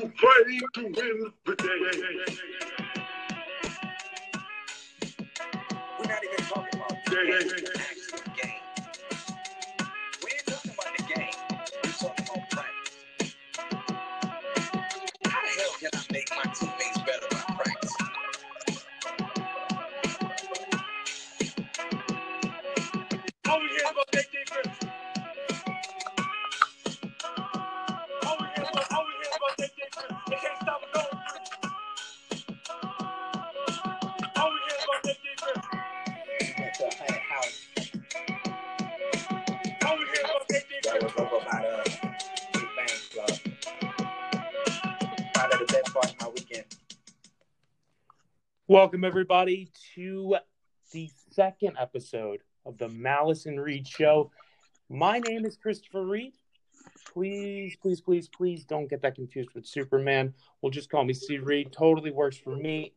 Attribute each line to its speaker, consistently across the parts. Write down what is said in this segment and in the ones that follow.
Speaker 1: You fighting to win the day.
Speaker 2: We're not even talking about the
Speaker 3: Welcome, everybody, to the second episode of the Malice and Reed Show. My name is Christopher Reed. Please, please, please, please don't get that confused with Superman. We'll just call me C. Reed. Totally works for me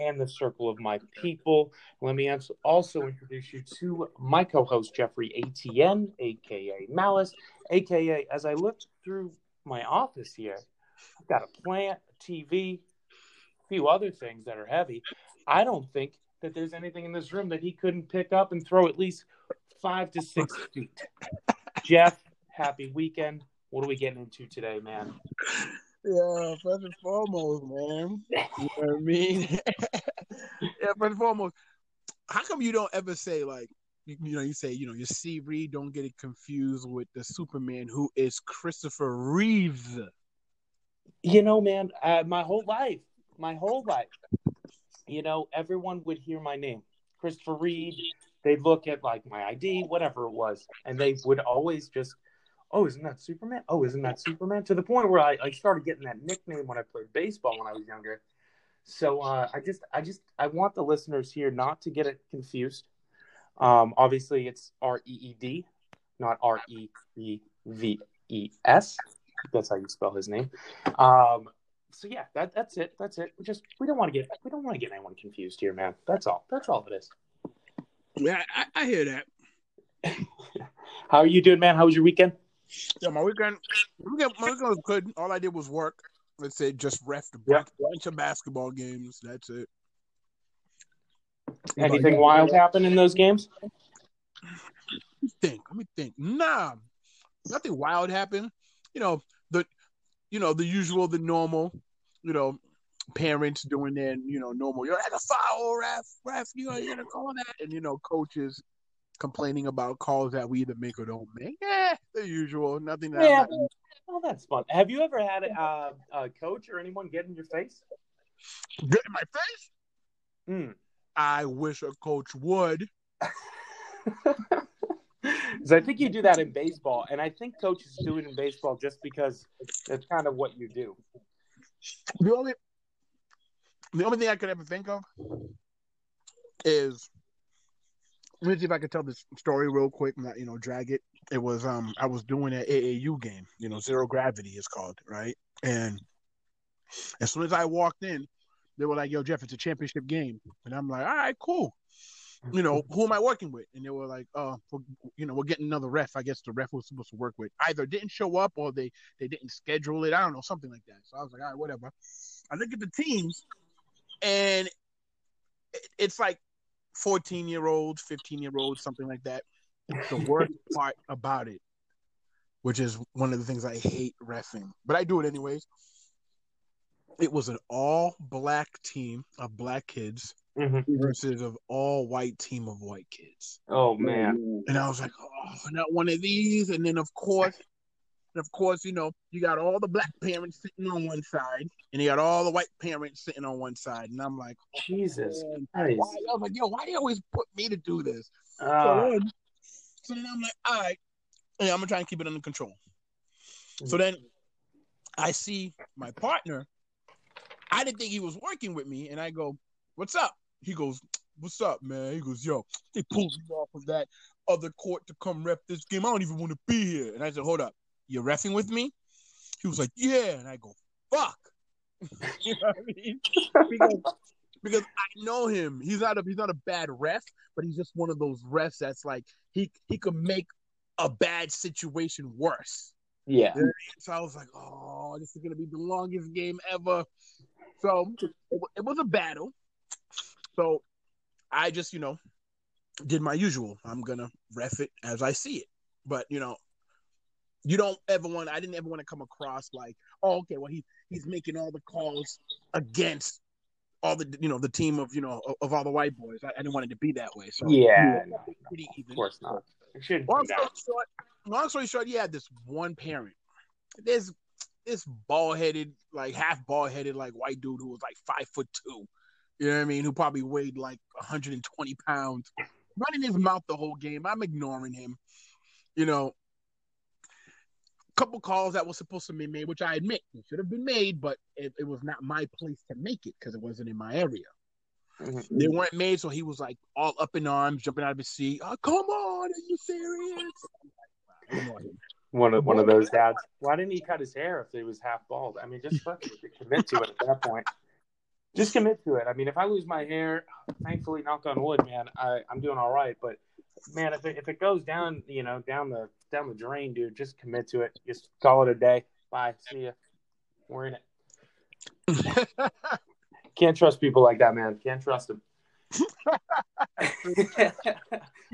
Speaker 3: and the circle of my people. Let me also introduce you to my co host, Jeffrey ATN, aka Malice, aka as I looked through my office here, I've got a plant, a TV, few other things that are heavy. I don't think that there's anything in this room that he couldn't pick up and throw at least five to six feet. Jeff, happy weekend. What are we getting into today, man?
Speaker 4: Yeah, first and foremost, man. You know what I mean? yeah, first and foremost, how come you don't ever say like you, you know, you say, you know, you see Reed, don't get it confused with the Superman who is Christopher Reeves.
Speaker 3: You know, man, uh, my whole life, my whole life, you know, everyone would hear my name, Christopher Reed. They'd look at like my ID, whatever it was, and they would always just, oh, isn't that Superman? Oh, isn't that Superman? To the point where I, I started getting that nickname when I played baseball when I was younger. So uh, I just, I just, I want the listeners here not to get it confused. Um, obviously, it's R E E D, not R E E V E S. That's how you spell his name. Um, so yeah, that that's it. That's it. We just we don't want to get we don't want to get anyone confused here, man. That's all. That's all it is.
Speaker 4: Yeah, I, I hear that.
Speaker 3: How are you doing, man? How was your weekend?
Speaker 4: Yeah, my weekend, my weekend, my weekend was good. All I did was work. Let's say just ref a bunch, bunch of basketball games. That's it.
Speaker 3: Anything wild happen in those games?
Speaker 4: Let me think. Let me think. Nah, nothing wild happened. You know you know the usual, the normal. You know, parents doing their you know normal. You're at a foul, ref, ref. You know you're gonna call that, and you know coaches complaining about calls that we either make or don't make. Yeah, the usual. Nothing that.
Speaker 3: Yeah. Oh, that's fun. Have you ever had a, a coach or anyone get in your face?
Speaker 4: Get in my face.
Speaker 3: Hmm.
Speaker 4: I wish a coach would.
Speaker 3: 'Cause I think you do that in baseball, and I think coaches do it in baseball just because it's kind of what you do.
Speaker 4: The only, the only thing I could ever think of is let me see if I can tell this story real quick, not you know drag it. It was um I was doing an AAU game, you know zero gravity is called right, and as soon as I walked in, they were like, "Yo, Jeff, it's a championship game," and I'm like, "All right, cool." You know, who am I working with? And they were like, "Uh, we're, you know, we're getting another ref. I guess the ref was supposed to work with either didn't show up or they they didn't schedule it. I don't know, something like that." So I was like, "All right, whatever." I look at the teams, and it's like 14 year olds, 15 year olds, something like that. The worst part about it, which is one of the things I hate refing, but I do it anyways. It was an all black team of black kids
Speaker 3: Mm-hmm.
Speaker 4: versus an all white team of white kids.
Speaker 3: Oh man.
Speaker 4: And I was like, oh, not one of these. And then of course, and of course, you know, you got all the black parents sitting on one side, and you got all the white parents sitting on one side. And I'm like,
Speaker 3: Jesus
Speaker 4: man,
Speaker 3: Christ.
Speaker 4: why? I was like, yo, why do you always put me to do this? So
Speaker 3: Ah.
Speaker 4: then, so then I'm like, all right, yeah, I'm gonna try and keep it under control. So then I see my partner. I didn't think he was working with me, and I go, "What's up?" He goes, "What's up, man?" He goes, "Yo, they pulled me off of that other court to come ref this game. I don't even want to be here." And I said, "Hold up, you're refing with me?" He was like, "Yeah," and I go, "Fuck." you know what I mean? Because, because I know him. He's not a he's not a bad ref, but he's just one of those refs that's like he he could make a bad situation worse.
Speaker 3: Yeah.
Speaker 4: So I was like, oh, this is gonna be the longest game ever. So it, it was a battle. So I just, you know, did my usual. I'm gonna ref it as I see it. But you know, you don't ever want. I didn't ever want to come across like, oh, okay, well he he's making all the calls against all the you know the team of you know of, of all the white boys. I, I didn't want it to be that way. So
Speaker 3: Yeah, no,
Speaker 4: pretty even.
Speaker 3: Of course not.
Speaker 4: Long story short, long story short, you had this one parent. This this bald headed, like half bald headed, like white dude who was like five foot two. You know what I mean? Who probably weighed like 120 pounds, running his mouth the whole game. I'm ignoring him. You know, a couple calls that was supposed to be made, which I admit it should have been made, but it, it was not my place to make it because it wasn't in my area.
Speaker 3: Mhm.
Speaker 4: They weren't made, so he was like all up in arms, jumping out of his seat. Oh, come on, are you serious? Ignore him.
Speaker 3: One of one of those dads. Why didn't he cut his hair if he was half bald? I mean, just fucking commit to it at that point. Just commit to it. I mean, if I lose my hair, thankfully, knock on wood, man, I, I'm doing all right. But man, if it, if it goes down, you know, down the down the drain, dude, just commit to it. Just call it a day. Bye. See ya. We're in it. Can't trust people like that, man. Can't trust them.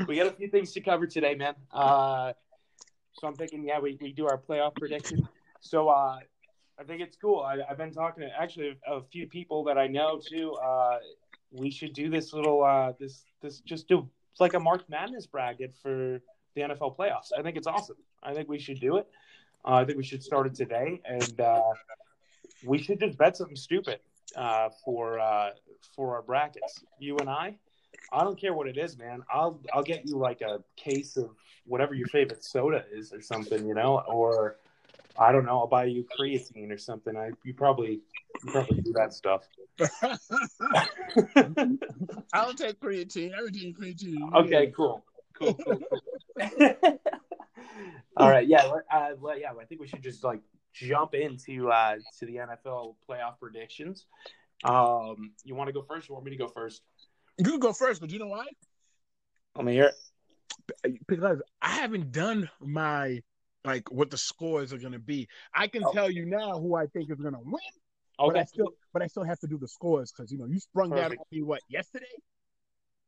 Speaker 3: we got a few things to cover today, man. Uh, so I'm thinking, yeah, we, we do our playoff prediction. So uh, I think it's cool. I, I've been talking to actually a few people that I know too. Uh, we should do this little uh, this this just do like a March Madness bracket for the NFL playoffs. I think it's awesome. I think we should do it. Uh, I think we should start it today, and uh, we should just bet something stupid uh, for uh, for our brackets. You and I. I don't care what it is, man. I'll I'll get you like a case of whatever your favorite soda is, or something, you know, or I don't know. I'll buy you creatine or something. I you probably you probably do that stuff.
Speaker 4: I'll take creatine. I would take creatine.
Speaker 3: okay, cool, cool, cool. cool. All right, yeah, let- uh, yeah. I think we should just like jump into uh, to the NFL playoff predictions. Um, you want to go first? Or want me to go first?
Speaker 4: You can go first, but you know why?
Speaker 3: Let me hear it.
Speaker 4: Because I haven't done my like what the scores are gonna be. I can
Speaker 3: Oh.
Speaker 4: tell you now who I think is gonna win, but I still but I still have to do the scores because you know you sprung
Speaker 3: Perfect.
Speaker 4: on me what yesterday?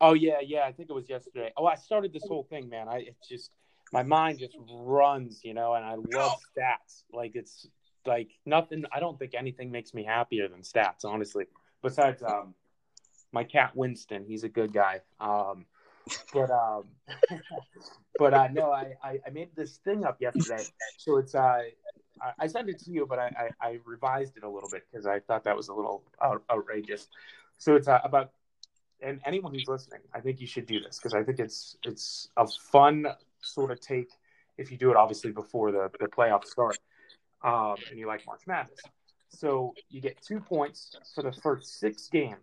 Speaker 3: Oh yeah, yeah. I think it was yesterday. Oh, I started this whole thing, man. I it's just my mind just runs, you know, and I love stats. Like it's like nothing. I don't think anything makes me happier than stats, honestly. Besides, um, my cat Winston. He's a good guy. Um, but um, but uh, no, I, I I made this thing up yesterday. So it's uh. I- I sent it to you, but I, I, I revised it a little bit because I thought that was a little out, outrageous. So it's uh, about and anyone who's listening, I think you should do this because I think it's it's a fun sort of take if you do it obviously before the, the playoffs start, um, and you like March Madness. So you get two points for the first six games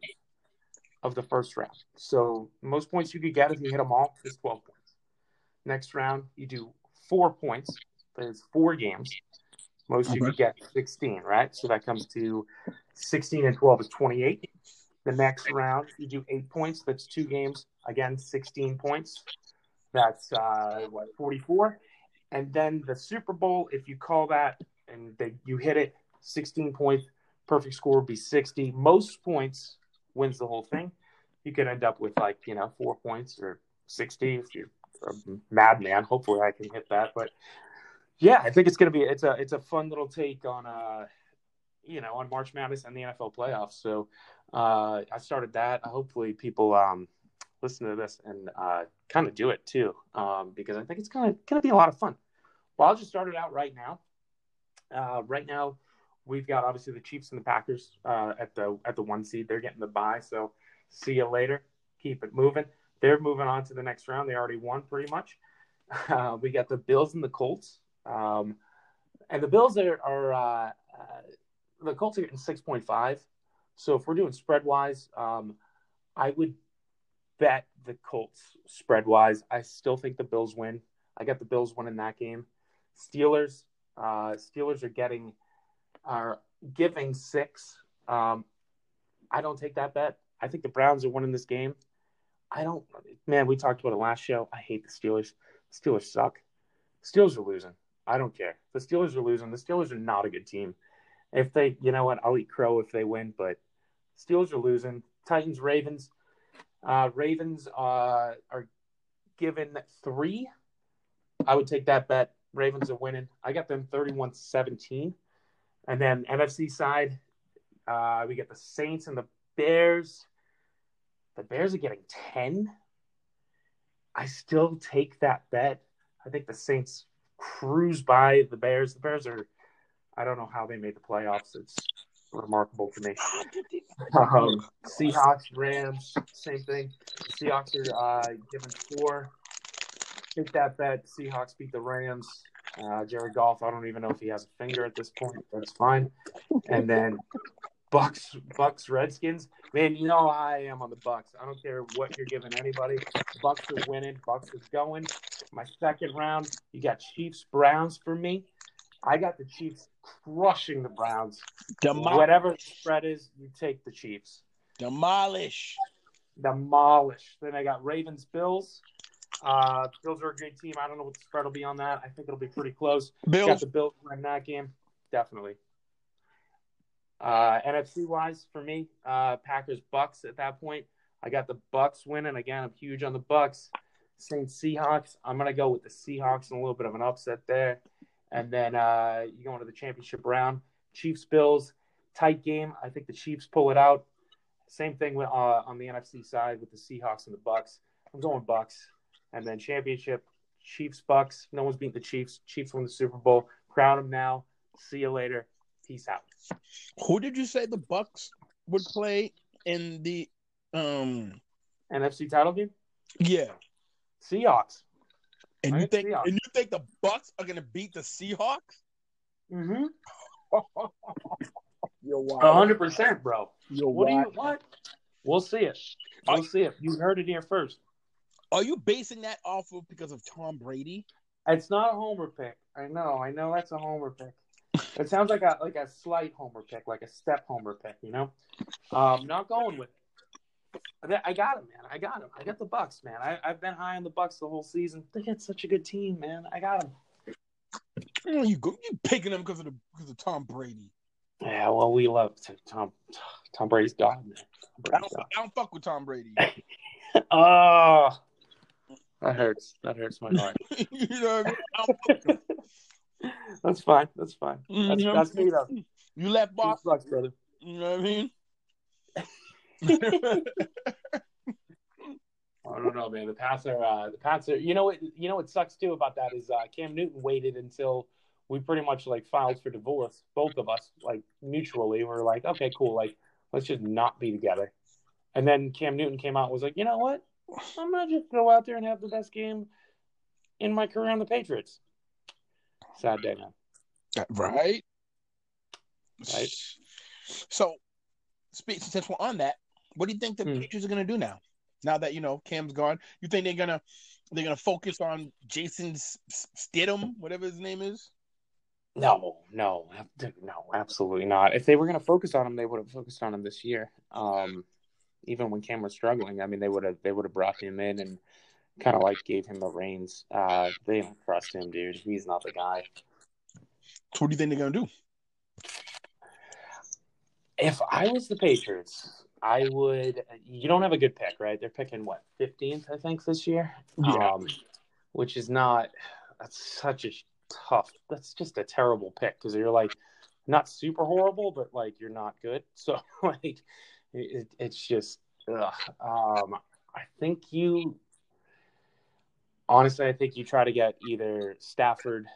Speaker 3: of the first round. So most points you could get if you hit them all is twelve points. Next round you do four points. There's four games. Most you could get sixteen, right? So that comes to sixteen and twelve is twenty-eight. The next round, you do eight points. That's two games. Again, 16 points. That's uh, what 44. And then the Super Bowl, if you call that and they, you hit it, 16 points. Perfect score would be 60. Most points wins the whole thing. You could end up with like you know four points or 60 if you're a madman. Hopefully, I can hit that. But yeah, I think it's gonna be it's a it's a fun little take on uh you know on March Madness and the NFL playoffs. So uh, I started that. Hopefully, people um, listen to this and uh, kind of do it too, um, because I think it's gonna gonna be a lot of fun. Well, I'll just start it out right now. Uh, right now, we've got obviously the Chiefs and the Packers uh, at the at the one seed. They're getting the bye, so see you later. Keep it moving. They're moving on to the next round. They already won pretty much. Uh, we got the Bills and the Colts, um, and the Bills are, are uh, uh, the Colts are getting six point five. So if we're doing spread wise, um, I would bet the Colts spread wise. I still think the Bills win. I got the Bills winning that game. Steelers, uh, Steelers are getting are giving six. Um, I don't take that bet. I think the Browns are winning this game. I don't. Man, we talked about it last show. I hate the Steelers. Steelers suck. Steelers are losing. I don't care. The Steelers are losing. The Steelers are not a good team. If they, you know what, I'll eat crow if they win, but Steelers are losing. Titans, Ravens. Uh, Ravens uh, are given three. I would take that bet. Ravens are winning. I got them 31 17. And then NFC side, uh, we get the Saints and the Bears. The Bears are getting 10. I still take that bet. I think the Saints cruise by the Bears. The Bears are, I don't know how they made the playoffs. It's remarkable to me. Um, Seahawks, Rams, same thing. Seahawks are uh, given four. Take that bet. Seahawks beat the Rams. Uh, Jared Goff, I don't even know if he has a finger at this point. That's fine. And then Bucks, Bucks, Redskins. Man, you know how I am on the Bucks. I don't care what you're giving anybody. Bucks are winning. Bucks is going. My second round, you got Chiefs, Browns for me. I got the Chiefs crushing the Browns.
Speaker 4: Demol-
Speaker 3: Whatever the spread is, you take the Chiefs.
Speaker 4: demolish.
Speaker 3: Demolish. Then I got Ravens, Bills. Uh, Bills are a great team. I don't know what the spread will be on that. I think it'll be pretty close. Got
Speaker 4: Bills.
Speaker 3: the Bills win that game, definitely. Uh, NFC wise, for me, uh, Packers Bucks at that point. I got the Bucks winning again. I'm huge on the Bucks. Saints Seahawks. I'm gonna go with the Seahawks and a little bit of an upset there. And then uh, you go into the championship round. Chiefs Bills tight game. I think the Chiefs pull it out. Same thing with, uh, on the NFC side with the Seahawks and the Bucks. I'm going Bucks. And then championship Chiefs Bucks. No one's beating the Chiefs. Chiefs won the Super Bowl. Crown them now. See you later. Peace out.
Speaker 4: Who did you say the Bucks would play in the um
Speaker 3: NFC title game.
Speaker 4: yeah.
Speaker 3: Seahawks.
Speaker 4: And you think
Speaker 3: Seahawks.
Speaker 4: and you think the Bucks are gonna beat the Seahawks?
Speaker 3: Mm-hmm.
Speaker 4: You're wild.
Speaker 3: hundred percent, bro.
Speaker 4: You're
Speaker 3: What do you
Speaker 4: wild.
Speaker 3: what? We'll see it. We'll see it. You heard it here first.
Speaker 4: Are you basing that off of because of Tom Brady?
Speaker 3: It's not a homer pick. I know. I know that's a homer pick. It sounds like a like a slight homer pick, like a step homer pick. You know, um, not going with it. I- got him, man. I got him. I got the Bucks, man. I, I've been high on the Bucks the whole season. They got such a good team, man. I got them.
Speaker 4: You go, you picking them because of the because of Tom Brady.
Speaker 3: Yeah, well, we love Tom. Tom Brady's God, man. Tom
Speaker 4: I don't, I don't fuck with Tom Brady.
Speaker 3: Oh, that hurts. That hurts my heart.
Speaker 4: you know what I mean? I don't fuck with him.
Speaker 3: that's fine. That's fine. That's,
Speaker 4: Mhm.
Speaker 3: that's me though.
Speaker 4: You left Boston.
Speaker 3: Bucks, brother.
Speaker 4: You know what I mean?
Speaker 3: I don't know, man. The Pats are uh, the Pats are. You know what? You know what sucks too about that is uh, Cam Newton waited until we pretty much like filed for divorce. Both of us, like mutually, we were like, okay, cool. Like, let's just not be together. And then Cam Newton came out and was like, you know what? I'm gonna just go out there and have the best game in my career on the Patriots. Sad day, man.
Speaker 4: right?
Speaker 3: Right.
Speaker 4: So, speak since we're on that, what do you think the
Speaker 3: Hmm.
Speaker 4: Patriots are to do now? Now that you know Cam's gone, you think they're gonna they're gonna focus on Jason Stidham, whatever his name is?
Speaker 3: No, no, no, absolutely not. If they were going to focus on him, they would have focused on him this year. Um, even when Cam was struggling, I mean, they would have they would have brought him in and kind of like gave him the reins. Uh, they don't trust him, dude. He's not the guy.
Speaker 4: So what do you think they're gonna do?
Speaker 3: If I was the Patriots, I would. You don't have a good pick, right? They're picking what fifteenth, I think, this year.
Speaker 4: Yeah.
Speaker 3: Um, which is not. That's such a tough. That's just a terrible pick because you're like not super horrible, but like you're not good. So like it, it's just. Ugh. Um, I think you. Honestly, I think you try to get either Stafford.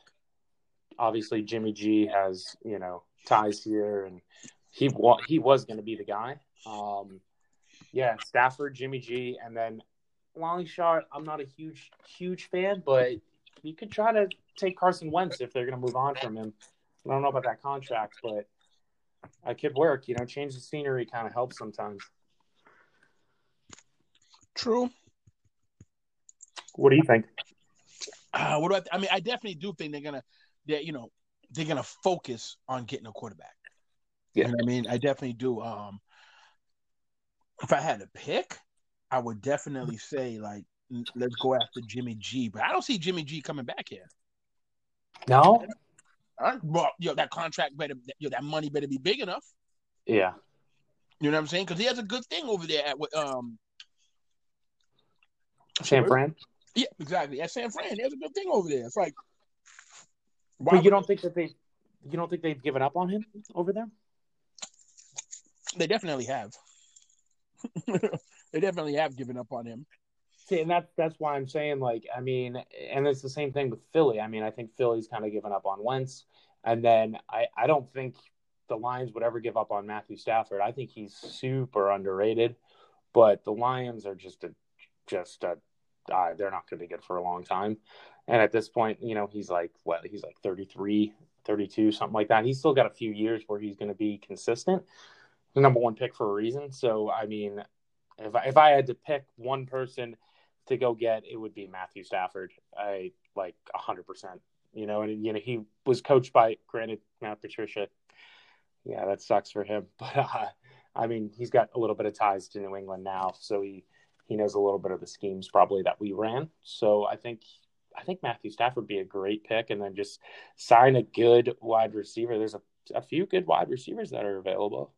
Speaker 3: Obviously, Jimmy G has you know ties here, and he wa- he was going to be the guy. Um, yeah, Stafford, Jimmy G, and then long shot. I'm not a huge huge fan, but you could try to take Carson Wentz if they're going to move on from him. I don't know about that contract, but it could work. You know, change the scenery kind of helps sometimes.
Speaker 4: True.
Speaker 3: What do you think?
Speaker 4: Uh, what do I? Th- I mean, I definitely do think they're gonna, they you know, they're gonna focus on getting a quarterback.
Speaker 3: Yeah.
Speaker 4: You know I mean, I definitely do. Um, if I had to pick, I would definitely say like, let's go after Jimmy G. But I don't see Jimmy G coming back here.
Speaker 3: No.
Speaker 4: Well, yo, that contract better, yo, that money better be big enough.
Speaker 3: Yeah.
Speaker 4: You know what I'm saying? Because he has a good thing over there at um.
Speaker 3: San Fran.
Speaker 4: Yeah, exactly. At San Fran, he has a good thing over there. It's like, why
Speaker 3: But you don't think that they, you don't think they've given up on him over there?
Speaker 4: they definitely have. they definitely have given up on him.
Speaker 3: See, and that's that's why I'm saying like I mean, and it's the same thing with Philly. I mean, I think Philly's kind of given up on Wentz, and then I I don't think the Lions would ever give up on Matthew Stafford. I think he's super underrated, but the Lions are just a just a uh, they're not going to be good for a long time. And at this point, you know, he's like what he's like 33, 32, something like that. He's still got a few years where he's going to be consistent. The number one pick for a reason. So I mean, if I, if I had to pick one person to go get, it would be Matthew Stafford. I like hundred percent. You know, and you know he was coached by, granted, Matt Patricia. Yeah, that sucks for him, but uh, I mean, he's got a little bit of ties to New England now, so he he knows a little bit of the schemes probably that we ran. So I think I think Matthew Stafford would be a great pick, and then just sign a good wide receiver. There's a a few good wide receivers that are available.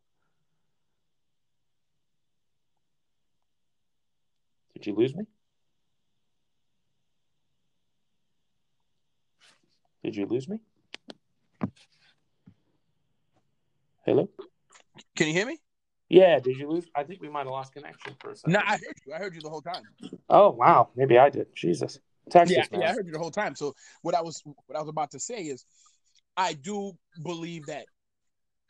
Speaker 3: Did you lose me? Did you lose me? Hello?
Speaker 4: Can you hear me?
Speaker 3: Yeah, did you lose? I think we might have lost connection for a second.
Speaker 4: No, I heard you. I heard you the whole time.
Speaker 3: Oh wow, maybe I did. Jesus, Texas
Speaker 4: yeah,
Speaker 3: man.
Speaker 4: yeah, I heard you the whole time. So what I was what I was about to say is, I do believe that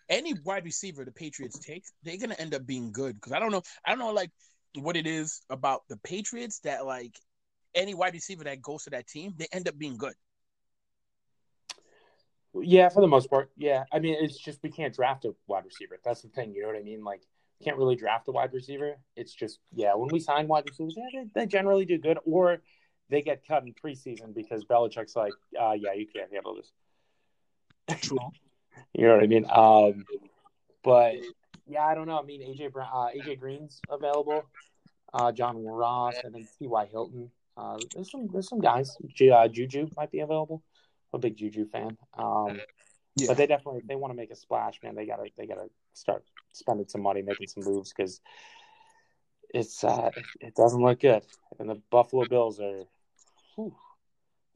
Speaker 4: any wide receiver the Patriots take, they're gonna end up being good. Because I don't know, I don't know like what it is about the Patriots that like any wide receiver that goes to that team, they end up being good.
Speaker 3: Yeah, for the most part. Yeah, I mean, it's just we can't draft a wide receiver. That's the thing. You know what I mean? Like, can't really draft a wide receiver. It's just yeah, when we sign wide receivers, yeah, they, they generally do good, or they get cut in preseason because Belichick's like, uh, yeah, you can't handle this.
Speaker 4: True.
Speaker 3: You know what I mean? Um, but yeah, I don't know. I mean, AJ Brown, uh, AJ Green's available. Uh, John Ross and then T.Y. Hilton. Uh, there's some there's some guys. Uh, Juju might be available. I'm a big Juju fan. Um,
Speaker 4: Yeah.
Speaker 3: but they definitely they want to make a splash, man. They gotta they gotta start spending some money, making some moves because it's uh it doesn't look good. And the Buffalo Bills are, whew,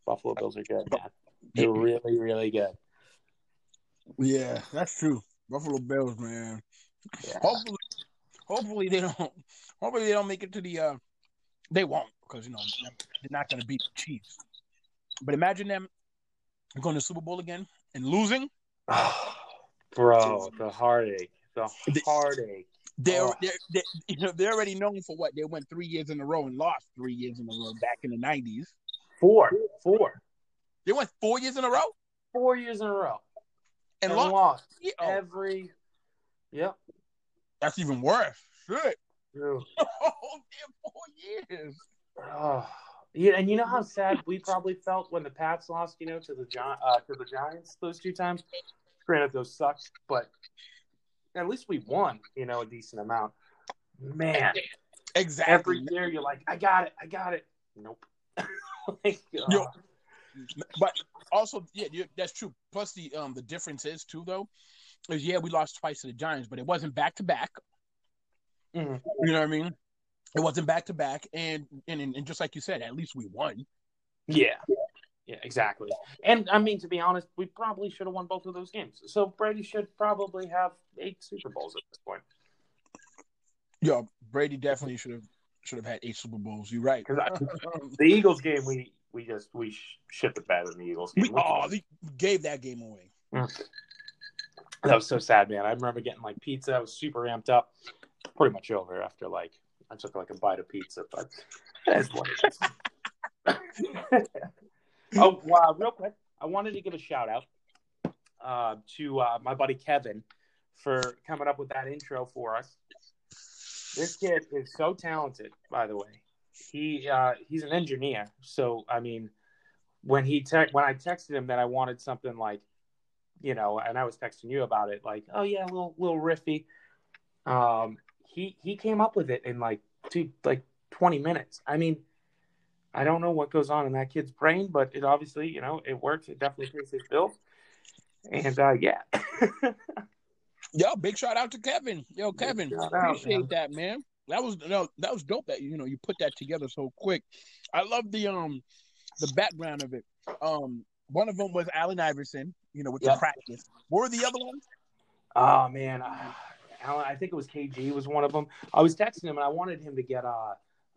Speaker 3: Buffalo Bills are good, man. They're really really good.
Speaker 4: Yeah, that's true. Buffalo Bills, man.
Speaker 3: Yeah.
Speaker 4: Hopefully, hopefully they don't. Hopefully they don't make it to the. uh They won't because you know they're not going to beat the Chiefs. But imagine them going to the Super Bowl again and losing.
Speaker 3: Bro, the heartache, the heartache.
Speaker 4: They're,
Speaker 3: Oh.
Speaker 4: they're, they're you know they're already known for what they went three years in a row and lost three years in a row back in the nineties.
Speaker 3: Four, four,
Speaker 4: They went four years in a row
Speaker 3: four years in a row
Speaker 4: and,
Speaker 3: and
Speaker 4: lost.
Speaker 3: lost
Speaker 4: Yeah, oh,
Speaker 3: every. Yep.
Speaker 4: that's even worse. Shit.
Speaker 3: True.
Speaker 4: Oh, damn, four years.
Speaker 3: Oh, yeah, and you know how sad we probably felt when the Pats lost, you know, to the Gi- uh, to the Giants those two times. Granted, those sucked, but at least we won, you know, a decent amount. Man,
Speaker 4: Exactly.
Speaker 3: every year you're like, I got it, I got it. Nope. like, uh,
Speaker 4: But also, yeah, that's true. Plus, the um the difference is too though, is yeah, we lost twice to the Giants, but it wasn't back to back.
Speaker 3: Mhm.
Speaker 4: You know what I mean? It wasn't back to back, and and and just like you said, at least we won.
Speaker 3: yeah, yeah, exactly. And I mean, to be honest, we probably should have won both of those games. So Brady should probably have eight Super Bowls at this point.
Speaker 4: Yeah, Brady definitely should have should have had eight Super Bowls. You're right.
Speaker 3: 'Cause I- The Eagles game, we we just we sh- shit the bed in the Eagles game.
Speaker 4: we oh, we gave that game away. Mm.
Speaker 3: That was so sad, man. I remember getting like pizza. I was super amped up. Pretty much over after like I took like a bite of pizza, but is what it is. oh, wow, real quick, I wanted to give a shout out uh, to uh, my buddy Kevin for coming up with that intro for us. This kid is so talented, by the way. He uh, he's an engineer, so I mean, when he te- when I texted him that I wanted something like you know, and I was texting you about it, like, oh yeah, a little little riffy. Um, he he came up with it in like two like twenty minutes. I mean, I don't know what goes on in that kid's brain, but it obviously, you know, it works. It definitely pays its bills. And uh, yeah,
Speaker 4: Yo, big shout out to Kevin. Yo, Kevin,
Speaker 3: out,
Speaker 4: appreciate
Speaker 3: man.
Speaker 4: that, man. That was no, that was dope. That you know you put that together so quick. I love the um the background of it. Um, one of them was Allen Iverson. You know, with the practice. What were the other ones?
Speaker 3: oh man, uh, Alan, I think it was KG was one of them. I was texting him and I wanted him to get uh,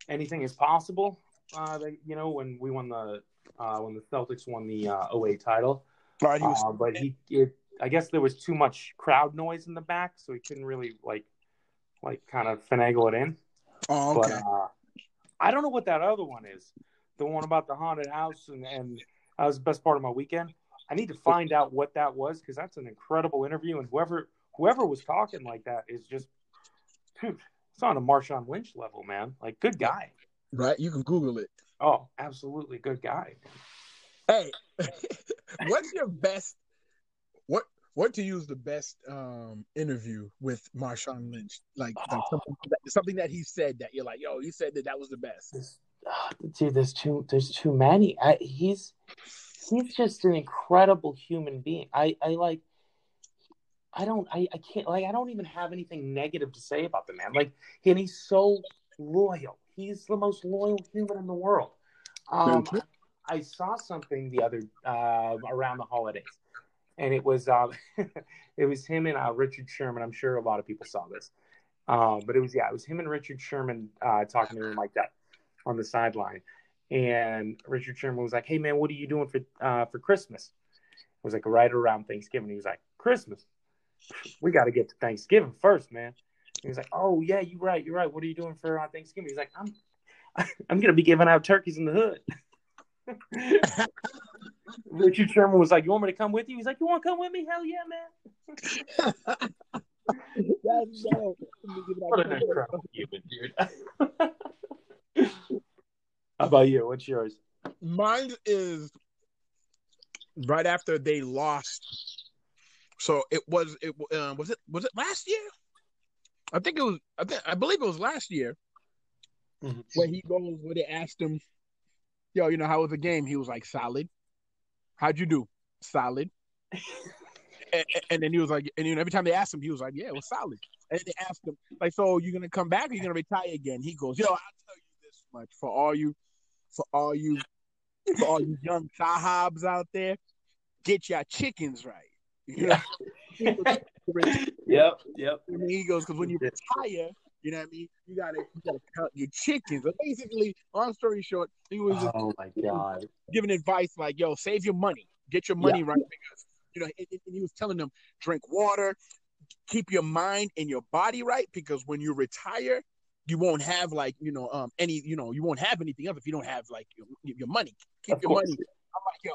Speaker 3: anything as possible. Uh, that, you know, when we won the uh, when the Celtics won the uh, 08 title.
Speaker 4: Right, he was
Speaker 3: Uh, but he, it, I guess there was too much crowd noise in the back, so he couldn't really like, like kind of finagle it in.
Speaker 4: oh, okay.
Speaker 3: But uh, I don't know what that other one is. The one about the haunted house, and and that was the best part of my weekend. I need to find out what that was because that's an incredible interview, and whoever whoever was talking like that is just, dude, it's on a Marshawn Lynch level, man. Like, good guy.
Speaker 4: right, you can Google it.
Speaker 3: Oh, absolutely good guy.
Speaker 4: Hey, what's your best? What what to use the best um interview with Marshawn Lynch? Like, like
Speaker 3: Oh.
Speaker 4: something, that, something that he said that you're like, yo, he said that that was the best.
Speaker 3: There's, ah, dude, there's too there's too many. I, he's he's just an incredible human being. I I like. I don't. I, I can't. Like. I don't even have anything negative to say about the man. Like, and he's so loyal. He's the most loyal human in the world. Um, I saw something the other uh, around the holidays, and it was uh, it was him and uh, Richard Sherman. I'm sure a lot of people saw this, um, but it was yeah, it was him and Richard Sherman uh, talking to him like that on the sideline, and Richard Sherman was like, "Hey man, what are you doing for uh, for Christmas?" It was like right around Thanksgiving. He was like, "Christmas, we got to get to Thanksgiving first, man." He was like, "Oh yeah, you're right, you're right. What are you doing for uh, Thanksgiving?" He's like, "I'm I'm gonna be giving out turkeys in the hood." Richard Sherman was like, "You want me to come with you?" He's like, "You want to come with me? Hell yeah, man!"
Speaker 4: That's dope.
Speaker 3: What an incredible human, dude. How about you? What's yours?
Speaker 4: Mine is right after they lost. So it was it uh, was it was it last year? I think it was. I think I believe it was last year
Speaker 3: Mhm.
Speaker 4: where he goes where they asked him, "Yo, you know how was the game?" He was like, "Solid." How'd you do? Solid. and, and then he was like, and you know, every time they asked him, he was like, "Yeah, it was solid." And they asked him, like, "So you're gonna come back or you gonna retire again?" He goes, "Yo, I'll tell you this much for all you, for all you, for all you young sahabs out there, get your chickens right." You know? He
Speaker 3: Yep, yep.
Speaker 4: I mean, he goes because when you retire, you know what I mean. You gotta you gotta count your chickens. But basically, long story short, he was just
Speaker 3: Oh my god.
Speaker 4: giving advice like, "Yo, save your money, get your money right." Because you know, and, and he was telling them, drink water, keep your mind and your body right, because when you retire, you won't have like you know um any you know you won't have anything else if you don't have like your, your money. Keep
Speaker 3: Of
Speaker 4: your
Speaker 3: course.
Speaker 4: money. I'm like, yo,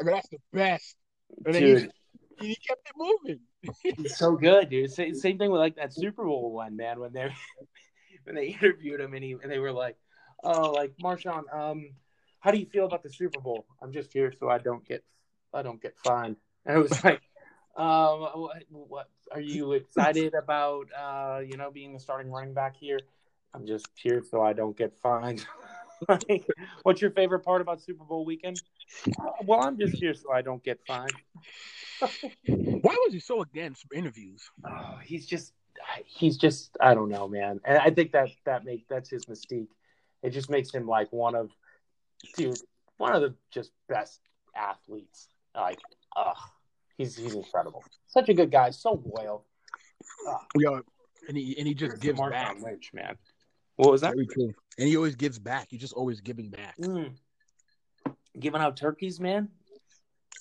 Speaker 4: I go, that's the best. And
Speaker 3: Dude,
Speaker 4: he, kept it moving.
Speaker 3: so good, dude. Same, same thing with like that Super Bowl one, man. When they when they interviewed him and he and they were like, "Oh, like Marshawn, um, how do you feel about the Super Bowl? I'm just here so I don't get I don't get fined." And it was like, um, what, what are you excited about? Uh, you know, being the starting running back here. I'm just here so I don't get fined. like, what's your favorite part about Super Bowl weekend? Well, I'm just here so I don't get fined.
Speaker 4: Why was he so against interviews?
Speaker 3: Oh, he's just he's just I don't know, man. And I think that that make that's his mystique. It just makes him like one of dude, one of the just best athletes. Like, ugh, he's he's incredible. Such a good guy, so loyal.
Speaker 4: Yo, and he and he just gives back.
Speaker 3: Lynch, man. What was that?
Speaker 4: Very true. And he always gives back. He's just always giving back.
Speaker 3: Mm. Giving out turkeys, man.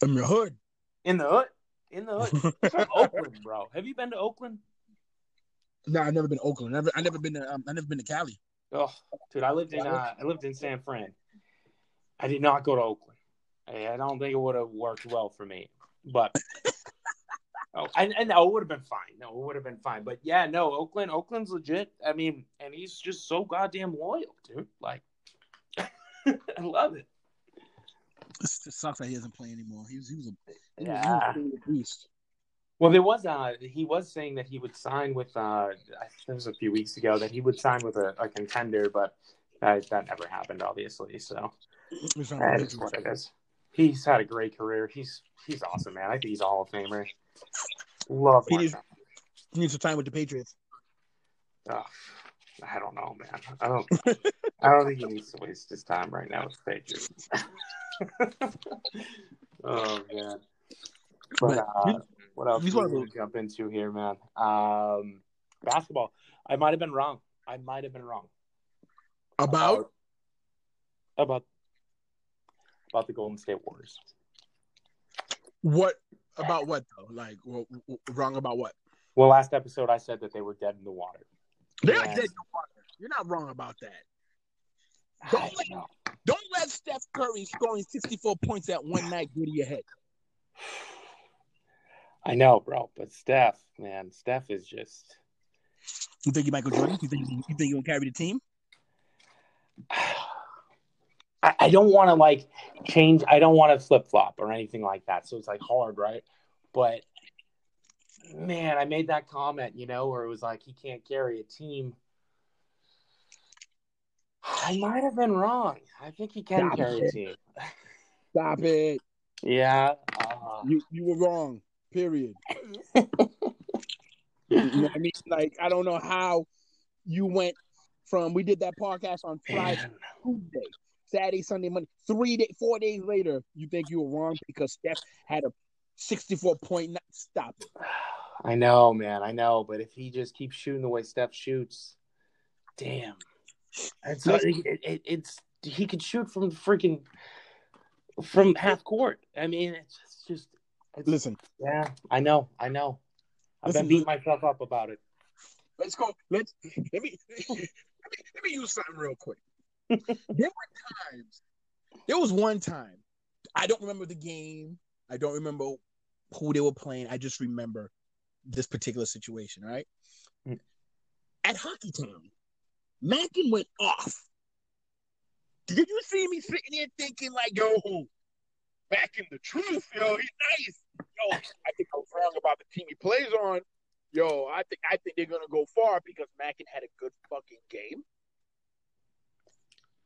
Speaker 4: I'm your hood.
Speaker 3: In the hood. In the hood. From Oakland, bro. Have you been to Oakland?
Speaker 4: No, I've never been to Oakland. Never, I never been to. Um, I never been to Cali.
Speaker 3: Oh, dude, I lived in uh, I lived in San Fran. I did not go to Oakland. I I don't think it would have worked well for me. But oh, and, and no, it would have been fine. No, it would have been fine. But yeah, no, Oakland, Oakland's legit. I mean, and he's just so goddamn loyal, dude. Like, I love it.
Speaker 4: It sucks that he doesn't play anymore. He was, he was a, he was-
Speaker 3: Yeah.
Speaker 4: he was a beast.
Speaker 3: Well, there was uh he was saying that he would sign with uh I think it was a few weeks ago that he would sign with a, a contender, but that, that never happened, obviously. So
Speaker 4: It's not
Speaker 3: that
Speaker 4: the
Speaker 3: is
Speaker 4: Patriots.
Speaker 3: what it is. He's had a great career. He's he's awesome, man. I think he's a Hall of Famer. Love
Speaker 4: He needs- He needs some time with the Patriots.
Speaker 3: Ugh, I don't know, man. I don't. I don't think he needs to waste his time right now with the Patriots. oh man. But uh, what else
Speaker 4: He's
Speaker 3: do we jump into here, man? Um, basketball. I might have been wrong. I might have been wrong
Speaker 4: About
Speaker 3: about about the Golden State Warriors.
Speaker 4: what? About what though? Like w- w- wrong about what?
Speaker 3: Well, last episode I said that they were dead in the water.
Speaker 4: They're
Speaker 3: Yeah.
Speaker 4: dead in the water. You're not wrong about that. Don't let-
Speaker 3: know.
Speaker 4: Don't let Steph Curry scoring 64 points at one night go to your head.
Speaker 3: I know, bro, but Steph, man, Steph is just.
Speaker 4: You think you Michael Jordan? You think you think you gonna carry the team?
Speaker 3: I, I don't want to like change. I don't want to flip flop or anything like that. So it's like hard, right? But man, I made that comment, you know, where it was like he can't carry a team. I might have been wrong. I think he can
Speaker 4: Stop
Speaker 3: carry a team.
Speaker 4: Stop it.
Speaker 3: Yeah. Uh,
Speaker 4: You you were wrong. Period. You know what I mean? Like I don't know how you went from we did that podcast on Friday. Tuesday, Saturday, Sunday, Monday. Three day, four days later, you think you were wrong because Steph had a sixty-four point. Stop.
Speaker 3: I know, man. I know. But if he just keeps shooting the way Steph shoots, damn. It's, it, it, it's he could shoot from freaking from half court. I mean, it's just, just it's,
Speaker 4: Listen,
Speaker 3: yeah. I know, I know. I've
Speaker 4: Listen,
Speaker 3: been beating myself up about it.
Speaker 4: let's go. Let's let me let me, let me use something real quick. There were times. There was one time. I don't remember the game. I don't remember who they were playing. I just remember this particular situation. Right
Speaker 3: Mm.
Speaker 4: at Hockey Town, Mackin went off. Did you see me sitting there thinking like, yo, back in the truth, yo, he's nice. Yo, I think I was wrong about the team he plays on. Yo, I think I think they're gonna go far because Mackin had a good fucking game.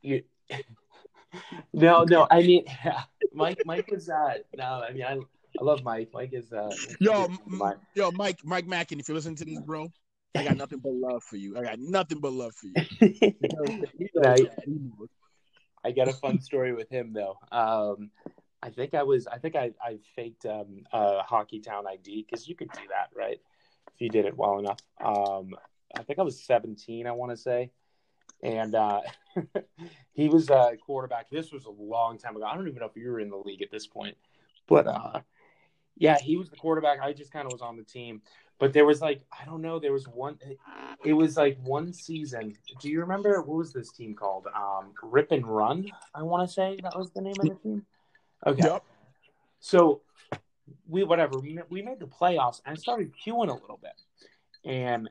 Speaker 3: You, no, no. I mean, yeah, Mike. Mike is uh no. I mean, I I love Mike. Mike is uh
Speaker 4: Yo,
Speaker 3: is
Speaker 4: m-
Speaker 3: my-
Speaker 4: yo, Mike, Mike Mackin, if you listen to this, bro, I got nothing but love for you. I got nothing but love for you. He knows that. He knows
Speaker 3: Right.
Speaker 4: that. He knows.
Speaker 3: I got a fun story with him though. Um, I think I was, I think I, I faked um, a Hockey Town ID because you could do that, right? If you did it well enough. Um, I think I was 17, I want to say, and uh, he was a quarterback. This was a long time ago. I don't even know if you were in the league at this point, but uh, yeah, he was the quarterback. I just kind of was on the team. But there was like I don't know. There was one. It was like one season. Do you remember what was this team called? Um, Rip and Run. I want to say that was the name of the team. Okay.
Speaker 4: Yep.
Speaker 3: So we whatever we made the playoffs and I started queuing a little bit, and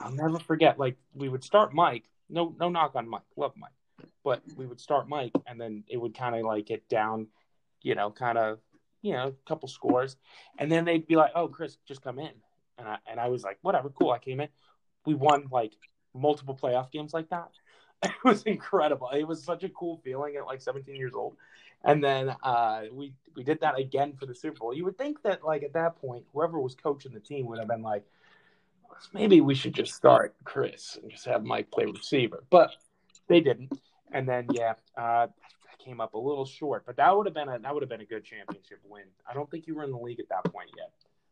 Speaker 3: I'll never forget. Like we would start Mike. No no knock on Mike. Love Mike, but we would start Mike and then it would kind of like get down, you know, kind of you know, a couple scores, and then they'd be like, "Oh, Chris, just come in," and I and I was like, "Whatever, cool." I came in. We won like multiple playoff games like that. It was incredible. It was such a cool feeling at like 17 years old. And then uh, we we did that again for the Super Bowl. You would think that like at that point, whoever was coaching the team would have been like, maybe we should just start Chris and just have Mike play receiver. But they didn't. And then yeah, uh, I came up a little short. But that would have been a that would have been a good championship win. I don't think you were in the league at that point yet.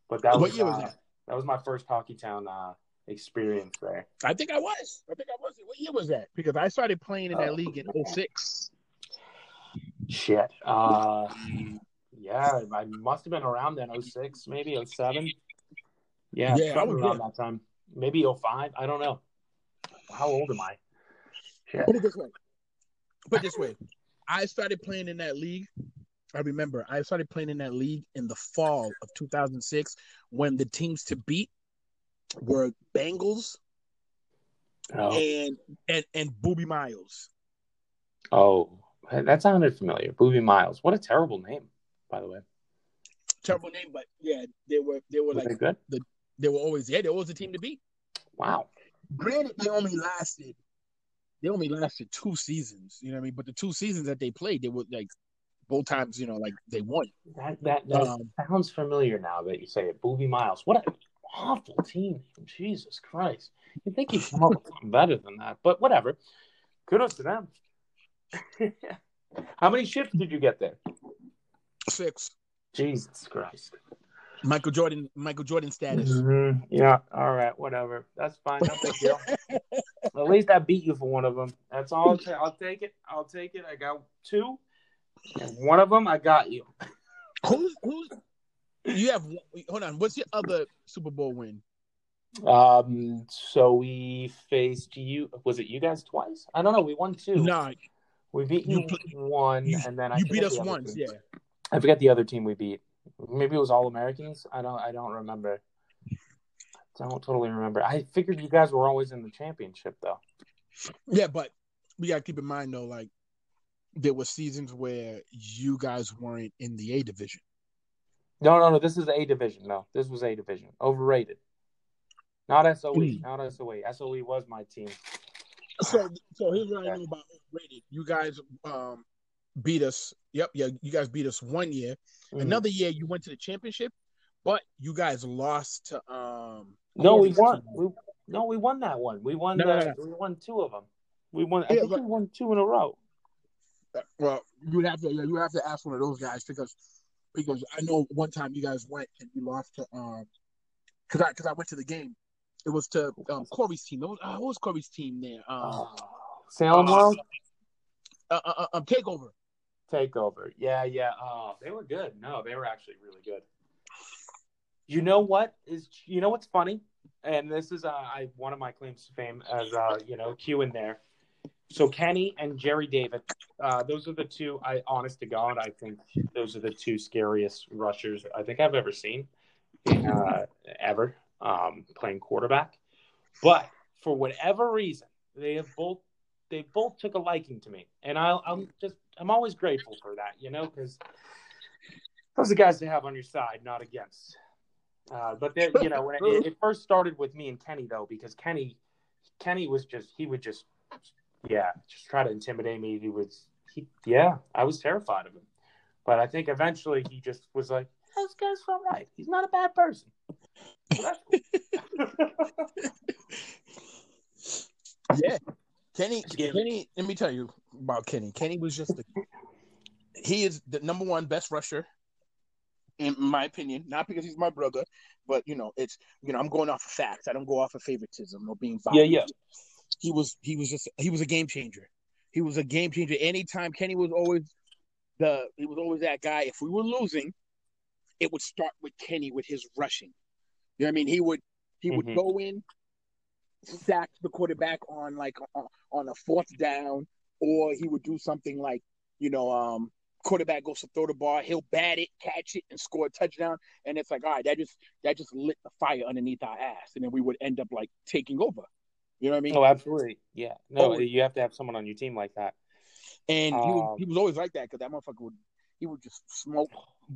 Speaker 3: But that
Speaker 4: What
Speaker 3: was,
Speaker 4: year was
Speaker 3: uh,
Speaker 4: that?
Speaker 3: that was my first Hockey Town uh, experience there.
Speaker 4: I think I was. I think I was. What year was that? Because I started playing in that
Speaker 3: Oh.
Speaker 4: league in 06.
Speaker 3: Shit. Uh, yeah, I must have been around then, 06, maybe 07. Yeah,
Speaker 4: Yeah, I
Speaker 3: something
Speaker 4: was
Speaker 3: around
Speaker 4: there.
Speaker 3: that time. Maybe 05. I don't know. How old am I? Shit.
Speaker 4: Put it this way. Put it this way. I started playing in that league. I remember I started playing in that league in the fall of 2006 when the teams to beat were Bengals
Speaker 3: Oh,
Speaker 4: and and and Booby Miles.
Speaker 3: oh, that sounded familiar. Booby Miles. What a terrible name, by the way.
Speaker 4: Terrible name, but yeah, they were they were
Speaker 3: Were
Speaker 4: like
Speaker 3: they good?
Speaker 4: They were always yeah, they were always the team to beat.
Speaker 3: Wow.
Speaker 4: Granted, they only lasted they only lasted two seasons. You know what I mean? But the two seasons that they played, they were like both times. You know, like they won.
Speaker 3: That that, that
Speaker 4: Um,
Speaker 3: sounds familiar now that you say it. Booby Miles. What an awful team. Jesus Christ. You think you'd come up with something better than that, but whatever. Kudos to them. How many ships did you get there?
Speaker 4: Six.
Speaker 3: Jesus Christ.
Speaker 4: Michael Jordan. Michael Jordan status.
Speaker 3: Mhm. Yeah. All right. Whatever. That's fine. No big deal. At least I beat you for one of them. That's all. I'll, ta- I'll take it. I'll take it. I got two, and one of them I got you.
Speaker 4: Who's who's? You have. Hold on. What's your other Super Bowl win?
Speaker 3: Um. So we faced you. Was it you guys twice? I don't know. We won two.
Speaker 4: Nah,
Speaker 3: We beat
Speaker 4: You
Speaker 3: you, one,
Speaker 4: you,
Speaker 3: and then I
Speaker 4: you beat us
Speaker 3: the
Speaker 4: once.
Speaker 3: team.
Speaker 4: Yeah.
Speaker 3: I forget the other team we beat. Maybe it was All Americans. I don't. I don't remember. I don't totally remember. I figured you guys were always in the championship, though.
Speaker 4: Yeah, but we gotta keep in mind though, like there were seasons where you guys weren't in the A division.
Speaker 3: No, no, no. This is A division. No, this was A division. Overrated. Not SOE.
Speaker 4: Mm.
Speaker 3: Not SOE. SOE was my team.
Speaker 4: So, so here's what I know about overrated. You guys um beat us. Yep, yeah, you guys beat us one year.
Speaker 3: Mhm.
Speaker 4: Another year, you went to the championship, but you guys lost to um.
Speaker 3: No, we won. We, no, we won that one. We won.
Speaker 4: No,
Speaker 3: the,
Speaker 4: no, no.
Speaker 3: We won two of them. We won. I think
Speaker 4: but-
Speaker 3: we won two in a row.
Speaker 4: Well, you would have to. Yeah, you would have to ask one of those guys because because I know one time you guys went and you lost to um because I because I went to the game. It was to um Corey's team. What was, uh, what was Corey's team there? Um.
Speaker 3: Salem World
Speaker 4: uh, uh, uh, um, takeover.
Speaker 3: Takeover. Yeah, yeah. Oh, they were good. No, they were actually really good. You know what is? You know what's funny? And this is uh, I one of my claims to fame as uh, you know Q in there. So Kenny and Jerry David, uh, those are the two. I honest to God, I think those are the two scariest rushers I think I've ever seen, uh, ever um, playing quarterback. But for whatever reason, they have both they both took a liking to me, and I'll, I'm just I'm always grateful for that, you know, because those are the guys to have on your side, not against. Uh, but they, you know, when it, it first started with me and Kenny though, because Kenny, Kenny was just he would just, yeah, just try to intimidate me. He was, he, yeah, I was terrified of him. But I think eventually he just was like, "This guy's all right. He's not a bad person." So that's cool.
Speaker 4: Yeah, Kenny. Kenny. Let me tell you about Kenny. Kenny was just the. He is the number one best rusher, in my opinion. Not because he's my brother, but you know, it's you know, I'm going off of facts. I don't go off of favoritism or being biased.
Speaker 3: Yeah, yeah.
Speaker 4: He was. He was just. He was a game changer. He was a game changer. Anytime Kenny was always the. He was always that guy. If we were losing, it would start with Kenny with his rushing. You know what I mean? He would. He would
Speaker 3: Mhm.
Speaker 4: go in, sack the quarterback on like on, a fourth down, or he would do something like, you know, um, quarterback goes to throw the ball, he'll bat it, catch it, and score a touchdown. And it's like, all right, that just that just lit the fire underneath our ass, and then we would end up like taking over. You know what I mean?
Speaker 3: Oh, absolutely. Yeah. No,
Speaker 4: Oh.
Speaker 3: you have to have someone on your team like that.
Speaker 4: And he, was,
Speaker 3: Um,
Speaker 4: he was always like that because that motherfucker would he would just smoke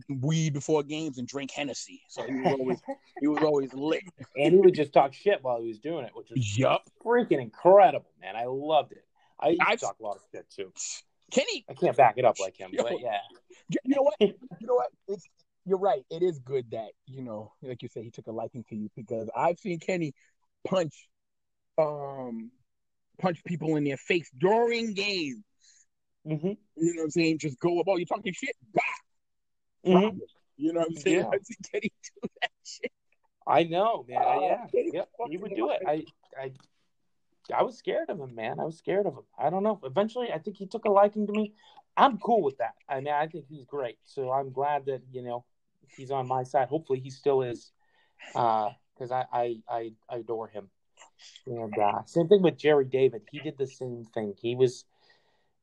Speaker 4: weed before games and drink Hennessy. So he was always he was always lit.
Speaker 3: and he would just talk shit while he was doing it, which was
Speaker 4: Yup.
Speaker 3: freaking incredible, man. I loved it. I used
Speaker 4: I've-
Speaker 3: talk a lot of shit too.
Speaker 4: Kenny,
Speaker 3: I can't back it up like him,
Speaker 4: Yo.
Speaker 3: but yeah.
Speaker 4: you know what? You know what? It's you're right. It is good that you know, like you said, he took a liking to you because I've seen Kenny punch, um, punch people in their face during games.
Speaker 3: Hmm
Speaker 4: You know what I'm saying? Just go about. You talking shit? Bah!
Speaker 3: hmm
Speaker 4: You know what I'm saying?
Speaker 3: Yeah.
Speaker 4: Kenny do that shit.
Speaker 3: I know, man.
Speaker 4: Oh,
Speaker 3: yeah, yep. He would do it. I, I, I was scared of him, man. I was scared of him. I don't know. Eventually, I think he took a liking to me. I'm cool with that. I mean, I think he's great. So I'm glad that you know he's on my side. Hopefully, he still is, because I, I, I, I adore him. And uh, same thing with Jerry David. He did the same thing. He was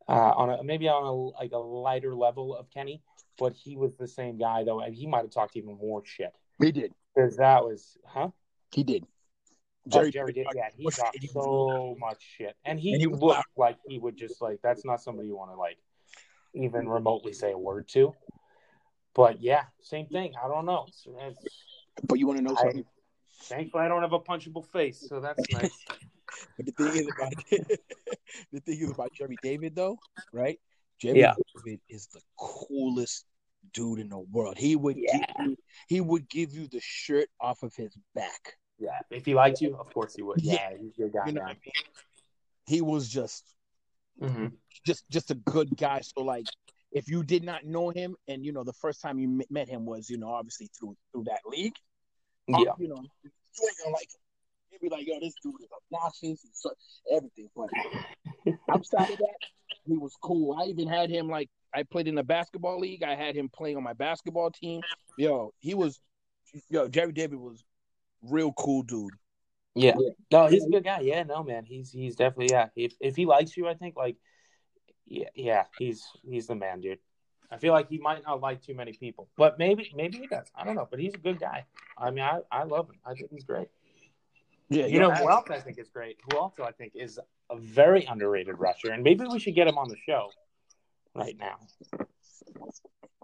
Speaker 3: uh, on a maybe on a like a lighter level of Kenny, but he was the same guy though, and he might have talked even more shit
Speaker 4: He did.
Speaker 3: because that was, huh?
Speaker 4: He did.
Speaker 3: Jerry, Jerry did. Yeah, he talked so much shit, and he,
Speaker 4: And he
Speaker 3: looked
Speaker 4: loud.
Speaker 3: like he would just like that's not somebody you want to like even remotely say a word to. But yeah, same thing. I don't know. It's, it's,
Speaker 4: But you want to know
Speaker 3: I-
Speaker 4: something?
Speaker 3: thankfully, I don't have a punchable face, so that's nice.
Speaker 4: but the thing is about the thing is about Jerry David though, right? Jerry
Speaker 3: Yeah.
Speaker 4: David is the coolest dude in the world. He would
Speaker 3: Yeah.
Speaker 4: give you, he would give you the shirt off of his back.
Speaker 3: Yeah, if he liked you, of course he would.
Speaker 4: Yeah.
Speaker 3: Yeah, he's your guy.
Speaker 4: You know
Speaker 3: man.
Speaker 4: I mean? He was just
Speaker 3: hmm
Speaker 4: just just a good guy. So like if you did not know him and you know the first time you met- met him was you know obviously through through that league,
Speaker 3: Yeah,
Speaker 4: you know you ain't gonna like him. You'd be like, yo, this dude is obnoxious, he's so, everything. But outside of that, he was cool. I even had him like I played in a basketball league. I had him playing on my basketball team. Yo, he was yo Jerry David was real cool dude.
Speaker 3: yeah. No, he's a good guy. Yeah, no, man, he's he's definitely yeah. If if he likes you, I think like yeah, yeah, he's he's the man, dude. I feel like he might not like too many people, but maybe maybe he does. I don't know, but he's a good guy. I mean, I I love him. I think he's great.
Speaker 4: Yeah,
Speaker 3: You know who else I think is great? Who also I think is a very underrated rusher, and maybe we should get him on the show right now.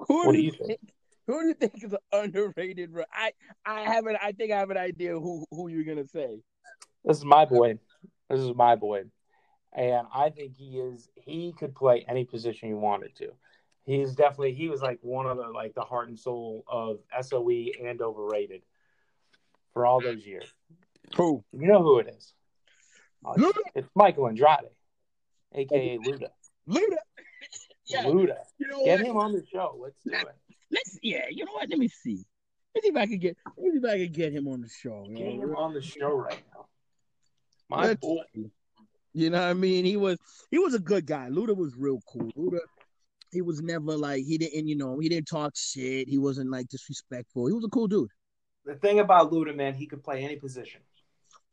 Speaker 4: Who
Speaker 3: What do you think?
Speaker 4: Who do you think is an underrated? ru- I I have an I think I have an idea who who you're gonna say.
Speaker 3: This is my boy. This is my boy. And I think he is he could play any position he wanted to. He's definitely he was like one of the like the heart and soul of SOE and overrated for all those years.
Speaker 4: Who?
Speaker 3: You know who it is. Uh,
Speaker 4: Luda.
Speaker 3: It's Michael Andrade, aka Luda.
Speaker 4: Luda. yeah.
Speaker 3: Luda.
Speaker 4: You know
Speaker 3: Get
Speaker 4: what?
Speaker 3: him on the show. Let's do it.
Speaker 4: Let's yeah. You know what? Let me see. Let's see if I can get. Let me see if I can get him on the show. you
Speaker 3: Get
Speaker 4: know?
Speaker 3: him on the show right now. My
Speaker 4: Let's
Speaker 3: boy.
Speaker 4: You know what I mean? He was he was a good guy. Luda was real cool. Luda, he was never like he didn't you know he didn't talk shit. He wasn't like disrespectful. He was a cool dude.
Speaker 3: The thing about Luda, man, he could play any position.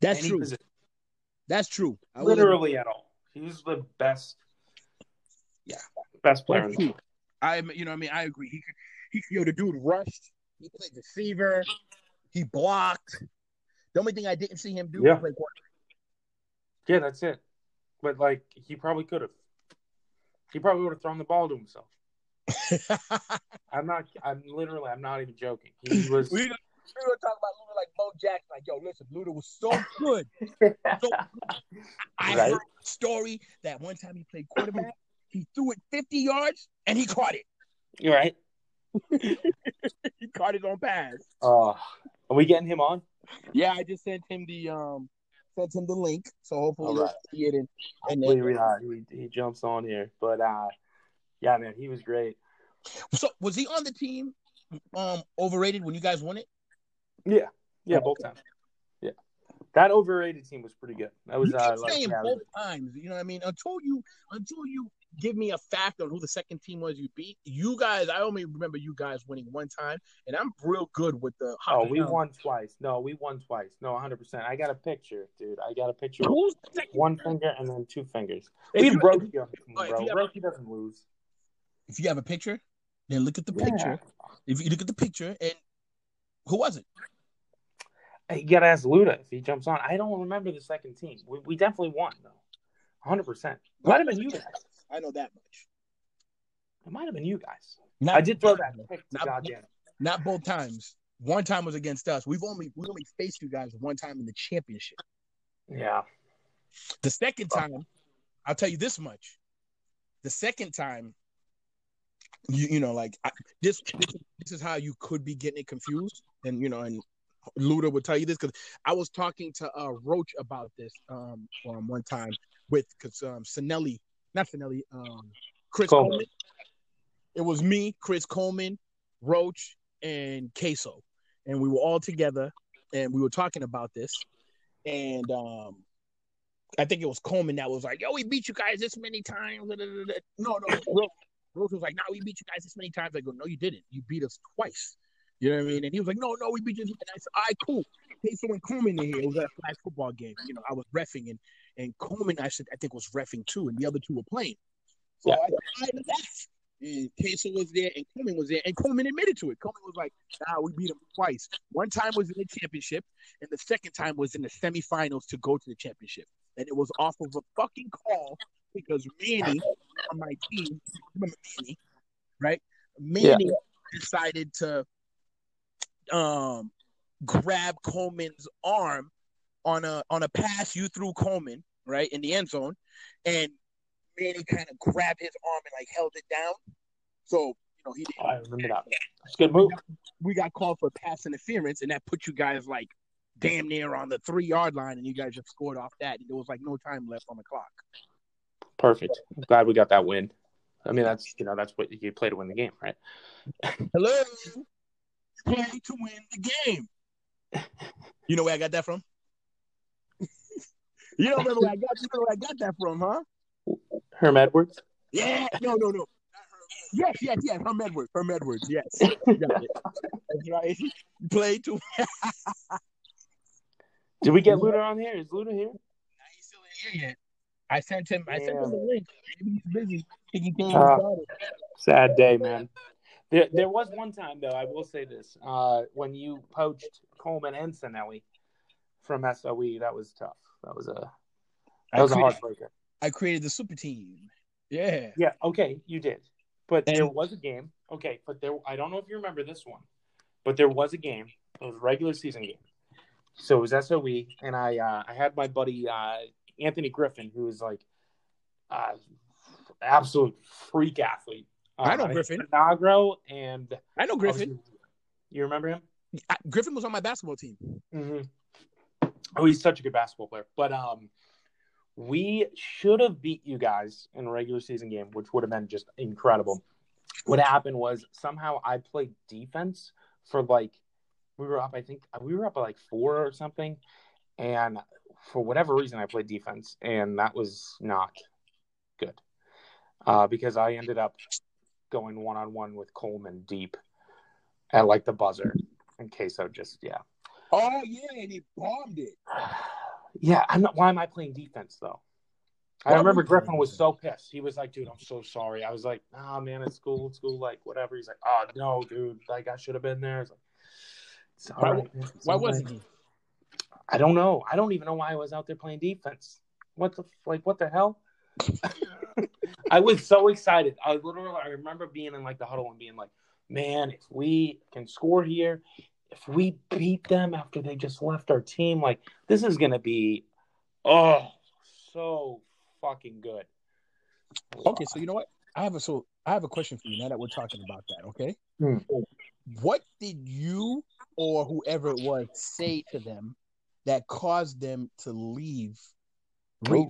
Speaker 4: That's true.
Speaker 3: position.
Speaker 4: That's true. I
Speaker 3: literally at all. He's the best. Yeah, best player in
Speaker 4: That's
Speaker 3: the
Speaker 4: I you know what I mean I agree. He could he yo the dude rushed. He played receiver. He blocked. The only thing I didn't see him do
Speaker 3: Yeah.
Speaker 4: was play quarterback.
Speaker 3: Yeah, that's it. But like, he probably could have. He probably would have thrown the ball to himself. I'm not. I'm literally. I'm not even joking. He was.
Speaker 4: we we were talking about Luda like Bo Jackson. Like, yo, listen, Luda was so good. So, I
Speaker 3: Right.
Speaker 4: heard a story that one time he played quarterback. He threw it 50 yards and he caught it.
Speaker 3: You're right.
Speaker 4: He caught his own pass.
Speaker 3: Uh, are we getting him on?
Speaker 4: Yeah, I just sent him the um sent him the link. So hopefully
Speaker 3: All
Speaker 4: he'll
Speaker 3: right.
Speaker 4: see it and, and then,
Speaker 3: we, uh, he, he jumps on here, but uh, yeah, man, he was great.
Speaker 4: so was he on the team um overrated when you guys won it?
Speaker 3: Yeah, yeah, both times. Yeah, that overrated team was pretty good. That was
Speaker 4: you
Speaker 3: uh,
Speaker 4: keep
Speaker 3: like,
Speaker 4: saying
Speaker 3: yeah,
Speaker 4: both times. You know what I mean? Until you until you give me a fact on who the second team was you beat. You guys, I only remember you guys winning one time, and I'm real good with the.
Speaker 3: Oh, we
Speaker 4: Hopkins.
Speaker 3: won twice. No, we won twice. No, 100%. I got a picture, dude. I got a picture.
Speaker 4: Who's the second?
Speaker 3: One finger and then two fingers.
Speaker 4: If
Speaker 3: We
Speaker 4: you-
Speaker 3: broke you on the team,
Speaker 4: Oh, if
Speaker 3: bro.
Speaker 4: you have-
Speaker 3: Roki doesn't lose.
Speaker 4: If you have a picture, then look at the
Speaker 3: Yeah.
Speaker 4: picture. If you look at the picture, and who was it?
Speaker 3: Hey, You gotta ask Luda if he jumps on. I don't remember the second team. We, we definitely won though, hundred percent. Might have been you guys.
Speaker 4: I know that much.
Speaker 3: It might have been you guys.
Speaker 4: Not,
Speaker 3: I did throw that pick to
Speaker 4: Not-
Speaker 3: goddamn.
Speaker 4: Not both times. One time was against us. We've only we only faced you guys one time in the championship.
Speaker 3: Yeah,
Speaker 4: The second time, I'll tell you this much. The second time, you you know, like I, this, this this is how you could be getting it confused, and you know, and Luda would tell you this because I was talking to uh, Roach about this um, um one time with because um Sinelli, not Sinelli, um Chris
Speaker 3: Coleman.
Speaker 4: Coleman. It was me, Chris Coleman, Roach, and Queso, and we were all together, and we were talking about this, and um. I think it was Coleman that was like, "Yo, we beat you guys this many times." da, da, da, da." No, no, Roach, Roach was like, "No, we beat you guys this many times." I go, "No, you didn't. You beat us twice." You know what I mean? And he was like, "No, no, we beat you." And I said, "All right, cool." Queso and Coleman in here. It was at a flag football game. You know, I was refing, and and Coleman, I said, I think was refing too, and the other two were playing. So
Speaker 3: Yeah.
Speaker 4: I said, "All right. And Queso was there, and Coleman was there, and Coleman admitted to it. Coleman was like, "Nah, we beat him twice. One time was in the championship, and the second time was in the semifinals to go to the championship." and it was off of a fucking call because Manny on my team, remember Manny, right? Manny decided to um grab Coleman's arm on a on a pass you threw Coleman right in the end zone, and Manny kind of grabbed his arm and like held it down. So you know he
Speaker 3: I remember that. It's good move.
Speaker 4: we got called for pass interference, and that put you guys like damn near on the three yard line, and you guys just scored off that. And there was like no time left on the clock.
Speaker 3: Perfect. I'm glad we got that win. I mean, that's you know that's what you play to win the game, right?
Speaker 4: Hello, play to win the game. You know where I got that from? you don't remember where I got you know where I got that from, huh?
Speaker 3: Herm Edwards.
Speaker 4: Yeah, no, no, no. Yes, yes, yes. Herm Edwards. Herm Edwards. Yes. Got it. That's right. Play to.
Speaker 3: Did we get Luda on here? Is Luda here?
Speaker 4: He's still in here yet. I sent him. I sent him
Speaker 3: Damn.
Speaker 4: the link. Maybe he's busy. Think he can't
Speaker 3: Ah. Sad day, man. There, there was one time though. I will say this: uh, when you poached Coleman and Sinelli from SOE, that was tough. That was a that
Speaker 4: I
Speaker 3: was a heartbreaker.
Speaker 4: I created the super team. Yeah.
Speaker 3: Yeah, okay, you did, but
Speaker 4: And-
Speaker 3: there was a game. Okay, but there. I don't know if you remember this one, but there was a game. It was a regular season game. So it was SOE, and I uh, I had my buddy uh, Anthony Griffin, who was like uh, absolute freak athlete. Uh,
Speaker 4: I know Griffin.
Speaker 3: Nagro and
Speaker 4: I know Griffin.
Speaker 3: You remember him?
Speaker 4: I, Griffin was on my basketball team.
Speaker 3: Mm-hmm. Oh, he's such a good basketball player. But um, we should have beat you guys in a regular season game, which would have been just incredible. What happened was somehow I played defense for like we were up. I think we were up by like four or something, and for whatever reason, I played defense, and that was not good uh, because I ended up going one on one with Coleman deep at like the buzzer, and Queso just yeah.
Speaker 4: Oh yeah, and he bombed it.
Speaker 3: Yeah, I'm not. Why am I playing defense though? I remember? Griffin was so pissed. He was like, "Dude, I'm so sorry." I was like, "Oh man, it's cool, it's cool, like whatever." He's like, "Oh no, dude, like I should have been there." It's like, "It's all
Speaker 4: Why-
Speaker 3: right,
Speaker 4: Why wasn't he?
Speaker 3: I don't know. I don't even know why I was out there playing defense. What the like? What the hell? I was so excited. I literally, I remember being in like the huddle and being like, "Man, if we can score here, if we beat them after they just left our team, like this is gonna be, oh, so fucking good."
Speaker 4: Okay, so you know what? I have a so I have a question for you now that we're talking about that. Okay,
Speaker 3: Hmm.
Speaker 4: what did you or whoever it was say to them that caused them to leave Reed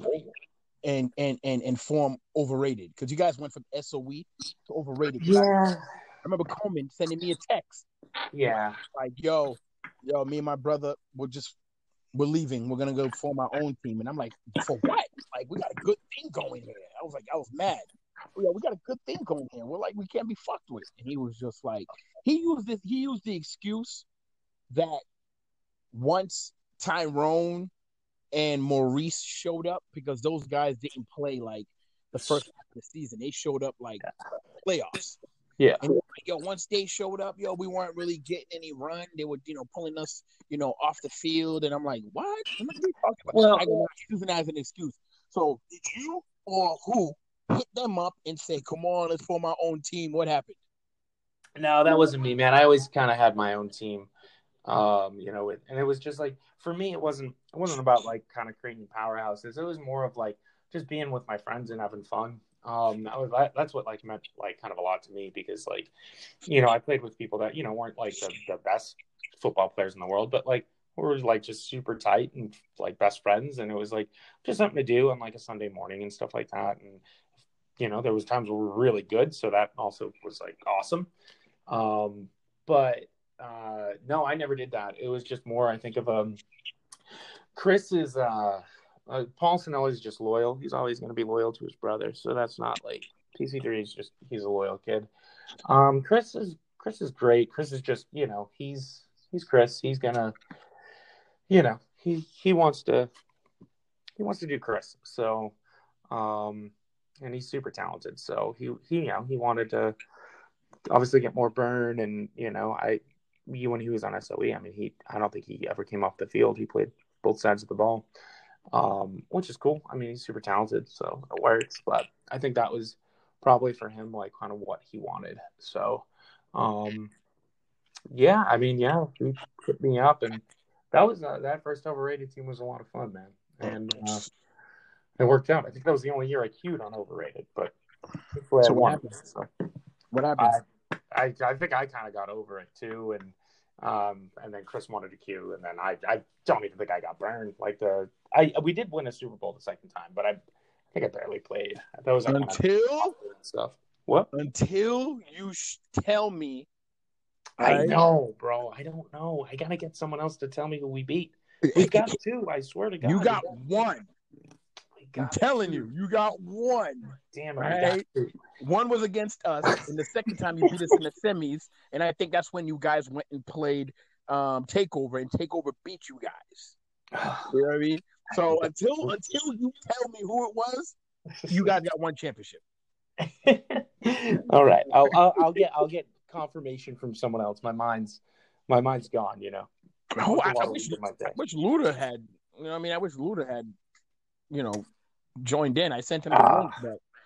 Speaker 4: and and and and form overrated? Because you guys went from SOE to overrated. I,
Speaker 3: Yeah,
Speaker 4: I remember Coleman sending me a text
Speaker 3: yeah,
Speaker 4: like, "Yo, yo, me and my brother, we're just we're leaving. We're gonna go form our own team." And I'm like, "For what? Like, we got a good thing going here." I was like, I was mad. Yeah, we got a good thing going here. We're like, we can't be fucked with. And he was just like, he used this. He used the excuse that once Tyrone and Maurice showed up because those guys didn't play like the first half of the season. They showed up like playoffs.
Speaker 3: Yeah.
Speaker 4: And like, yo, once they showed up, yo, we weren't really getting any run. They were, you know, pulling us, you know, off the field. And I'm like, what? What are you talking about?
Speaker 3: Well-
Speaker 4: I go, "Nah, using that as an excuse. So did you or who hit them up and say, come on, let's form our own team? What happened?
Speaker 3: No, that wasn't me, man. I always kind of had my own team, um, you know, and it was just like for me, it wasn't it wasn't about like kind of creating powerhouses. It was more of like just being with my friends and having fun. Um, that was that, that's what like meant like kind of a lot to me because like, you know, I played with people that you know weren't like the, the best football players in the world, but like we were like just super tight and like best friends, and it was like just something to do on like a Sunday morning and stuff like that, and you know, there was times where we were really good, so that also was like awesome. Um, but uh, no, I never did that. It was just more, I think of um, Chris is uh, uh Paul Sinelli is just loyal. He's always going to be loyal to his brother, so that's not like PC3 is just he's a loyal kid. Um, Chris is Chris is great. Chris is just you know he's he's Chris. He's gonna you know he he wants to he wants to do Chris. So um, and he's super talented. So he he you know he wanted to obviously get more burn and you know I when he was on SOE I mean he I don't think he ever came off the field he played both sides of the ball um which is cool I mean he's super talented so it works but I think that was probably for him like kind of what he wanted so um yeah I mean yeah he hit me up and that was uh, that first overrated team was a lot of fun, man, and uh, it worked out. I think that was the only year I queued on overrated, but hopefully
Speaker 4: So
Speaker 3: I won.
Speaker 4: happened?
Speaker 3: So
Speaker 4: What happened?
Speaker 3: I, I think I kind of got over it too, and um, and then Chris wanted to cue, and then I, I don't even think I got burned. Like the I we did win a Super Bowl the second time, but I, I think I barely played. That was like, kind of
Speaker 4: until
Speaker 3: stuff. What?
Speaker 4: until you sh- tell me.
Speaker 3: I
Speaker 4: Right.
Speaker 3: know, bro. I don't know. I gotta get someone else to tell me who we beat. We got two. I swear to God.
Speaker 4: You
Speaker 3: we
Speaker 4: got one. I'm telling
Speaker 3: two.
Speaker 4: you, you got one.
Speaker 3: Damn
Speaker 4: Right. One was against us, and the second time you beat us in the semis, and I think that's when you guys went and played um, Takeover, and Takeover beat you guys. You know what I mean? So until until you tell me who it was, you guys got one championship.
Speaker 3: All right, I'll, I'll I'll get I'll get confirmation from someone else. My mind's my mind's gone. You know.
Speaker 4: Oh, I, I wish I wish Luda had. You know, I mean, I wish Luda had. You know, joined in. I sent him
Speaker 3: Ah.
Speaker 4: the link,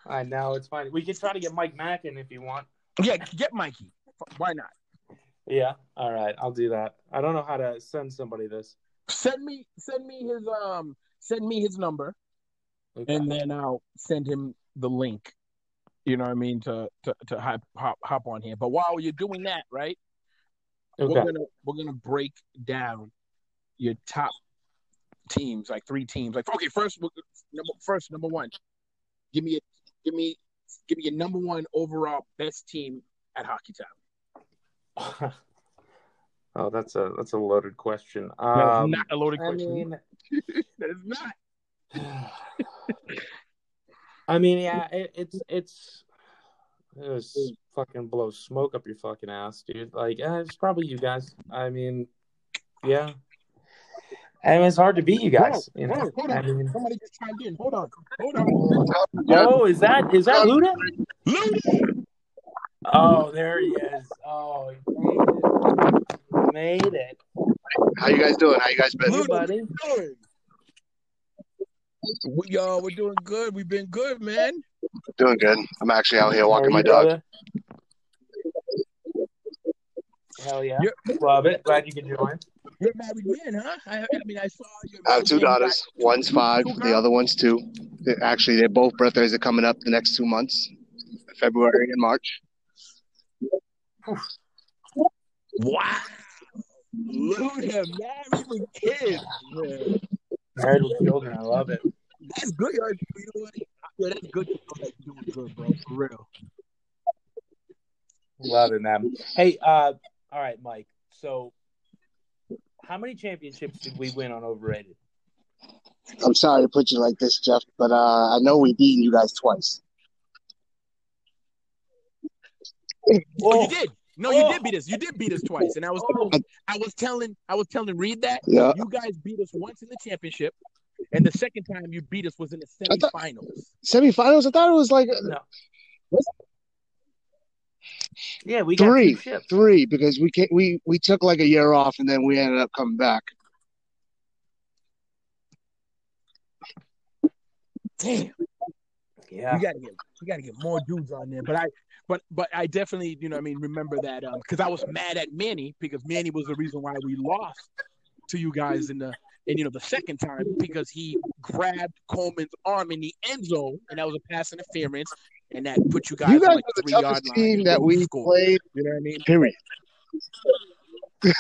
Speaker 4: but
Speaker 3: I know it's fine. We can try to get Mike Mackin if you want.
Speaker 4: yeah, get Mikey. Why not?
Speaker 3: Yeah. All right, I'll do that. I don't know how to send somebody this.
Speaker 4: Send me send me his um send me his number,
Speaker 3: Okay.
Speaker 4: and then I'll send him the link. You know what I mean to to to hop hop, hop on here. But while you're doing that, right?
Speaker 3: okay.
Speaker 4: We're gonna we're gonna break down your top teams, like three teams. Like okay, first number first number one. Give me a give me give me your number one overall best team at Hockey Town.
Speaker 3: oh, that's a that's a loaded question.
Speaker 4: That is
Speaker 3: Um,
Speaker 4: not a loaded
Speaker 3: I
Speaker 4: question.
Speaker 3: mean,
Speaker 4: that is not.
Speaker 3: I mean, yeah, it, it's it's it's fucking blow smoke up your fucking ass, dude. Like, eh, it's probably you guys. I mean, yeah, and it's hard to beat you guys. You know,
Speaker 4: Hold on, hold
Speaker 3: I
Speaker 4: on.
Speaker 3: mean,
Speaker 4: Somebody just chimed in. Hold on. Hold on.
Speaker 3: oh, is that is that Luda?
Speaker 4: Luda!
Speaker 3: Oh, there he is. Oh, he made it. Made it.
Speaker 5: How you guys doing? How you guys been?
Speaker 3: Hey, buddy.
Speaker 4: Good. We, uh, we're doing good. We've been good, man.
Speaker 5: Doing good. I'm actually out here walking my dog.
Speaker 3: brother? Hell yeah.
Speaker 4: Yep.
Speaker 3: Love it. Glad you could join.
Speaker 4: You're a married man, huh? I, I mean, I saw you.
Speaker 5: I have two daughters. One's five. The other one's two. They- Actually, they're both birthdays are coming up the next two months, February and March.
Speaker 4: Wow. Luda married with kids. Man.
Speaker 3: Married with children. I love it.
Speaker 4: That's good. You know what? Yo, that's good to you're doing good, bro. For real.
Speaker 3: Loving them. Hey, uh, all right, Mike. So, how many championships did we win on overrated?
Speaker 5: I'm sorry to put you like this, Jeff, but uh, I know we beaten you guys twice.
Speaker 4: Oh, you did. No, you
Speaker 3: Oh.
Speaker 4: did beat us. You did beat us twice, and I was
Speaker 3: Oh.
Speaker 4: I was telling I was telling Reed that
Speaker 5: Yeah.
Speaker 4: you guys beat us once in the championship, and the second time you beat us was in the
Speaker 5: I thought-
Speaker 4: semifinals.
Speaker 5: Semifinals. I thought it was like
Speaker 3: No. Yeah, we got
Speaker 5: three,
Speaker 3: two
Speaker 5: three, because we can we we took like a year off and then we ended up coming back.
Speaker 4: Damn.
Speaker 3: Yeah.
Speaker 4: We gotta get we gotta get more dudes on there. But I but but I definitely, you know, what I mean, remember that um because I was mad at Manny because Manny was the reason why we lost to you guys in the and you know the second time because he grabbed Coleman's arm in the end zone and that was a pass interference and that put you guys,
Speaker 5: You
Speaker 4: on
Speaker 5: guys
Speaker 4: like
Speaker 5: were
Speaker 4: the
Speaker 5: the
Speaker 4: three yard
Speaker 5: toughest
Speaker 4: line.
Speaker 5: team that we
Speaker 4: scored.
Speaker 5: played.
Speaker 4: You know what I mean?
Speaker 5: Period.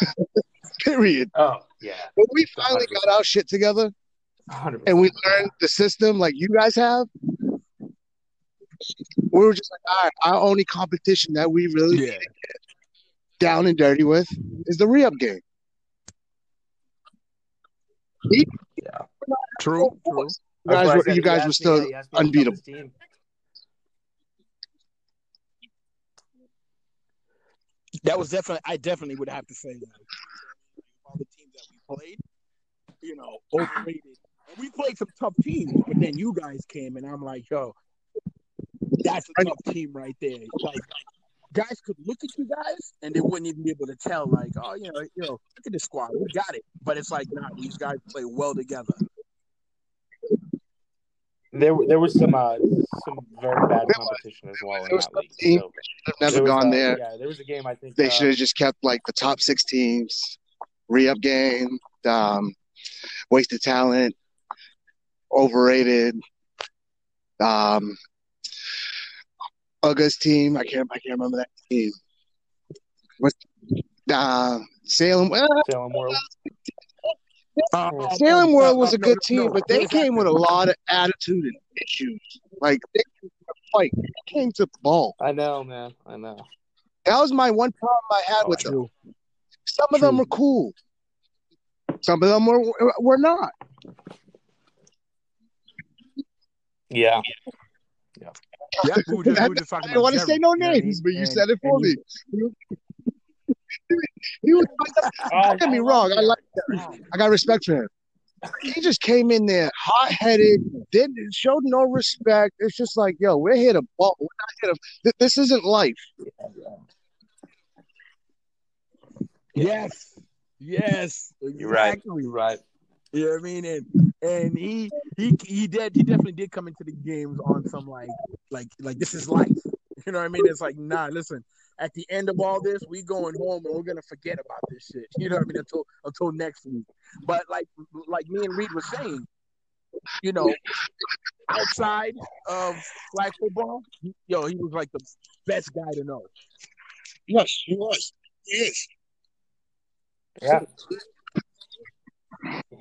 Speaker 5: Period.
Speaker 3: Oh, yeah.
Speaker 5: When we finally got our shit together
Speaker 3: 100%.
Speaker 5: and we learned the system like you guys have, we were just like, all right, our only competition that we really
Speaker 4: Yeah.
Speaker 5: need to get down and dirty with is the re-up game. Yeah.
Speaker 4: True, true.
Speaker 5: You guys,
Speaker 3: That's why I
Speaker 5: were, you guys were still
Speaker 3: me to
Speaker 5: unbeatable.
Speaker 3: help his team.
Speaker 4: That was definitely I definitely would have to say that. All the teams that we played, you know, overrated. And we played some tough teams, but then you guys came and I'm like, yo, that's a tough team right there. Like guys could look at you guys and they wouldn't even be able to tell, like, oh, you know, you know, look at the squad, we got it. But it's like, nah, these guys play well together.
Speaker 3: There, there was some, uh, some very bad competition as well
Speaker 5: there was
Speaker 3: that
Speaker 5: some team-
Speaker 3: So
Speaker 5: I've never
Speaker 3: there was,
Speaker 5: gone
Speaker 3: uh,
Speaker 5: there.
Speaker 3: Yeah, there was a game I think.
Speaker 5: They
Speaker 3: uh,
Speaker 5: should have just kept like the top six teams, re-up game. um, wasted talent, overrated. Um, Uga's team. I can't. I can't remember that team. What? Uh, Salem.
Speaker 3: Salem World.
Speaker 4: Uh,
Speaker 5: Salem
Speaker 4: uh,
Speaker 5: World was a good team, but they came with a lot of attitude and issues. Like they came to fight. They came to ball.
Speaker 3: I know, man. I know.
Speaker 5: That was my one problem I had
Speaker 3: Oh,
Speaker 5: with them.
Speaker 4: True.
Speaker 5: Some of them were cool. Some of them were were not.
Speaker 3: Yeah.
Speaker 4: Yeah, we were just, we were just
Speaker 5: I
Speaker 4: talking
Speaker 5: didn't want to say no
Speaker 4: you know what
Speaker 5: names, but you
Speaker 4: And-
Speaker 5: said it for
Speaker 4: and
Speaker 5: me.
Speaker 4: You-
Speaker 5: He was, don't get me oh, wrong. I like I got respect for him. He just came in there hot headed, didn't showed no respect. It's just like, yo, we're here to ball. We're not here to. This isn't life.
Speaker 4: Yes. Yes.
Speaker 3: You're right.
Speaker 4: Exactly.
Speaker 3: You're right.
Speaker 4: You know what I mean? And and he he he did he definitely did come into the games on some like like like this is life. You know what I mean? It's like nah, listen. At the end of all this, we going home and we're gonna forget about this shit. You know what I mean? Until until next week. But like like me and Reed were saying, you know, outside of flag football, yo, he was like the best guy to know.
Speaker 5: Yes, he was. He is.
Speaker 3: Yeah.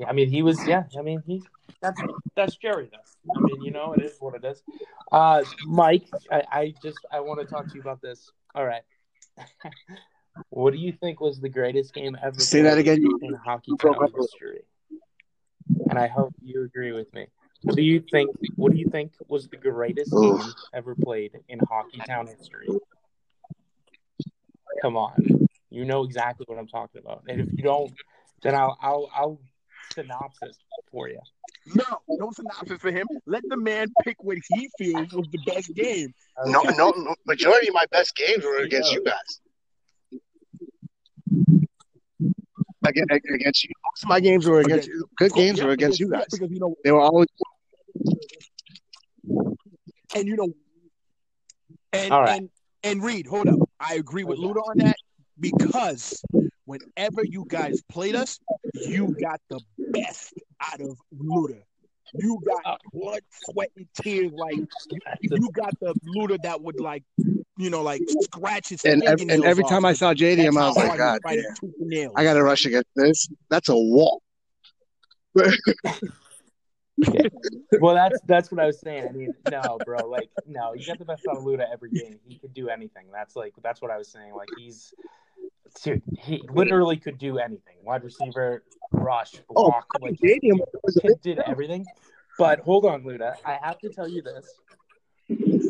Speaker 3: I mean, he was. Yeah. I mean, he. That's that's Jerry, though. I mean, you know, it is what it is. Uh, Mike, I, I just I want to talk to you about this. All right. what do you think was the greatest game ever?
Speaker 5: Say that
Speaker 3: played
Speaker 5: again.
Speaker 3: In hockey town
Speaker 5: up a little.
Speaker 3: history. And I hope you agree with me. What do you think? What do you think was the greatest
Speaker 5: Ooh.
Speaker 3: game ever played in hockey town history? Come on, you know exactly what I'm talking about. And if you don't, then I'll I'll I'll synopsis for you.
Speaker 4: No, no synopsis for him. Let the man pick what he feels was the best game.
Speaker 5: No, no, no. Majority of my best games were against you guys. Against, against you. Most of my games were against you. Good games
Speaker 4: Yeah,
Speaker 5: were against you guys.
Speaker 4: because you know,
Speaker 5: They were always
Speaker 4: and you know, and
Speaker 3: All right.
Speaker 4: and and Reed, hold up. I agree with Luda on that because whenever you guys played us, you got the best out of Luda. You got blood, sweat, and tears. Like you got the Luda that would like, you know, like scratch his
Speaker 5: and every, and every
Speaker 4: off.
Speaker 5: time I saw JD,
Speaker 4: That's
Speaker 5: oh
Speaker 4: I
Speaker 5: was like, God
Speaker 4: fighted
Speaker 5: damn,
Speaker 4: tooth and nail.
Speaker 5: I got to rush against this. That's a wall.
Speaker 3: Well, that's that's what I was saying. I mean, no, bro, like no, you got the best out of Luda every game. He could do anything. That's like that's what I was saying. Like he's dude, he literally could do anything. Wide receiver, rush,
Speaker 5: Oh,
Speaker 3: like
Speaker 5: JD was a
Speaker 3: kid did everything. But hold on, Luda. I have to tell you this.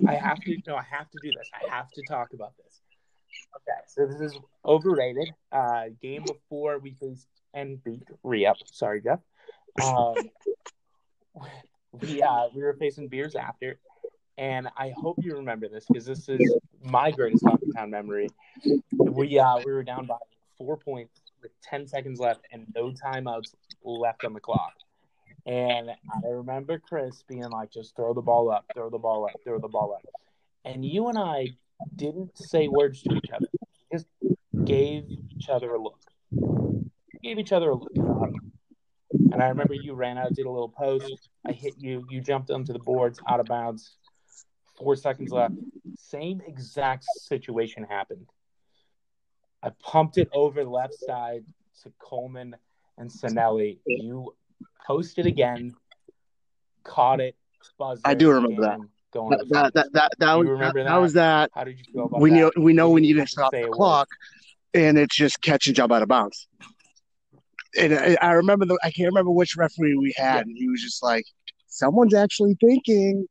Speaker 3: I have to no, I have to do this. I have to talk about this. Okay, so this is overrated. Uh game before we faced and beat re-up. Sorry, Jeff. Um we uh we were facing beers after and I hope you remember this because this is my greatest town memory. We uh we were down by four points with ten seconds left and no timeouts left on the clock. And I remember Chris being like, just throw the ball up, throw the ball up, throw the ball up. And you and I didn't say words to each other. Just gave each other a look. Gave each other a look. And I remember you ran out, did a little post. I hit you. You jumped onto the boards, out of bounds. Four seconds left. Same exact situation happened. I pumped it over the left side to Coleman and Sinelli. You posted again, caught it, buzzed
Speaker 5: I do remember that.
Speaker 3: Going
Speaker 5: That that that that, that
Speaker 3: You
Speaker 5: was
Speaker 3: remember
Speaker 5: that,
Speaker 3: that?
Speaker 5: was that.
Speaker 3: How did you feel about
Speaker 5: We
Speaker 3: that?
Speaker 5: know we know we need to stop the clock, and it's just catch and jump out of bounds. And I, I remember the I can't remember which referee we had,
Speaker 3: Yeah.
Speaker 5: and he was just like, "Someone's actually thinking."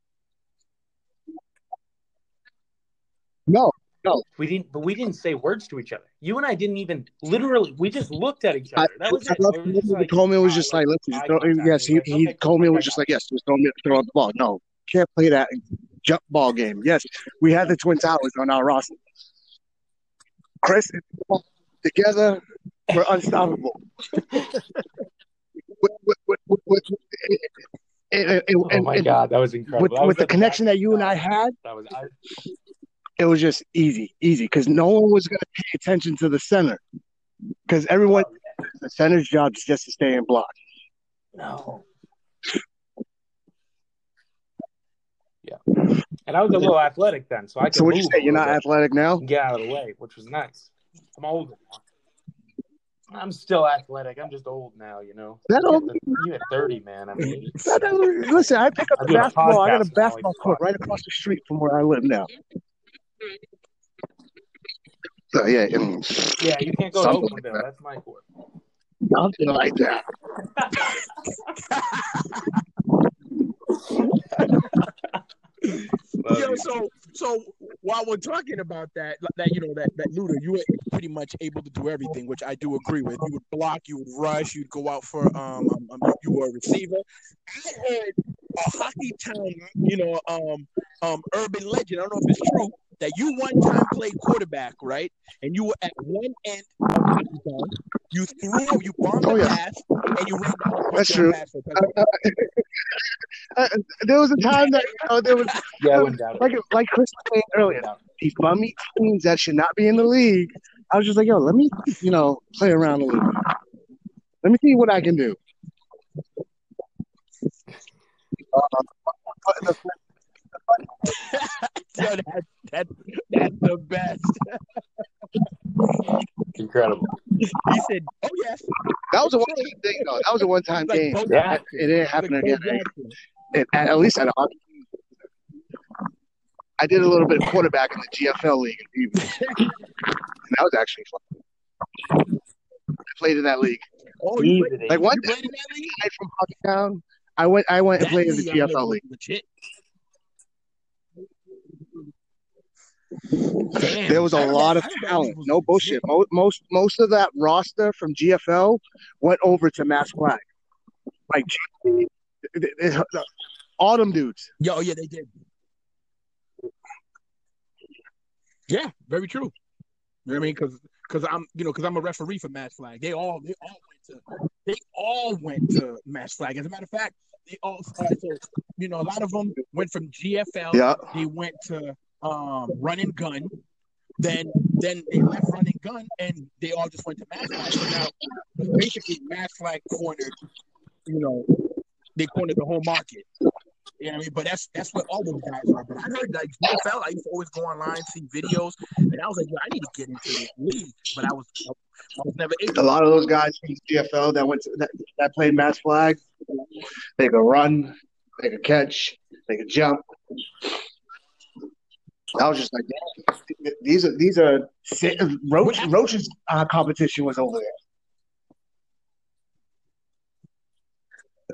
Speaker 5: No, no,
Speaker 3: We didn't, but we didn't say words to each other. You and I didn't even literally. We just looked at each other. That was
Speaker 5: I
Speaker 3: it.
Speaker 5: love
Speaker 3: It was just like,
Speaker 5: Coleman was just like, "Let's just throw." Yes, he,
Speaker 3: was like,
Speaker 5: he
Speaker 3: okay,
Speaker 5: Coleman was just like, "Yes, just throw me throw the ball." No, can't play that jump ball game. Yes, we had the Twin Towers on our roster. Chris and Paul together, we're unstoppable. With- with- with- with- with- and- and-
Speaker 3: Oh my
Speaker 5: and
Speaker 3: god, that was incredible.
Speaker 5: with,
Speaker 3: was
Speaker 5: with the
Speaker 3: at
Speaker 5: connection that you and I had,
Speaker 3: That was. I,
Speaker 5: it was just easy, easy because no one was going to pay attention to the center because everyone, the center's job is just to stay in block.
Speaker 3: No. Yeah. And I was a little athletic then, so I could
Speaker 5: So what you say? You're not
Speaker 3: bit
Speaker 5: athletic now?
Speaker 3: get out of the way, which was nice. I'm older now. I'm still athletic. I'm just old now, you know.
Speaker 5: That
Speaker 3: You
Speaker 5: old?
Speaker 3: you hit 30, man. I mean,
Speaker 5: Listen, I pick up
Speaker 3: I
Speaker 5: the basketball. I got a basketball court right across the street from where I live now. So yeah,
Speaker 3: yeah, you can't go to
Speaker 5: Something like that.
Speaker 3: That's my court.
Speaker 5: something like that.
Speaker 3: Love
Speaker 4: Yo, so so while we're talking about that, that you know that that Luda, you were pretty much able to do everything, which I do agree with. You would block, you would rush, you'd go out for um, um, um you were a receiver. I heard a hockey town, you know, um, um, urban legend. I don't know if it's true that you one time played quarterback, right? And you were at one end of hockey town. You threw, you bombed
Speaker 5: Oh,
Speaker 4: the
Speaker 5: yeah.
Speaker 4: pass, and you ran down the
Speaker 5: That's true.
Speaker 4: pass for a touchdown.
Speaker 5: Uh, there was a time that you know there was
Speaker 3: Yeah, I wouldn't doubt it.
Speaker 5: like like Chris was saying earlier, these bummy teams that should not be in the league. I was just like, yo, let me you know play around a little bit. Let me see what I can do. Uh,
Speaker 4: Yo, that, that, that's the best.
Speaker 3: Incredible.
Speaker 4: He said, "Oh yes."
Speaker 5: that was a one time thing though. That was a one time
Speaker 4: Like
Speaker 5: game.
Speaker 3: Yeah.
Speaker 4: Jackson.
Speaker 5: It didn't happen
Speaker 4: Like
Speaker 5: again. It, at, at least at a I did a little bit of quarterback in the GFL league, in and that was actually fun. I played in that league.
Speaker 4: Oh, you played,
Speaker 5: Like one
Speaker 4: you played in that league?
Speaker 5: guy from Hockeytown, I went. I went and played in the
Speaker 4: league, I know
Speaker 5: GFL league.
Speaker 4: Legit. Damn,
Speaker 5: There was a lot of
Speaker 4: I heard that
Speaker 5: talent. No bullshit. Most, most most of that roster from GFL went over to Mass Flag. Like G- it- it- it- dudes.
Speaker 4: Yo, yeah, they did. Yeah, very true. You know what I mean? Because because I'm you know because I'm a referee for Mass Flag. They all they all went to they all went to Mass Flag. As a matter of fact, they all started. So you know a lot of them went from GFL.
Speaker 5: Yeah.
Speaker 4: They went to um, Run and Gun. Then then they left Run and Gun and they all just went to Mass Flag. So now basically Mass Flag cornered. You know, they cornered the whole market. You know what I mean? But that's that's what all those guys are. But I heard like NFL, I used to always go online, see videos, and I was like, yo, I need to get into this league. But I was I was never able.
Speaker 5: A lot of those guys from GFL that went to, that, that played Mass Flag, they could run, they could catch, they could jump. I was just like, damn, these are these are Roach Roach's uh, competition was over there.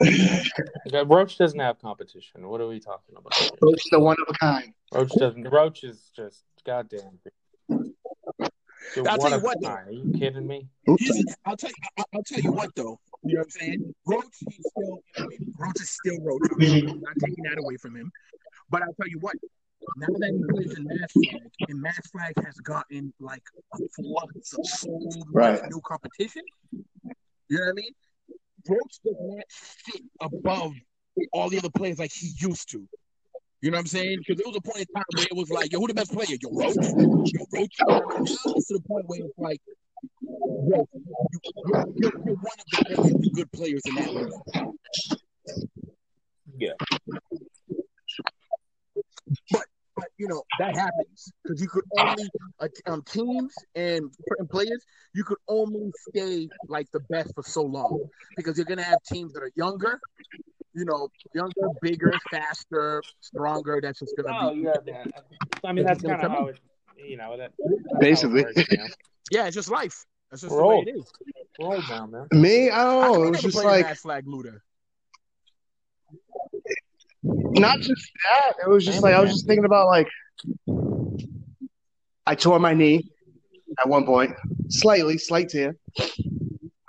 Speaker 3: Okay, Roach doesn't have competition. What are we talking about? here?
Speaker 5: Roach is the one of a kind.
Speaker 3: Roach doesn't. Roach is just goddamn. You're
Speaker 4: I'll tell you what, though.
Speaker 3: Are you kidding me?
Speaker 4: He's- I'll tell you, I'll, I'll tell you what though. You know what I'm saying? Roach, he's still Roach is still Roach. I'm not taking that away from him. But I'll tell you what. Now that he plays in Mass Flag, and Mass Flag has gotten like a flux of so
Speaker 5: Right.
Speaker 4: new competition. You know what I mean? Roach does not sit above all the other players like he used to. You know what I'm saying? Because there was a point in time where it was like, yo, who the best player? Yo, Roach. Yo, Roach. Now it's to the point where it's like, yo, you, you're, you're, you're one of the very good players in that league.
Speaker 3: Yeah.
Speaker 4: But you know that happens because you could only uh, um, teams and certain players you could only stay like the best for so long because you're gonna have teams that are younger, you know, younger, bigger, faster, stronger. That's just gonna
Speaker 3: Oh,
Speaker 4: be
Speaker 3: yeah, man. I mean, that's kind of how it. You know that. that's how it
Speaker 5: Basically.
Speaker 3: works, man.
Speaker 4: yeah, it's just life. That's just
Speaker 3: We're
Speaker 4: the way it is.
Speaker 3: We're old now, man.
Speaker 5: Me, I don't know.
Speaker 4: come
Speaker 5: It was just like
Speaker 4: Flag Luda?
Speaker 5: Not just that. It was just like I was just thinking about like I tore my knee at one point, slightly, slight tear.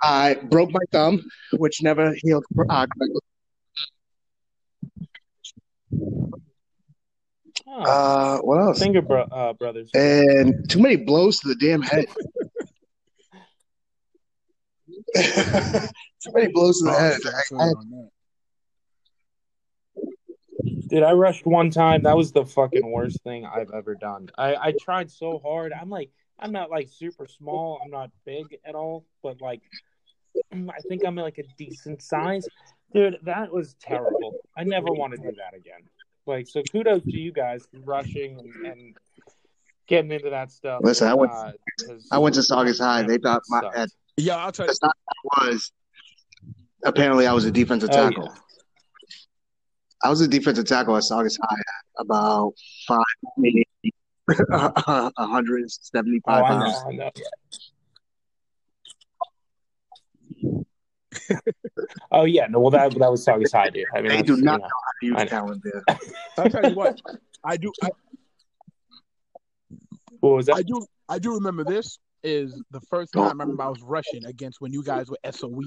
Speaker 5: I broke my thumb, which never healed. Uh.
Speaker 3: Oh,
Speaker 5: uh, what else?
Speaker 3: finger bro- uh, brothers.
Speaker 5: And too many blows to the damn head. too many blows to the head. I, I,
Speaker 3: Dude, I rushed one time. That was the fucking worst thing I've ever done. I, I tried so hard. I'm like, I'm not like super small. I'm not big at all, but like, I think I'm like a decent size. Dude, that was terrible. I never want to do that again. Like, so kudos to you guys rushing and, and getting into that stuff.
Speaker 5: Listen, I went-
Speaker 3: uh, 'cause-
Speaker 5: I went to Saugus High. They thought my
Speaker 3: Sucked.
Speaker 5: at,
Speaker 4: Yeah, I'll tell you.
Speaker 5: that's not what I was. Apparently, I was a defensive
Speaker 3: Oh,
Speaker 5: tackle.
Speaker 3: yeah.
Speaker 5: I was a defensive tackle at Saugus High at about five, maybe 175
Speaker 3: Oh, I
Speaker 5: pounds.
Speaker 3: know, I know. oh yeah, no, well that that was Saugus High, dude. I mean,
Speaker 5: They
Speaker 3: that's,
Speaker 5: do
Speaker 3: you
Speaker 5: not
Speaker 3: know.
Speaker 5: know how to use
Speaker 3: I know.
Speaker 5: talent there.
Speaker 4: I'll tell you what. I do. I,
Speaker 3: What was that?
Speaker 4: I do. I do remember this is the first time I remember I was rushing against when you guys were SOE,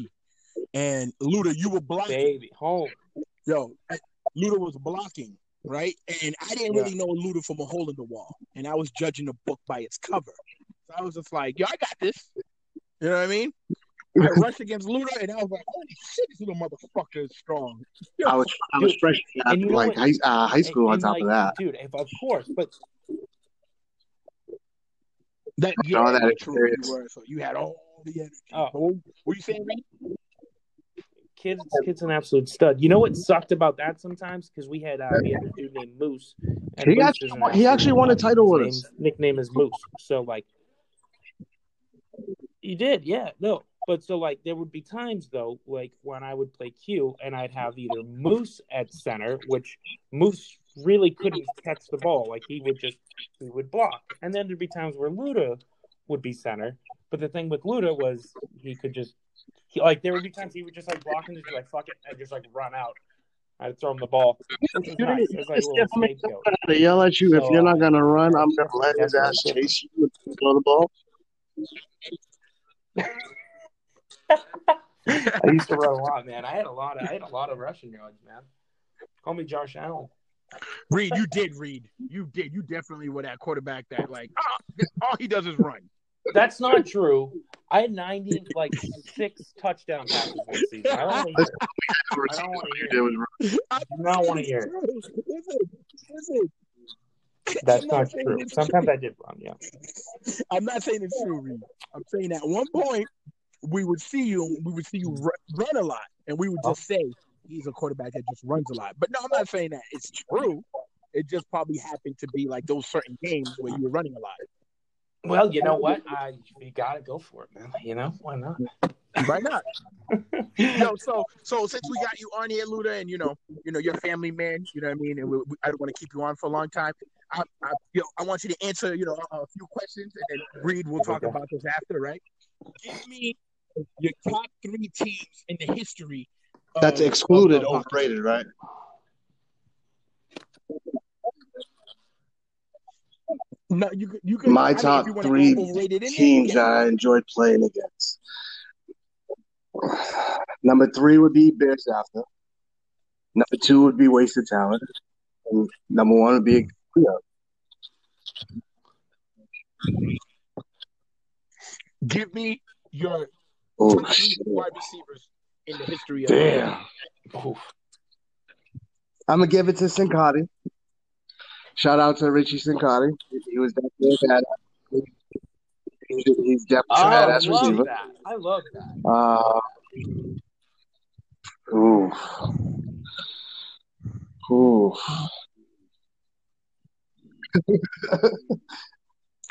Speaker 4: and Luda, you were blocking.
Speaker 3: Baby, home.
Speaker 4: Yo, Luda was blocking, right? And I didn't
Speaker 3: Yeah.
Speaker 4: really know Luda from a hole in the wall, and I was judging the book by its cover. So I was just like, "Yo, I got this." You know what I mean? I rushed against Luda, and I was like, "Holy shit, this little motherfucker is strong."
Speaker 5: I was I was
Speaker 3: Dude,
Speaker 5: fresh out
Speaker 3: you know
Speaker 5: like
Speaker 3: what?
Speaker 5: high, uh, high school.
Speaker 3: And-
Speaker 5: on
Speaker 3: and,
Speaker 5: top of that,
Speaker 3: dude. If, of course, but
Speaker 4: That yeah,
Speaker 5: All that
Speaker 4: true, you were. So you had all the energy.
Speaker 3: Oh.
Speaker 4: What were you saying, Reed?
Speaker 3: Kid's kid's an absolute stud. You know what sucked about that sometimes because we had uh, we had a dude named Moose. And
Speaker 5: He
Speaker 3: Moose
Speaker 5: actually won- he actually won a title with us.
Speaker 3: Nickname is Moose. So like, he did, yeah, no. But so like, there would be times though, like when I would play Q and I'd have either Moose at center, which Moose really couldn't catch the ball. Like he would just he would block, and then there'd be times where Luda would be center. But the thing with Luda was he could just he, like there would be times he would just like block and just be like fuck it and just like run out. I'd throw him the ball. Which was nice. Like a little scapegoat.
Speaker 5: They yell at you if you're not gonna run. I'm gonna let his
Speaker 3: that's
Speaker 5: ass
Speaker 3: what I did.
Speaker 5: chase you and throw the ball.
Speaker 3: I used to run a lot, man. I had a lot of I had a lot of rushing yards, man. Call me Josh Allen.
Speaker 4: Reed, you did read. You did. You definitely were that quarterback that like ah, all he does is run.
Speaker 3: That's not true. I had ninety like six touchdown passes one season. I don't want to hear. I do not want to hear it. That's not true. Sometimes I did run, yeah.
Speaker 4: I'm not saying it's true, Reed. I'm saying at one point we would see you, we would see you run a lot, and we would just say he's a quarterback that just runs a lot. But no, I'm not saying that it's true. It just probably happened to be like those certain games where you were running a lot.
Speaker 3: Well, you know what? I you gotta go for it, man. You know why not?
Speaker 4: Why not? Yo, so so since we got you on here, Luda, and you know, you know, you're family man, you know what I mean, and we, we, I don't want to keep you on for a long time. I, I, you know, I want you to answer, you know, a, a few questions, and then Reed, we'll talk about this after, right? Give me your top three teams in the history. Of,
Speaker 5: That's excluded,
Speaker 4: of- of-
Speaker 5: overrated, right?
Speaker 4: No, you could, you.
Speaker 5: My
Speaker 4: I
Speaker 5: top three
Speaker 4: go overrated in there,
Speaker 5: Teams
Speaker 4: yeah.
Speaker 5: that I enjoyed playing against. Number three would be Beers After. Number two would be Wasted Talent. And number one would be Cleo.
Speaker 4: Give me your
Speaker 5: Oh,
Speaker 4: top three
Speaker 5: shit.
Speaker 4: wide receivers in the history of.
Speaker 5: Damn. I'm gonna give it to Sincotti. Shout out to Richie Sincotti. He was definitely a badass. He's, he's definitely
Speaker 3: Oh,
Speaker 5: a
Speaker 3: I
Speaker 5: badass
Speaker 3: love
Speaker 5: receiver.
Speaker 3: that. I love that.
Speaker 5: Uh, ooh. Ooh.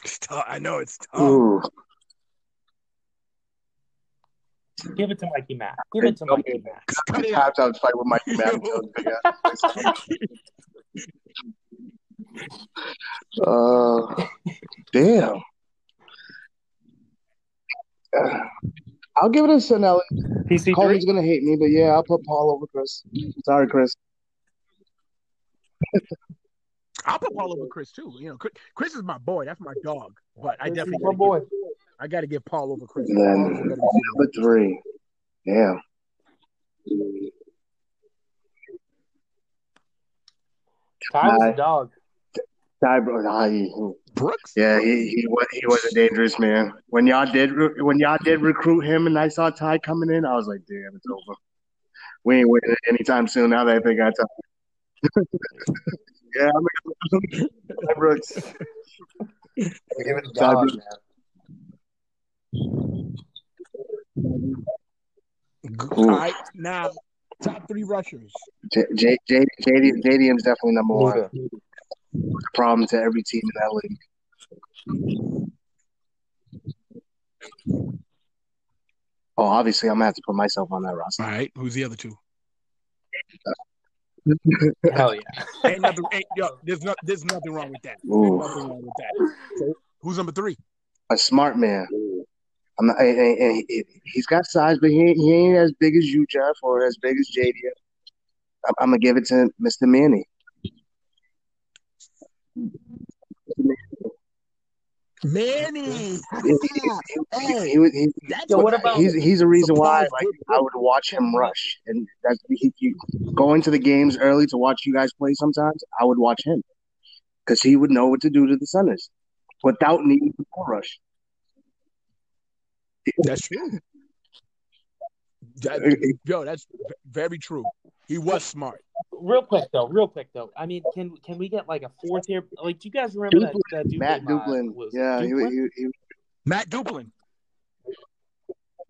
Speaker 4: It's tough. I know it's tough.
Speaker 5: Ooh.
Speaker 3: Give it to Mikey Mack. Give it to Mikey Mack.
Speaker 4: Cut it out.
Speaker 5: Halftime fight with Mike Madden. Big. Uh, damn. Uh, I'll give it to Sinelli.
Speaker 3: PC3.
Speaker 5: Coleman's gonna hate me, but yeah, I'll put Paul over Chris. Sorry, Chris.
Speaker 4: I'll put Paul over Chris too. You know, Chris, Chris is my boy. That's my dog. But I
Speaker 3: This is
Speaker 4: definitely
Speaker 3: my
Speaker 4: gotta
Speaker 3: boy.
Speaker 4: Give, I got to give Paul over Chris.
Speaker 5: Then
Speaker 4: is a better receiver.
Speaker 5: number three. Damn.
Speaker 3: Ty was
Speaker 5: Bye.
Speaker 3: a dog.
Speaker 5: Ty, bro, nah, he-
Speaker 4: Brooks.
Speaker 5: yeah, he he was he was a dangerous man. When y'all did re- when y'all did recruit him, and I saw Ty coming in, I was like, damn, it's over. We ain't winning anytime soon. Now that they got Ty. yeah, I'm gonna Ty Brooks.
Speaker 3: Give it to
Speaker 5: Ty
Speaker 3: dog,
Speaker 5: Brooks.
Speaker 3: man.
Speaker 4: All right, now top three rushers.
Speaker 5: J, J, J, JD, JDM's definitely number one.
Speaker 3: Luka.
Speaker 5: Problem to every team in that league. Oh, obviously, I'm gonna have to put myself on that roster.
Speaker 4: All right, who's the other two?
Speaker 3: Hell yeah.
Speaker 4: Ain't nothing. Ain't, yo, there's no, there's nothing wrong with that. Nothing wrong with that. So, who's number three?
Speaker 5: A smart man. I'm not, and, and- and he- he's got size, but he ain't, he ain't as big as you, Jeff, or as big as JD. I'm, I'm gonna give it to Mr. Manny.
Speaker 4: Manny.
Speaker 5: He, he, he, he,
Speaker 4: That's
Speaker 3: what about-
Speaker 5: he's he's a reason why like I would watch him rush, and that's he, he, going to the games early to watch you guys play. Sometimes I would watch him because he would know what to do to the centers without needing to rush.
Speaker 4: That's true. That, yo, that's very true. He was smart.
Speaker 3: Real quick though, real quick though. I mean, can can we get like a fourth here? Like, do you guys remember that that Duplin,
Speaker 5: Matt
Speaker 3: uh,
Speaker 5: Duplin,
Speaker 3: was
Speaker 5: yeah, he,
Speaker 3: Duplin?
Speaker 5: he, he,
Speaker 4: Matt Duplin.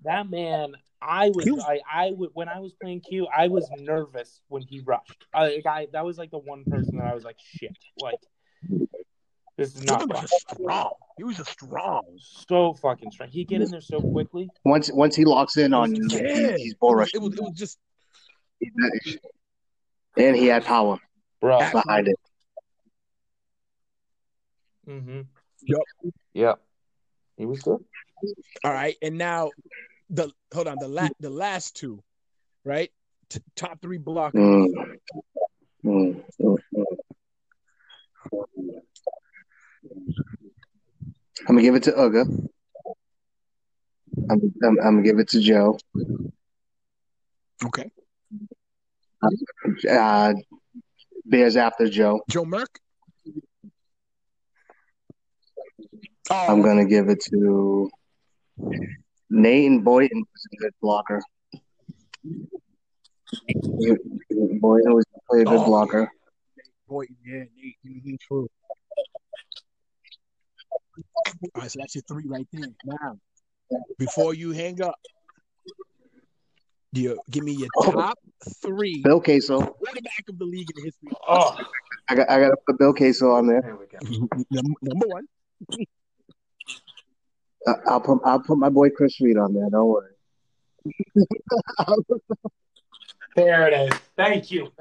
Speaker 3: that man. I was,
Speaker 4: was-
Speaker 3: I, I would when I was playing Q, I was nervous when he rushed. I, like, I that was like the one person that I was like, shit, like this is not
Speaker 4: Duplin
Speaker 3: right.
Speaker 4: was strong. He was just strong.
Speaker 3: so fucking strong. He get in there so quickly.
Speaker 5: once once he locks in on you,
Speaker 4: Yeah.
Speaker 5: he's bull
Speaker 4: It was, it was just
Speaker 5: and he had power
Speaker 3: Bro.
Speaker 5: behind it.
Speaker 3: Mm-hmm.
Speaker 4: Yup.
Speaker 3: Yep. He was good.
Speaker 4: all right. And now the hold on the la- the last two, right? T- top three blockers.
Speaker 5: Mm. Mm, mm, mm. I'm gonna give it to Uga. I'm, I'm, I'm gonna give it to Joe.
Speaker 4: Okay.
Speaker 5: Uh, Beers After Joe.
Speaker 4: Joe Merck.
Speaker 5: I'm
Speaker 4: Oh,
Speaker 5: gonna give it to Nate Boynton was a good blocker. Boynton was a good
Speaker 4: Oh.
Speaker 5: blocker.
Speaker 4: boy, yeah, Nate, mhm, true. All right, so that's your three right there. Now, before you hang up, you give me your oh. top three
Speaker 5: Bill Queso. Oh.
Speaker 4: quarterback of the league in history.
Speaker 3: Oh,
Speaker 5: I got I gotta put Bill Queso on there.
Speaker 3: there we go.
Speaker 4: Number one.
Speaker 5: I- I'll put I'll put my boy Chris Reed on there. Don't worry.
Speaker 3: There it is. Thank you.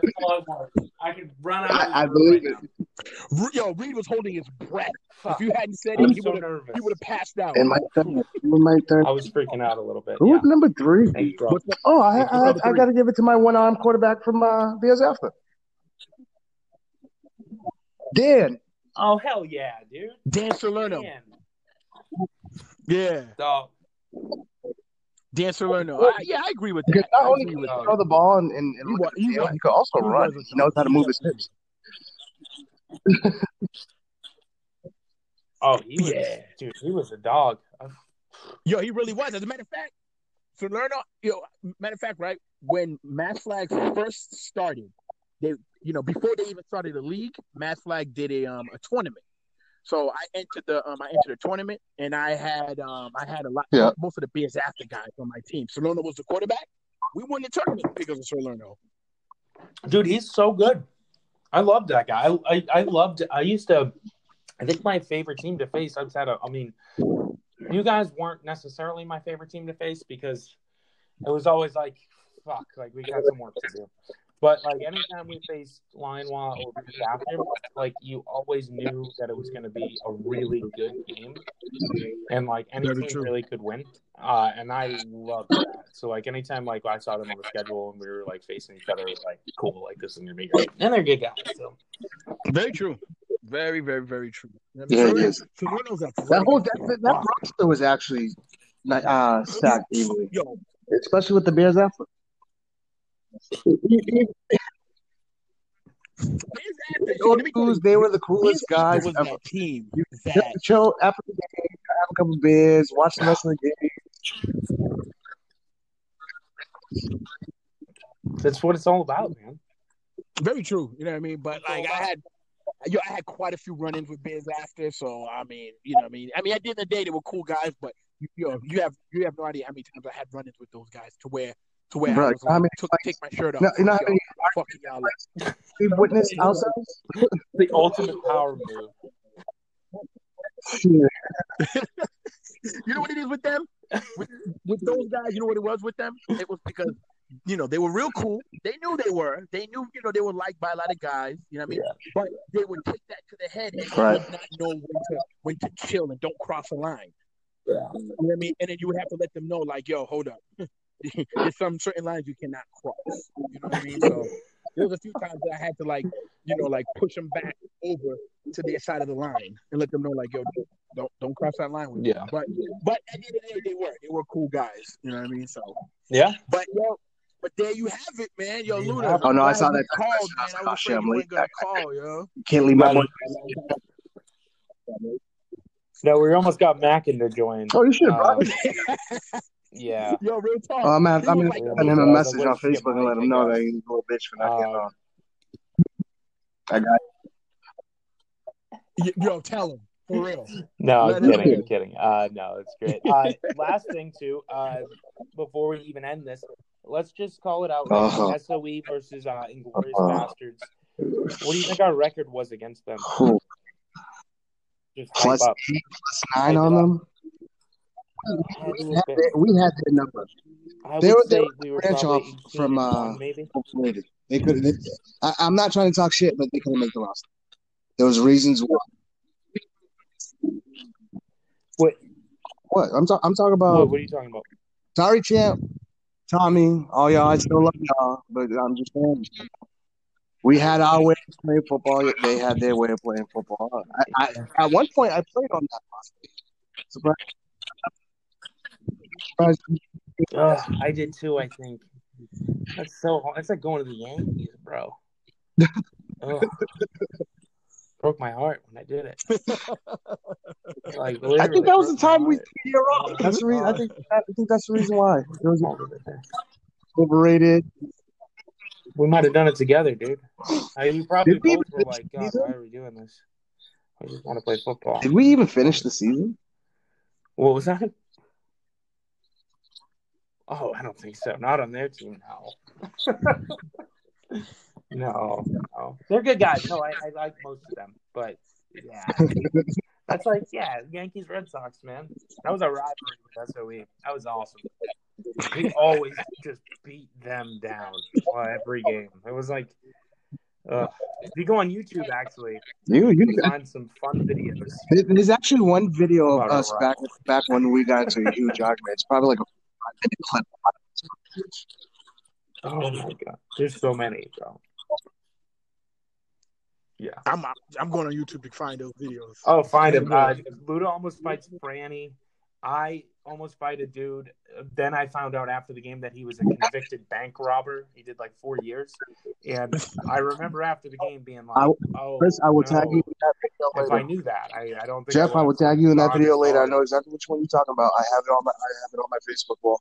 Speaker 3: I can run out. of
Speaker 5: I, I believe
Speaker 3: right
Speaker 5: it.
Speaker 4: Re- Yo, Reed was holding his breath.
Speaker 3: now.
Speaker 4: If you hadn't said
Speaker 3: I
Speaker 4: it,
Speaker 3: was
Speaker 4: he
Speaker 3: so
Speaker 4: would have he would have passed out.
Speaker 5: And my third, who my third.
Speaker 3: I was freaking out a little bit.
Speaker 5: Who
Speaker 3: Yeah.
Speaker 5: was number three?
Speaker 3: Thanks, bro.
Speaker 4: What's that?
Speaker 5: Oh, I
Speaker 4: What's
Speaker 5: I, I got to give it to my one arm quarterback from uh, Beers After. Dan.
Speaker 3: Oh hell yeah, dude.
Speaker 4: Dan Salerno.
Speaker 3: Man.
Speaker 4: Yeah,
Speaker 3: Dog.
Speaker 4: Dan Salerno. I, yeah, I agree with that.
Speaker 5: not only can he throw the ball and, and, and
Speaker 4: He
Speaker 5: look
Speaker 4: wa-
Speaker 5: at the
Speaker 4: he
Speaker 5: field, he could also
Speaker 4: he
Speaker 5: run. He knows how to move his hips.
Speaker 3: Oh, he was,
Speaker 4: Yeah.
Speaker 3: dude. He was a dog.
Speaker 4: Yo, he really was. As a matter of fact, Salerno. Yo, matter of fact, right when Mass Flag first started, they, you know, before they even started the league, Mass Flag did a um a tournament. So I entered the um I entered the tournament and I had um I had a lot
Speaker 5: Yeah.
Speaker 4: most of the Beers After guys on my team. Salerno was the quarterback. We won the tournament because of Salerno.
Speaker 3: Dude, he's so good. I love that guy. I, I I loved. I used to. I think my favorite team to face outside of. I mean, you guys weren't necessarily my favorite team to face because it was always like, fuck, like we got some work to do. But like anytime we faced Lionwa or Beef after, like you always knew that it was going to be a really good game, and like any
Speaker 4: Very
Speaker 3: team
Speaker 4: true.
Speaker 3: really could win. Uh, and I loved that. So like anytime like I saw them on the schedule and we were like facing each other, it was like cool, like this is gonna be great. And they're good guys. So
Speaker 4: Very true. Very, very, very true.
Speaker 5: Yeah, it is.
Speaker 4: Salerno's a
Speaker 5: That whole that, that roster was actually not, uh, stacked evenly, especially with the Beers After.
Speaker 4: Bears
Speaker 5: Those they were the coolest guys
Speaker 4: was
Speaker 5: ever.
Speaker 4: that team
Speaker 5: You
Speaker 4: that
Speaker 5: chill after the game, have a couple beers, watch the rest of the game.
Speaker 3: that's what it's all about, man.
Speaker 4: very true. You know what I mean? But like I had yo, I had quite a few run-ins with Beers After, so I mean, you know what I mean? I mean at the end of the day they were cool guys, but you, you know, you have you have no idea how many times I had run-ins with those guys to where to where
Speaker 5: Bro,
Speaker 4: I was
Speaker 5: how
Speaker 4: like,
Speaker 5: many
Speaker 4: took take my shirt off.
Speaker 5: No, you know how
Speaker 4: Yo,
Speaker 5: many
Speaker 4: fucking y'all up.
Speaker 5: we've witnessed outside?
Speaker 3: The ultimate power move.
Speaker 4: You know what it is with them? With, with those guys, you know what it was with them? It was because you know they were real cool. They knew they were. They knew you know they were liked by a lot of guys. You know what I mean? But they would take that to the head and they
Speaker 5: Right.
Speaker 4: not know when to when to chill and don't cross a line.
Speaker 3: Yeah.
Speaker 4: You know what I mean? And then you would have to let them know, like, yo, hold up. There's some certain lines you cannot cross. You know what I mean? So there was a few times that I had to like, you know, like push them back over to their side of the line and let them know, like, yo, don't don't cross that line with me.
Speaker 3: Yeah.
Speaker 4: But but at the end of the day, they were they were cool guys. You know what I mean? So,
Speaker 3: Yeah.
Speaker 4: but yo, but there you have it, man. Yo,
Speaker 3: You
Speaker 4: Luda.
Speaker 3: have it.
Speaker 5: Oh, no, I saw that
Speaker 4: you
Speaker 5: text
Speaker 4: Called, man.
Speaker 5: I was
Speaker 4: I
Speaker 5: like,
Speaker 4: was
Speaker 5: oh, shit,
Speaker 4: afraid
Speaker 5: I'm
Speaker 4: you
Speaker 5: late.
Speaker 4: weren't gonna call, yo.
Speaker 5: Can't leave my
Speaker 3: No,
Speaker 5: boy.
Speaker 3: no, we almost got Mackin to join.
Speaker 5: Oh, you should, bro.
Speaker 3: Um, yeah.
Speaker 4: Yo, real talk.
Speaker 5: Oh, I'm gonna, I'm gonna
Speaker 4: like,
Speaker 5: send him a message on Facebook and let him know
Speaker 3: guess.
Speaker 5: that he's a little bitch for not getting on. I got
Speaker 4: Y- Yo, tell him for real.
Speaker 3: No, I'm kidding. I'm kidding. Uh, no, it's great. Uh, last thing too, uh, before we even end this, let's just call it out.
Speaker 5: Uh-huh.
Speaker 3: SOE versus uh, Inglorious
Speaker 5: Uh-huh.
Speaker 3: Bastards. What do you think our record was against them? Just hype
Speaker 5: plus
Speaker 3: up.
Speaker 5: eight, nine
Speaker 3: it
Speaker 5: on
Speaker 3: up.
Speaker 5: them. We had, their, we had their number.
Speaker 3: I
Speaker 5: They were- they were
Speaker 3: we were
Speaker 5: branch off from, uh,
Speaker 3: maybe.
Speaker 5: They could. They, I, I'm not trying to talk shit, but they couldn't make the roster. There was reasons why.
Speaker 3: What?
Speaker 5: What? I'm, talking. I'm talking about.
Speaker 3: What, what are you talking about?
Speaker 5: Sorry, champ. Tommy, all y'all, I still love y'all, but I'm just saying. We had our way of playing football. They had their way of playing football. I, I, at one point, I played on that roster. Surprise. Surprise.
Speaker 3: Ugh, I did too. I think that's so. hard. It's like going to the Yankees, bro. Broke my heart when I did it. Like
Speaker 5: I think that was the time we
Speaker 3: broke
Speaker 5: threw you off. That's the reason. I think. I think that's the reason why. Overrated.
Speaker 3: We might have done it together, dude. I, we probably
Speaker 5: Did we
Speaker 3: both were like, God, why are we doing this? I just want to play football.
Speaker 5: Did we even finish the season?
Speaker 3: What was that? Oh, I don't think so. Not on their team, no. no, no. They're good guys. No, I, I like most of them. But, yeah. That's like, yeah, Yankees, Red Sox, man. That was a rivalry with SOE. That was awesome. We always just beat them down every game. It was like, uh, if you go on YouTube, actually,
Speaker 5: You,
Speaker 3: you
Speaker 5: you.
Speaker 3: can find some fun videos.
Speaker 5: There's actually one video of us back back when we got into a huge argument. It's probably like a five minute clip.
Speaker 3: Oh my god, there's so many, bro. Yeah.
Speaker 4: I'm I'm going on YouTube to find those videos.
Speaker 3: Oh, find him. Uh, Luda almost fights Franny. I almost fight a dude. Then I found out after the game that he was a convicted bank robber. He did like four years, and I remember after the game being like,
Speaker 5: I-
Speaker 3: "Oh,
Speaker 5: Chris, I will
Speaker 3: no.
Speaker 5: tag you in that
Speaker 3: If I knew that, I, I don't think.
Speaker 5: Jeff, I will tag you in that video later. I know exactly which one you're talking about. I have it on my I have it on my Facebook wall.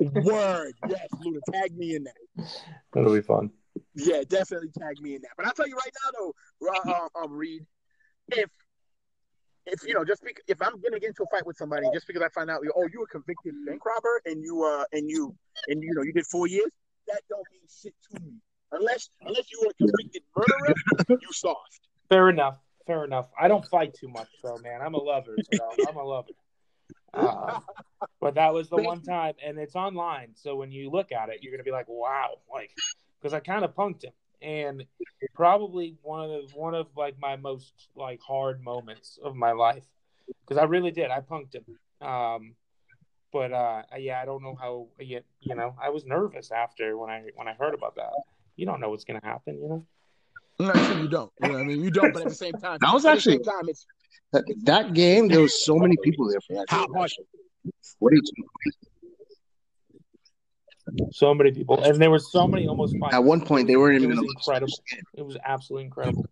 Speaker 4: Word, yes, Luda, tag me in that.
Speaker 3: That'll be fun.
Speaker 4: Yeah, definitely tag me in that. But I'll tell you right now, though, uh, uh, um, Reed, if if you know, just if I'm gonna get into a fight with somebody, just because I find out, oh, you were convicted bank robber and you uh and you and you know you did four years, that don't mean shit to me. Unless unless you were a convicted murderer, you soft.
Speaker 3: Fair enough. Fair enough. I don't fight too much, though, man. I'm a lover. So I'm a lover. Uh, but that was the one time, and it's online. So when you look at it, you're gonna be like, "Wow!" Like, because I kind of punked him, and probably one of the one of like my most like hard moments of my life, because I really did. I punked him. Um, but uh, yeah, I don't know how. Yet, you know, I was nervous after when I when I heard about that. You don't know what's gonna happen, you know.
Speaker 4: No, actually, you don't. You know I mean? You don't, but at the same time,
Speaker 5: That was
Speaker 4: at the same
Speaker 5: actually-
Speaker 4: time, it's
Speaker 5: That, that game, there was so many people there for that.
Speaker 4: how
Speaker 5: game.
Speaker 4: hard.
Speaker 5: What are you
Speaker 3: So many people, and there were so many almost.
Speaker 5: At one point, they weren't
Speaker 3: It
Speaker 5: even
Speaker 3: was incredible. It was absolutely incredible.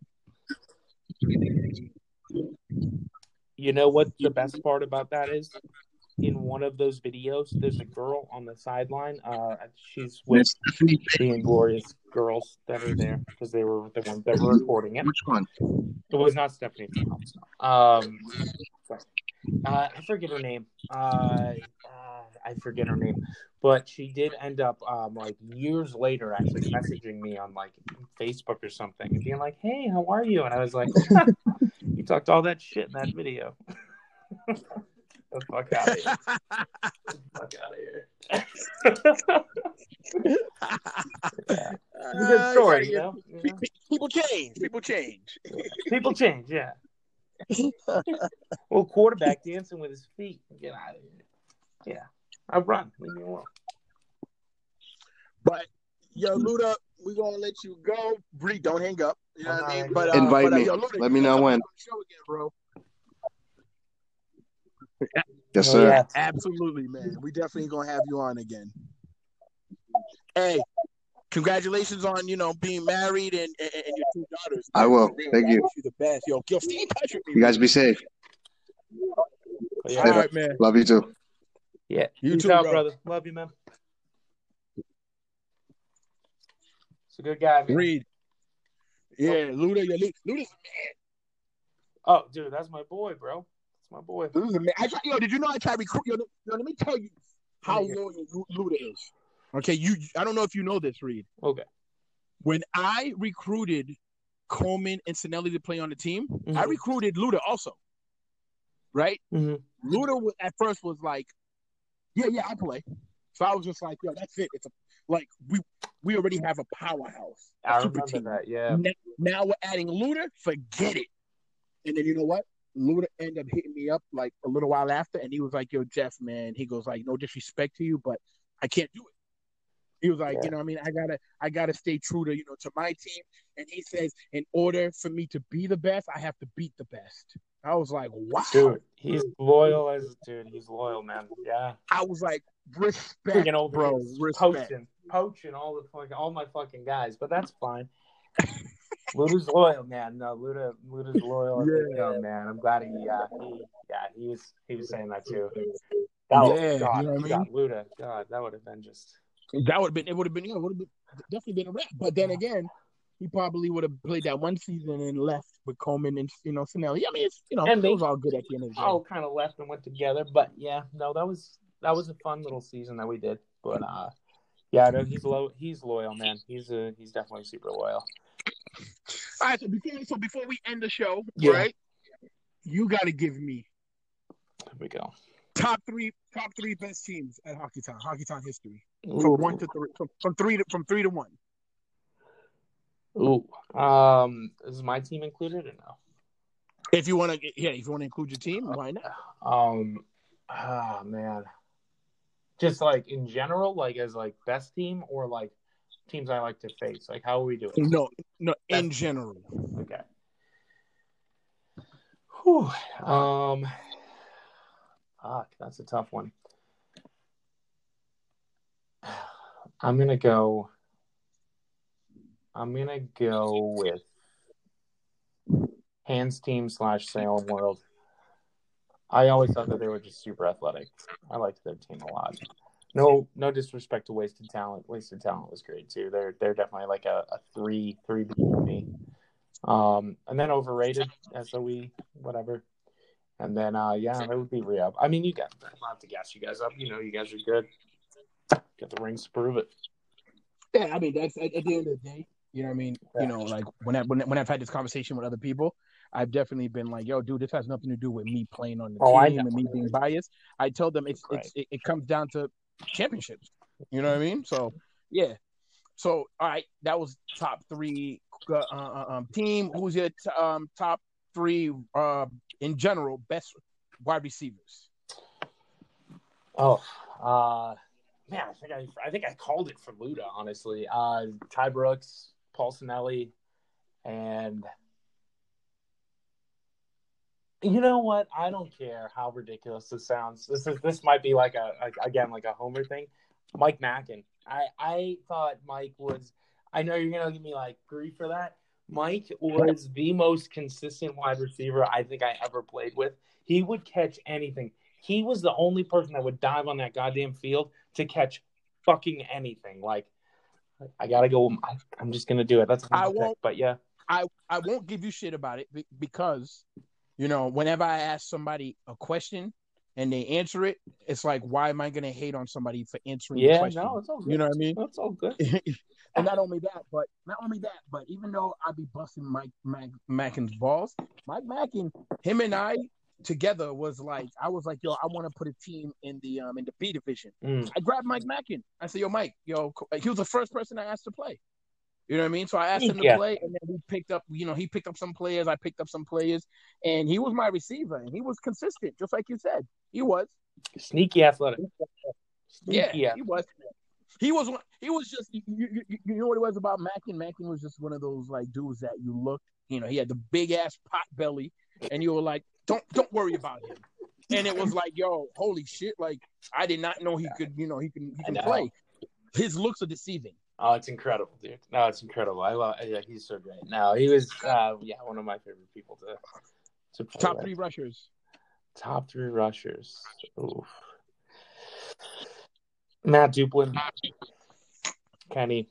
Speaker 3: You know what the best part about that is? In one of those videos, there's a girl on the sideline. Uh, she's with the Inglorious girls that are there because they were the ones that were recording it.
Speaker 5: Which one?
Speaker 3: It was not Stephanie Um, uh, I forget her name. Uh, uh, I forget her name, but she did end up um, like years later actually messaging me on like Facebook or something and being like, "Hey, how are you?" And I was like, "You talked all that shit in that video." the fuck out of here! the fuck out of here! yeah. It's good
Speaker 4: Uh,
Speaker 3: story,
Speaker 4: yeah,
Speaker 3: you know. You know?
Speaker 4: People change. People change.
Speaker 3: People change, yeah. well, quarterback dancing with his feet. Get out of here. Yeah, I run. Leave me alone.
Speaker 4: But yo, Luda, we gonna let you go. Bree, don't hang up. You know what I mean? But uh,
Speaker 5: Invite
Speaker 4: but, uh,
Speaker 5: me.
Speaker 4: yo, Luda,
Speaker 5: Let me know when.
Speaker 4: come on the Show again, bro.
Speaker 5: Yes,
Speaker 3: Oh,
Speaker 5: sir.
Speaker 3: yeah.
Speaker 4: Absolutely, man. We definitely gonna have you on again. Hey, congratulations on you know being married and and, and your two daughters.
Speaker 5: I will. Thank
Speaker 4: I
Speaker 5: you.
Speaker 4: you the best. Yo, yo, stay in touch with me.
Speaker 5: You guys be safe.
Speaker 3: Yeah,
Speaker 4: All right, man.
Speaker 5: Love you too.
Speaker 3: yeah.
Speaker 4: You
Speaker 3: Peace
Speaker 4: too,
Speaker 3: out,
Speaker 4: bro.
Speaker 3: brother. Love you, man. It's a good guy, man.
Speaker 4: Reed. Yeah, Luda, yeah, Luda's a man.
Speaker 3: Oh, dude, that's my boy, bro. That's my boy.
Speaker 4: Luda's a man. I try, yo, did you know I tried to recruit? Yo, yo, let me tell you how
Speaker 3: Yeah.
Speaker 4: loyal Luda is. Okay, you. I don't know if you know this, Reed.
Speaker 3: Okay.
Speaker 4: When I recruited Coleman and Sinelli to play on the team, I
Speaker 3: Mhm.
Speaker 4: recruited Luda also. Right?
Speaker 3: Mhm.
Speaker 4: Luda was, at first was like, "Yeah, yeah, I play." So I was just like, "Yo, that's it." It's a, like we we already have a powerhouse, a
Speaker 3: I remember
Speaker 4: team.
Speaker 3: that. Yeah.
Speaker 4: Now, now we're adding Luda. Forget it. And then you know what? Luda ended up hitting me up like a little while after, and he was like, "Yo, Jeff, man," he goes like, "No disrespect to you, but I can't do it." He was like,
Speaker 3: Yeah.
Speaker 4: "You know, what I mean, I gotta, I gotta stay true to you know to my team." And he says, "In order for me to be the best, I have to beat the best." I was like, "Wow!"
Speaker 3: Dude, he's loyal as dude. He's loyal, man. Yeah.
Speaker 4: I was like, "Respect,
Speaker 3: Freaking over
Speaker 4: bro, respect."
Speaker 3: poaching, poaching all the fucking all my fucking guys, but that's fine. Luda's loyal, man. No, Luda, Luda's loyal.
Speaker 4: Yeah.
Speaker 3: man. I'm glad he, uh, he, yeah, he was, he was saying that too. That was,
Speaker 4: Yeah, you
Speaker 3: God,
Speaker 4: know what I
Speaker 3: he got Luda. God, that would have been just.
Speaker 4: That would have been it. Would have been yeah, would have been definitely been a wrap. But then again, he probably would have played that one season and left with Coleman and you know Sinelli. I mean, it's you know
Speaker 3: And
Speaker 4: it
Speaker 3: they-
Speaker 4: was all good at the end of the day.
Speaker 3: all kind of left and went together. But yeah, no, that was that was a fun little season that we did. But uh, yeah, no, he's low. He's loyal, man. He's a he's definitely super loyal.
Speaker 4: All right, so before so before we end the show,
Speaker 3: Yeah.
Speaker 4: right? You got to give me
Speaker 3: Here we go.
Speaker 4: top three top three best teams at Hockey Town, Hockey Town history,
Speaker 3: Ooh.
Speaker 4: from one to three, from, from three to from three to one.
Speaker 3: Ooh. Um, is my team included or no?
Speaker 4: If you want to, yeah, if you want to include your team, why not?
Speaker 3: Um, ah man, just like in general, like as like best team or like teams I like to face. Like how are we doing?
Speaker 4: No, no, in
Speaker 3: Best-
Speaker 4: general.
Speaker 3: Okay. Whew. Um, fuck, that's a tough one. I'm gonna go. I'm gonna go with Hands Team slash Salem World. I always thought that they were just super athletic. I liked their team a lot. No, no disrespect to Wasted Talent. Wasted Talent was great too. They're they're definitely like a, a three three B for me. Um, and then overrated SOE whatever. And then uh, yeah, that would be re-up. I mean, you guys, I have to gas you guys up. You know, you guys are good. Got the rings to prove it.
Speaker 4: Yeah, I mean that's at, at the end of the day. You know what I mean?
Speaker 3: Yeah.
Speaker 4: You know, like when I when, when I've had this conversation with other people, I've definitely been like, "Yo, dude, this has nothing to do with me playing on the
Speaker 3: Oh,
Speaker 4: team
Speaker 3: know.
Speaker 4: and me being biased." I tell them it's
Speaker 3: Right.
Speaker 4: it's it, it comes down to championships. You know what I mean? So yeah. So all right, that was top three uh, uh, um, team. Who's your t- um, top three uh, in general best wide receivers?
Speaker 3: Oh, uh, man, I think I, I think I called it for Luda. Honestly, uh, Ty Brooks, Paul Sinelli, and you know what? I don't care how ridiculous this sounds. This is this might be like a, a again like a Homer thing. Mike Mackin. I I thought Mike was. I know you're gonna give me like grief for that. Mike was the most consistent wide receiver I think I ever played with. He would catch anything. He was the only person that would dive on that goddamn field to catch fucking anything. Like, I gotta go. I, I'm just gonna do it. That's
Speaker 4: I won't-
Speaker 3: but yeah,
Speaker 4: I I won't give you shit about it because You know, whenever I ask somebody a question and they answer it, it's like, why am I going to hate on somebody for answering the
Speaker 3: Yeah,
Speaker 4: question?
Speaker 3: no, it's all good.
Speaker 4: You know what I mean?
Speaker 3: That's all good.
Speaker 4: and not only that, but not only that, but even though I be busting Mike Mac, Mackin's balls, Mike Mackin, him and I together was like, I was like, yo, I want to put a team in the um in the B division.
Speaker 3: Mm.
Speaker 4: I grabbed Mike Mackin. I said, yo, Mike, yo, he was the first person I asked to play. You know what I mean? So I asked him to
Speaker 3: Yeah.
Speaker 4: play, and then we picked up, you know, he picked up some players, I picked up some players, and he was my receiver, and he was consistent, just like you said. He was.
Speaker 3: Sneaky athletic.
Speaker 4: Yeah,
Speaker 3: Sneaky
Speaker 4: he was. He was one. He was just. You, you, you- know what it was about Mackin? Mackin was just one of those like dudes that you looked. You know, he had the big ass pot belly, and you were like, "Don't, don't worry about him." And it was like, "Yo, holy shit!" Like I did not know he could. You know, he can. He can play. His looks are deceiving.
Speaker 3: Oh, it's incredible, dude. No, it's incredible. I love. Yeah, he's so great. No, he was. Uh, yeah, one of my favorite people to to play
Speaker 4: Top
Speaker 3: with.
Speaker 4: three rushers.
Speaker 3: Top three rushers. Oof. Matt Duplin, Kenny,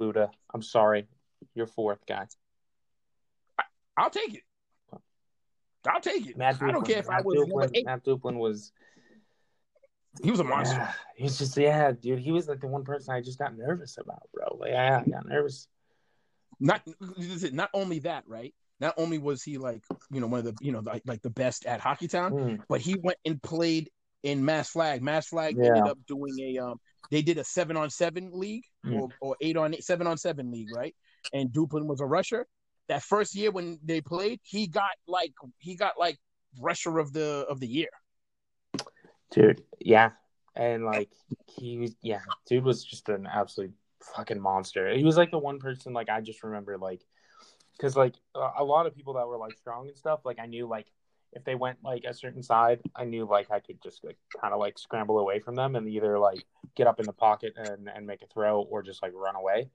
Speaker 3: Luda. I'm sorry, you're fourth guy.
Speaker 4: I'll take it. I'll take it.
Speaker 3: Matt Duplin.
Speaker 4: I don't care if
Speaker 3: Matt
Speaker 4: I was
Speaker 3: Duplin. Matt Duplin was.
Speaker 4: He was a monster.
Speaker 3: Yeah, he's just yeah, dude. He was like the one person I just got nervous about, bro. Like, yeah, I got nervous.
Speaker 4: not not only that, right? Not only was he like you know one of the you know like, like the best at Hockey Town,
Speaker 3: Mm,
Speaker 4: but he went and played in Mass Flag. Mass Flag
Speaker 3: Yeah.
Speaker 4: ended up doing a um they did a seven on seven league
Speaker 3: Mm.
Speaker 4: or, or eight on eight, seven on seven league, right? And Duplin was a rusher. That first year when they played, he got like he got like rusher of the of the year.
Speaker 3: dude. Yeah, and like he was, yeah, dude was just an absolute fucking monster. He was like the one person like I just remember like because like a a lot of people that were like strong and stuff. Like I knew like if they went like a certain side, I knew like I could just like kind of like scramble away from them and either like get up in the pocket and and make a throw or just like run away.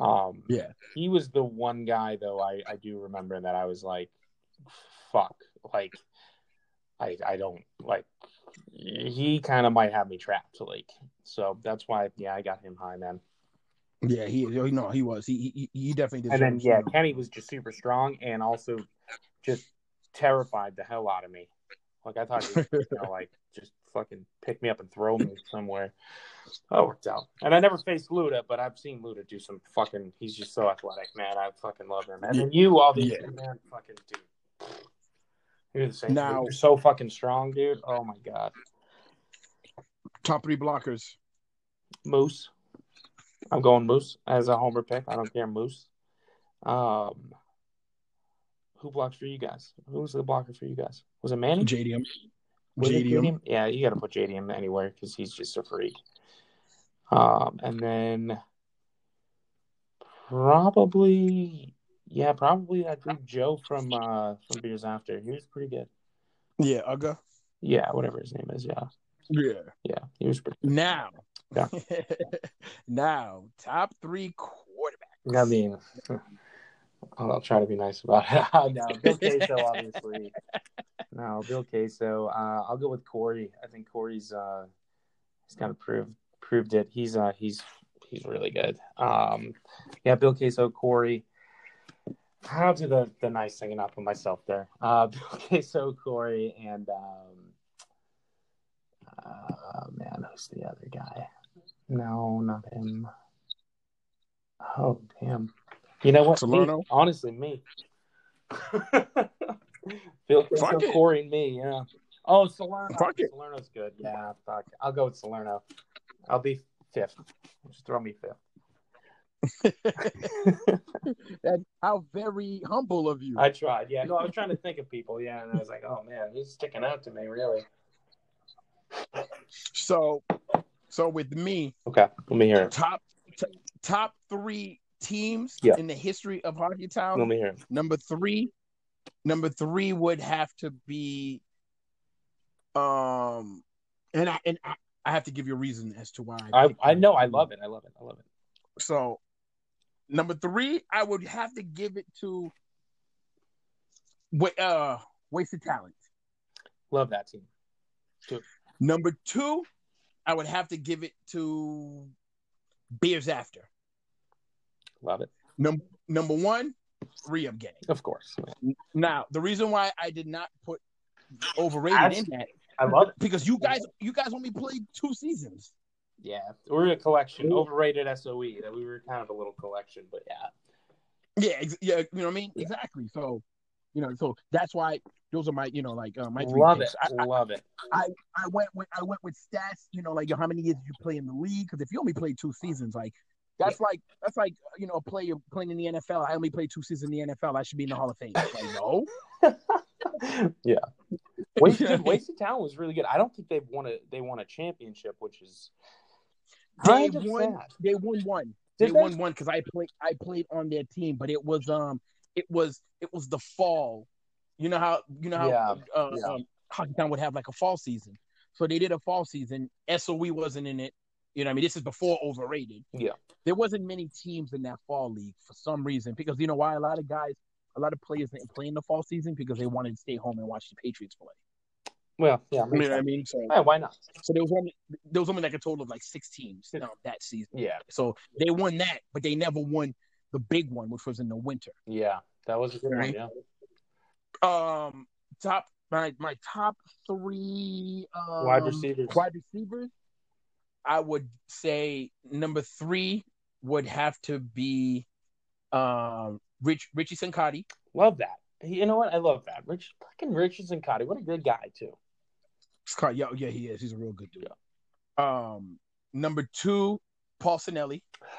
Speaker 3: Um,
Speaker 4: Yeah.
Speaker 3: he was the one guy though I I do remember that I was like, fuck, like I I don't like he kind of might have me trapped like so that's why yeah I got him high man
Speaker 4: Yeah, he no, he was. He he, he definitely
Speaker 3: and then yeah Kenny was just super strong and also just terrified the hell out of me like I thought he was you know like just fucking pick me up and throw me somewhere oh worked out and I never faced Luda but I've seen Luda do some fucking he's just so athletic man I fucking love him and then you obviously
Speaker 4: Yeah.
Speaker 3: man fucking dude you're the same
Speaker 4: Now-
Speaker 3: you're so fucking strong dude oh my god
Speaker 4: top three blockers.
Speaker 3: Moose. I'm going Moose as a homer pick. I don't care Moose. Um, who blocks for you guys? Who was the blocker for you guys? Was it Manny?
Speaker 4: JDM.
Speaker 3: Was it
Speaker 4: JDM.
Speaker 3: Yeah, you got to put JDM anywhere because he's just a freak. Um, and then probably, yeah, probably I think Joe from uh from Beers After. He was pretty good.
Speaker 4: Yeah, Uga.
Speaker 3: Yeah, whatever his name is. Yeah,
Speaker 4: Yeah.
Speaker 3: yeah, he was pretty.
Speaker 4: Now.
Speaker 3: Yeah.
Speaker 4: now, top three quarterbacks.
Speaker 3: I mean, I'll try to be nice about it. no, Bill Queso, obviously. No, Bill Queso. Uh, I'll go with Corey. I think Corey's uh, he's kind of proved proved it. He's uh, he's he's really good. Um, yeah, Bill Queso, Corey. I'll do the the nice thing and not put myself there. Uh, Bill Queso, Corey, and um, uh, man, who's the other guy? No, not him. Oh damn! You know what? Me.
Speaker 4: Salerno?
Speaker 3: Honestly, me. Queso,
Speaker 4: Fuck it.
Speaker 3: Corey, and me. Yeah. Oh, Salerno.
Speaker 4: Fuck it.
Speaker 3: Salerno's good. Yeah, fuck. I'll go with Salerno. I'll be fifth. Just throw me fifth.
Speaker 4: That, how very humble of you.
Speaker 3: I tried. Yeah, no, I was trying to think of people. Yeah, and I was like, oh man, he's sticking out to me, really.
Speaker 4: So, so with me,
Speaker 3: Okay, let me hear it.
Speaker 4: top t- top three teams
Speaker 3: Yeah.
Speaker 4: in the history of Hockey Town.
Speaker 3: Let
Speaker 4: Town.
Speaker 3: me hear.
Speaker 4: Number three, number three would have to be, um, and I and I, I have to give you a reason as to why.
Speaker 3: I
Speaker 4: picked
Speaker 3: I know. I love it. I love it. I love it.
Speaker 4: So, number three, I would have to give it to, wa- uh, wasted talent.
Speaker 3: Love that team.
Speaker 4: Number two, I would have to give it to Beers After.
Speaker 3: Love it.
Speaker 4: Number number one, three I'm getting.
Speaker 3: Of course.
Speaker 4: Now, the reason why I did not put overrated in that
Speaker 3: I love it.
Speaker 4: because you guys you guys only played two seasons.
Speaker 3: Yeah. We're a collection. Overrated SOE. That we were kind of a little collection, but yeah.
Speaker 4: Yeah, ex- yeah, you know what I mean? Exactly. So, you know, so that's why those are my, you know, like uh, my three
Speaker 3: Love
Speaker 4: picks. I, I,
Speaker 3: Love it.
Speaker 4: I I went with I went with stats, you know, like how many years did you play in the league? Because if you only played two seasons, like that's like that's like you know a player playing in the NFL. I only played two seasons in the NFL. I should be in the Hall of Fame. Like, no,
Speaker 3: yeah. Wasted, Wasted Talent was really good. I don't think they've won a they won a championship, which is
Speaker 4: they won.
Speaker 3: sad.
Speaker 4: They won one.
Speaker 3: Did
Speaker 4: they
Speaker 3: they?
Speaker 4: won one because I played I played on their team, but it was um it was it was the fall. You know how you know how
Speaker 3: Yeah,
Speaker 4: uh,
Speaker 3: yeah.
Speaker 4: Um, Hockey Town would have like a fall season, so they did a fall season. SOE wasn't in it. You know, what I mean, this is before overrated.
Speaker 3: Yeah.
Speaker 4: there wasn't many teams in that fall league for some reason because you know why a lot of guys, a lot of players didn't play in the fall season because they wanted to stay home and watch the Patriots play.
Speaker 3: Well, yeah.
Speaker 4: You know what I mean? So,
Speaker 3: Yeah, why not?
Speaker 4: so there was only there was only like a total of like six teams um, that season.
Speaker 3: Yeah.
Speaker 4: So they won that, but they never won the big one, which was in the winter.
Speaker 3: Yeah. That was a good
Speaker 4: Right.
Speaker 3: one. Yeah.
Speaker 4: Um, top my my top three um,
Speaker 3: Wide receivers.
Speaker 4: Wide receivers, I would say number three would have to be um Rich Richie Sincotti.
Speaker 3: Love that. You know what? I love that. Rich fucking Richardson Cotty. What a good guy too.
Speaker 4: Scott, yeah, yeah, he is. He's a real good dude. Um, number two, Paul Sinelli.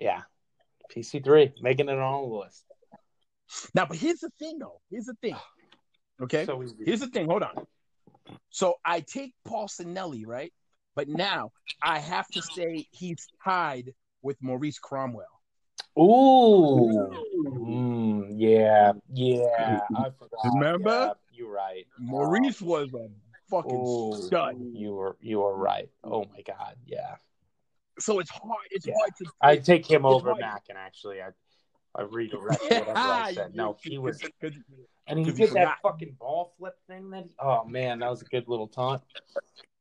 Speaker 3: Yeah. PC three. Making it on the list.
Speaker 4: Now, but here's the thing, though. Here's the thing. Okay.
Speaker 3: So.
Speaker 4: Here's the thing. Hold on. So I take Paul Sinelli, right? But now I have to say he's tied with Maurice Cromwell.
Speaker 3: Ooh. Mm, yeah. Yeah. I forgot.
Speaker 4: Remember?
Speaker 3: Yeah, you're right.
Speaker 4: Maurice was a fucking
Speaker 3: Ooh,
Speaker 4: stud.
Speaker 3: You were you were right. Oh my god. Yeah.
Speaker 4: So it's hard. It's
Speaker 3: Yeah.
Speaker 4: hard to.
Speaker 3: I take him over
Speaker 4: hard.
Speaker 3: Mackin actually. I I redirect whatever I said. No, he was and he did that fucking ball flip thing that he, oh man, that was a good little taunt.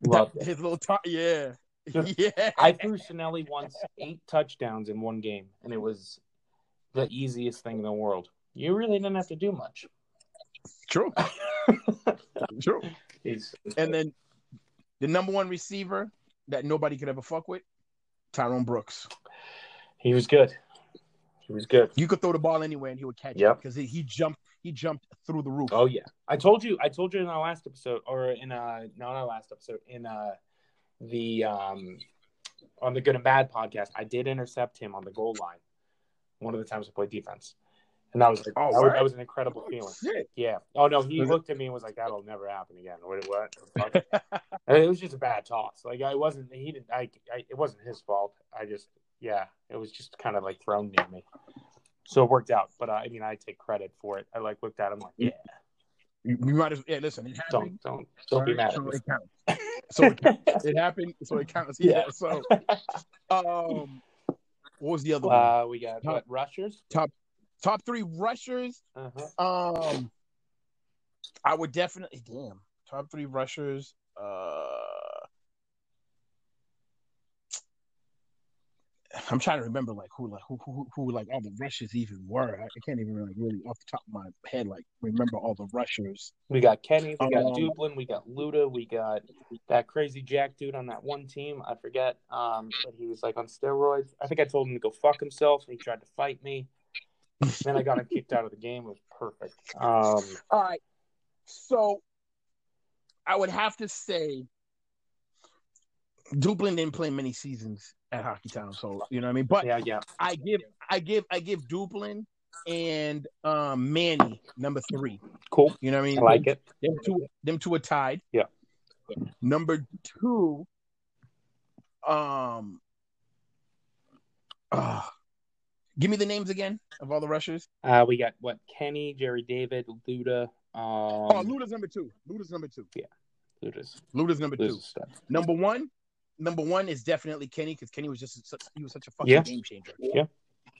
Speaker 3: Loved it.
Speaker 4: His little yeah,
Speaker 3: Yeah.
Speaker 4: yeah.
Speaker 3: I threw Sinelli once eight touchdowns in one game, and it was the easiest thing in the world. You really didn't have to do much.
Speaker 4: True, true.
Speaker 3: He's
Speaker 4: And then the number one receiver that nobody could ever fuck with, Tyrone Brooks.
Speaker 3: he was good. He was good.
Speaker 4: You could throw the ball anywhere and he would catch it
Speaker 3: Yep.
Speaker 4: because he, he jumped. He jumped through the roof.
Speaker 3: Oh yeah, I told you. I told you in our last episode, or in uh, not our last episode, in uh, the um, on the Good and Bad podcast. I did intercept him on the goal line. One of the times I played defense, and that was like,
Speaker 4: Oh,
Speaker 3: that, was, that was an incredible feeling.
Speaker 4: Shit.
Speaker 3: Yeah. Oh no, he looked at me and was like, "That'll never happen again." What? What? fuck? And it was just a bad toss. Like I wasn't. He didn't. I, I. It wasn't his fault. I just. Yeah. It was just kind of like thrown near me. So it worked out. But uh, I mean, I take credit for it. I like looked at him like, yeah.
Speaker 4: You, you might as yeah. Listen, it happened.
Speaker 3: Don't don't don't be mad
Speaker 4: so it counts. So it counts. It happened. So it counts. Yeah.
Speaker 3: Yeah.
Speaker 4: So, um, what was the other one?
Speaker 3: Uh, we got what rushers.
Speaker 4: Top top three rushers.
Speaker 3: Uh-huh.
Speaker 4: Um, I would definitely damn top three rushers. Uh, I'm trying to remember like who like who who, who like all the rushers even were. I, I can't even like really off the top of my head like remember all the rushers.
Speaker 3: We got Kenny. We got
Speaker 4: Um,
Speaker 3: Duplin. We got Luda. We got that crazy Jack dude on that one team. I forget. Um, but he was like on steroids. I think I told him to go fuck himself. and He tried to fight me. then I got him kicked out of the game. It was perfect. Um,
Speaker 4: All right, so I would have to say Duplin didn't play many seasons at Hockey Town, so you know what I mean. But
Speaker 3: yeah, yeah.
Speaker 4: I give I give I give Duplin and um Manny number three.
Speaker 3: Cool.
Speaker 4: You know what I mean?
Speaker 3: I like it.
Speaker 4: Them two them two are tied.
Speaker 3: Yeah.
Speaker 4: Number two, um uh, give me the names again of all the rushers.
Speaker 3: Uh, we got what? Kenny, Jerry David, Luda. Um,
Speaker 4: oh, Luda's number two. Luda's number two. Yeah.
Speaker 3: Luda's,
Speaker 4: Luda's number two.
Speaker 3: Luda's a stud.
Speaker 4: Number one, number one is definitely Kenny because Kenny was just such, he was such a fucking
Speaker 3: Yeah.
Speaker 4: game changer.
Speaker 3: Yeah.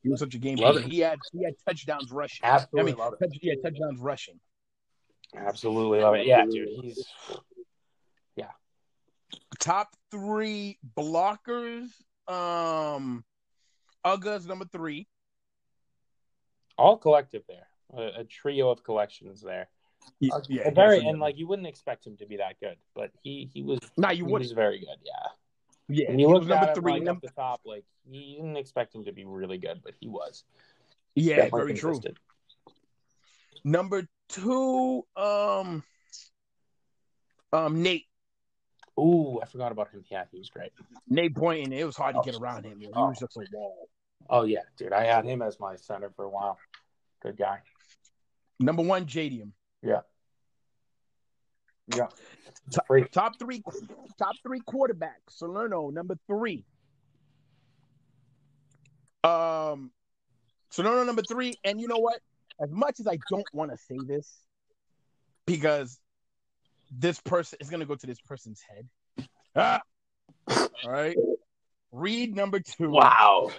Speaker 4: he was such a game changer. He had he had touchdowns rushing. I
Speaker 3: Absolutely
Speaker 4: mean,
Speaker 3: love it.
Speaker 4: touch, yeah, touchdowns rushing.
Speaker 3: Absolutely love it. Yeah, dude. He's yeah.
Speaker 4: Top three blockers. Um, Uga's number three.
Speaker 3: all collective there. A, a trio of collections there.
Speaker 4: Yeah, yeah,
Speaker 3: very and like you wouldn't expect him to be that good, but he he was
Speaker 4: Nah,
Speaker 3: he
Speaker 4: you
Speaker 3: was
Speaker 4: wouldn't.
Speaker 3: very good. Yeah.
Speaker 4: Yeah,
Speaker 3: When you
Speaker 4: he
Speaker 3: look
Speaker 4: number
Speaker 3: him
Speaker 4: three.
Speaker 3: like
Speaker 4: num-
Speaker 3: up the top, like you didn't expect him to be really good, but he was.
Speaker 4: yeah,
Speaker 3: Definitely
Speaker 4: very true. Number two, um, um, Nate.
Speaker 3: Ooh, I forgot about him. Yeah, he was great.
Speaker 4: Nate Boynton. It was hard to
Speaker 3: Oh.
Speaker 4: get around him. man. He
Speaker 3: Oh.
Speaker 4: was just a wall.
Speaker 3: Oh yeah, dude, I had him as my center for a while. Good guy.
Speaker 4: Number one, Jadium.
Speaker 3: Yeah. Yeah.
Speaker 4: Top-
Speaker 3: Freak.
Speaker 4: Top three, top three quarterbacks. Salerno, number three. Um, Salerno, number three. And you know what? As much as I don't want to say this, because this person is going to go to this person's head. Ah! All right. Reed number two.
Speaker 3: Wow.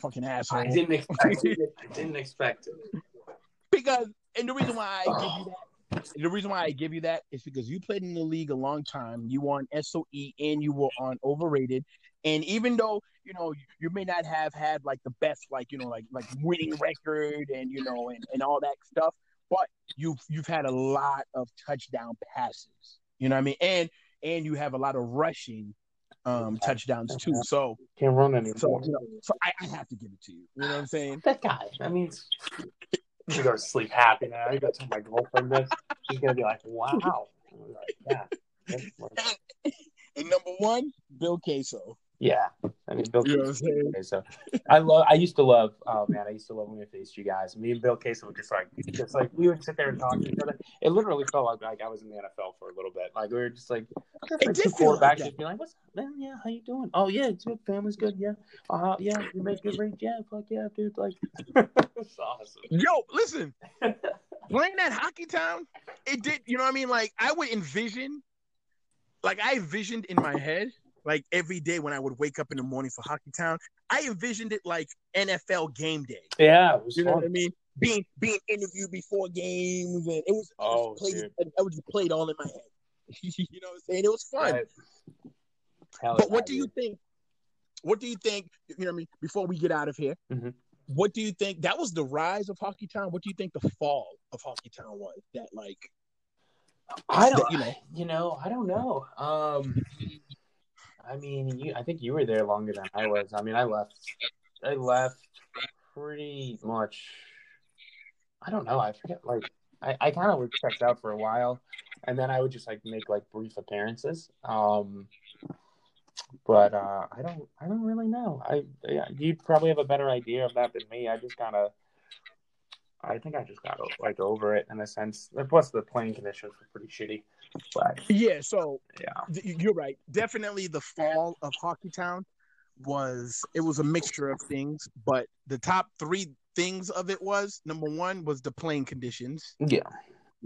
Speaker 4: Fucking asshole.
Speaker 3: I didn't expect it. I didn't expect it.
Speaker 4: Because, and the reason why I give you that, the reason why I give you that is because you played in the league a long time. You were on SOE and you were on overrated. And even though you know you, you may not have had like the best, like you know, like like winning record and you know and, and all that stuff, but you've you've had a lot of touchdown passes. You know what I mean? And and you have a lot of rushing um touchdowns too. So
Speaker 3: Can't run anymore.
Speaker 4: so you know, so I, I have to give it to you. You know what I'm saying?
Speaker 3: that guy. I means I'm gonna go to sleep happy now. I gotta tell my girlfriend this. She's gonna be like, "Wow." Like, yeah. That's
Speaker 4: And number one, Bill Queso.
Speaker 3: Yeah. I mean, Bill.
Speaker 4: You know what I'm saying?
Speaker 3: So I love. I used to love. Oh man, I used to love when we faced you guys. Me and Bill Case would just like, just like we would sit there and talk to each other. It literally felt like, like I was in the NFL for a little bit. Like we were just like, like two
Speaker 4: feel like
Speaker 3: quarterbacks just be like, "What's up, man? Yeah, how you doing? Oh yeah, it's good. Family's good. Yeah. Uh yeah, you make good range. Yeah, fuck yeah, dude. Like, it's awesome.
Speaker 4: Yo, listen, playing that hockey town, it did. You know what I mean? Like I would envision, like I envisioned in my head, like every day when I would wake up in the morning for hockey town, I envisioned it like NFL game day.
Speaker 3: Yeah,
Speaker 4: You know
Speaker 3: fun.
Speaker 4: what I mean? Being being interviewed before games, and it was.
Speaker 3: Oh,
Speaker 4: it was played. I was just played all in my head. you know what I'm saying? It was fun.
Speaker 3: Right.
Speaker 4: But what do you think? What do you think? You know what I mean? Before we get out of here,
Speaker 3: Mhm.
Speaker 4: what do you think? That was the rise of Hockey Town. What do you think the fall of Hockey Town was? That like,
Speaker 3: I don't,
Speaker 4: you know.
Speaker 3: you know, I don't know. Um, I mean, you, I think you were there longer than I was. I mean, I left, I left pretty much. I don't know. I forget. Like, I, I kind of was checked out for a while, and then I would just like make like brief appearances. Um, but uh, I don't, I don't really know. I, yeah, you'd probably have a better idea of that than me. I just kind of. I think I just got like over it in a sense. Plus, the playing conditions were pretty shitty.
Speaker 4: Yeah, so
Speaker 3: yeah,
Speaker 4: th- you're right. Definitely the fall of Hockey Town was it was a mixture of things, but the top three things of it was number one was the playing conditions.
Speaker 3: yeah,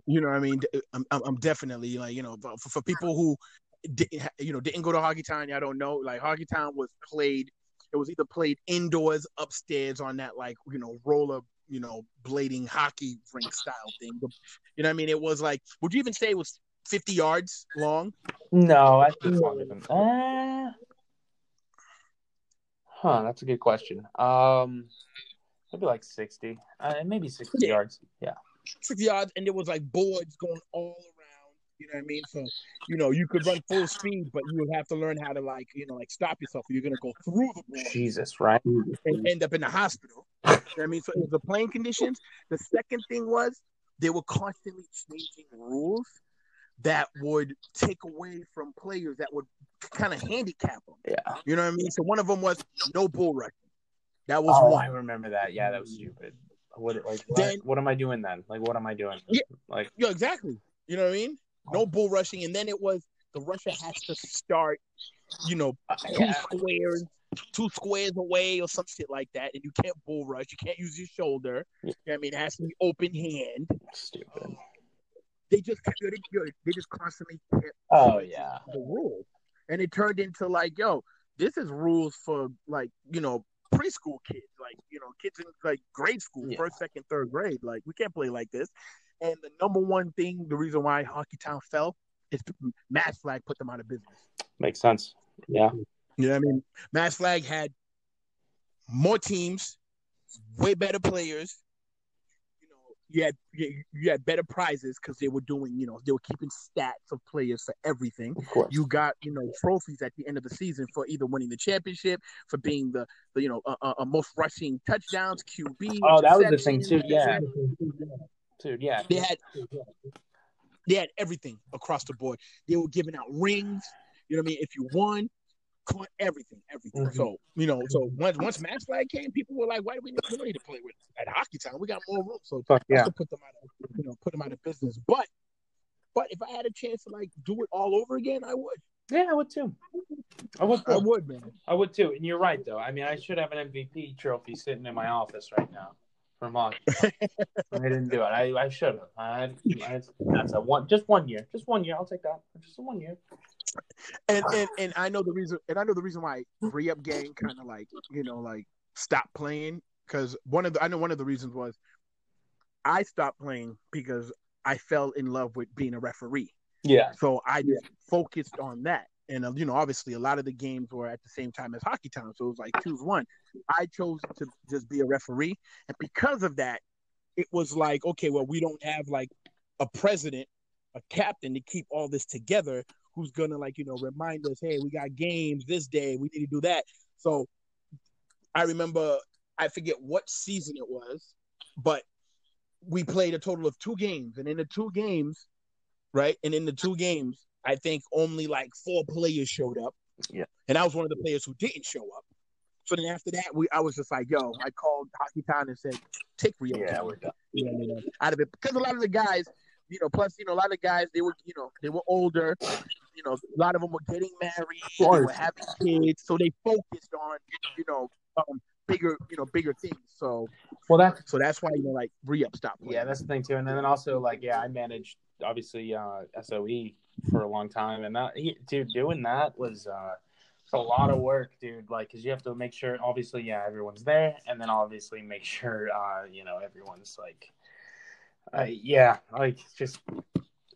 Speaker 4: You know what I mean? I'm, I'm, definitely like you know for, for people who didn't you know didn't go to Hockey Town. I don't know. Like Hockey Town was played. It was either played indoors, upstairs on that like you know roller you know blading hockey rink style thing. But, you know what I mean? It was like would you even say it was 50 yards long?
Speaker 3: no, I think longer than. Uh, huh, that's a good question. Um, maybe like sixty, uh, maybe sixty
Speaker 4: Yeah.
Speaker 3: yards. Yeah,
Speaker 4: 60 yards, and there was like boards going all around. You know what I mean? So, you know, you could run full speed, but you would have to learn how to like, you know, like stop yourself. Or you're gonna go through the board
Speaker 3: Jesus, right?
Speaker 4: and end up in the hospital. You know what I mean? So it was the playing conditions. The second thing was they were constantly changing rules that would take away from players that would kind of handicap them.
Speaker 3: Yeah.
Speaker 4: You know what I mean? So one of them was no bull rushing. That was
Speaker 3: Oh, I remember that. Yeah, that was stupid. What like what,
Speaker 4: Then-
Speaker 3: what am I doing then? Like what am I doing?
Speaker 4: Yeah.
Speaker 3: Like
Speaker 4: Yeah, exactly. You know what I mean? No bull rushing, and then it was the rusher has to start, you know,
Speaker 3: uh,
Speaker 4: two
Speaker 3: yeah,
Speaker 4: squares, two squares away or some shit like that, and you can't bull rush. You can't use your shoulder.
Speaker 3: Yeah.
Speaker 4: You know I mean, it has to be open hand.
Speaker 3: stupid.
Speaker 4: They just they, they just constantly kept
Speaker 3: Oh yeah.
Speaker 4: the rules, and it turned into like, yo, this is rules for like you know preschool kids, like you know kids in like grade school,
Speaker 3: Yeah.
Speaker 4: first, second, third grade. Like we can't play like this. And the number one thing, the reason why Hockey Town fell is Mass Flag put them out of business.
Speaker 3: Makes sense. Yeah.
Speaker 4: You know what I mean? Mass Flag had more teams, way better players. You you had you, you had better prizes because they were doing, you know, they were keeping stats of players for everything.
Speaker 3: Of course.
Speaker 4: You got, you know, trophies at the end of the season for either winning the championship, for being the, the you know, uh, uh, uh, most rushing touchdowns, QB.
Speaker 3: Oh, that was the thing too.
Speaker 4: interceptions.
Speaker 3: Yeah, dude. Yeah.
Speaker 4: They had they had everything across the board. They were giving out rings. You know what I mean? If you won, caught everything, everything.
Speaker 3: Mhm.
Speaker 4: So you know, so once once Mass Flag came, people were like, "Why do we need, we to play with at Hockey Town? We got more room." So
Speaker 3: Fuck yeah.
Speaker 4: to put them out, of, you know, put them out of business. But but if I had a chance to like do it all over again, I would.
Speaker 3: Yeah, I would too. I would.
Speaker 4: I
Speaker 3: Too.
Speaker 4: would, man.
Speaker 3: I would too. And you're right, though. I mean, I should have an MVP trophy sitting in my office right now for hockey. I didn't do it. I, I should have. I, I, that's a one. Just one year. Just one year. I'll take that. Just one year.
Speaker 4: And and and I know the reason. And I know the reason why re up gang kind of like you know like stopped playing because one of the I know one of the reasons was I stopped playing because I fell in love with being a referee.
Speaker 3: Yeah.
Speaker 4: So I just focused on that. And, uh, you know, obviously a lot of the games were at the same time as Hockey Town. So it was like choose one. I chose to just be a referee. And because of that, it was like, okay, well, we don't have like a president, a captain to keep all this together who's to, like, you know, remind us, hey, we got games this day. We need to do that. So I remember, I forget what season it was, but we played a total of two games. And in the two games, right? And in the two games, I think only like four players showed up.
Speaker 3: Yeah.
Speaker 4: And I was one of the players who didn't show up. So then after that, we I was just like, yo, I called Hockey Town and said, take Rio.
Speaker 3: Yeah, we're done.
Speaker 4: know, you out of it. Because a lot of the guys, you know, plus, you know, a lot of guys, they were, you know, they were older. You know, a lot of them were getting married, they were having kids. So they focused on, you know, um, bigger, you know, bigger things. So
Speaker 3: Well, that's
Speaker 4: so that's why, you know, like re-up stop. playing.
Speaker 3: yeah, that's the thing too. And then also like yeah, I managed obviously uh, SOE for a long time, and that dude doing that was uh, a lot of work, dude. Like, cause you have to make sure obviously yeah everyone's there, and then obviously make sure uh, you know everyone's like, uh, yeah, like just.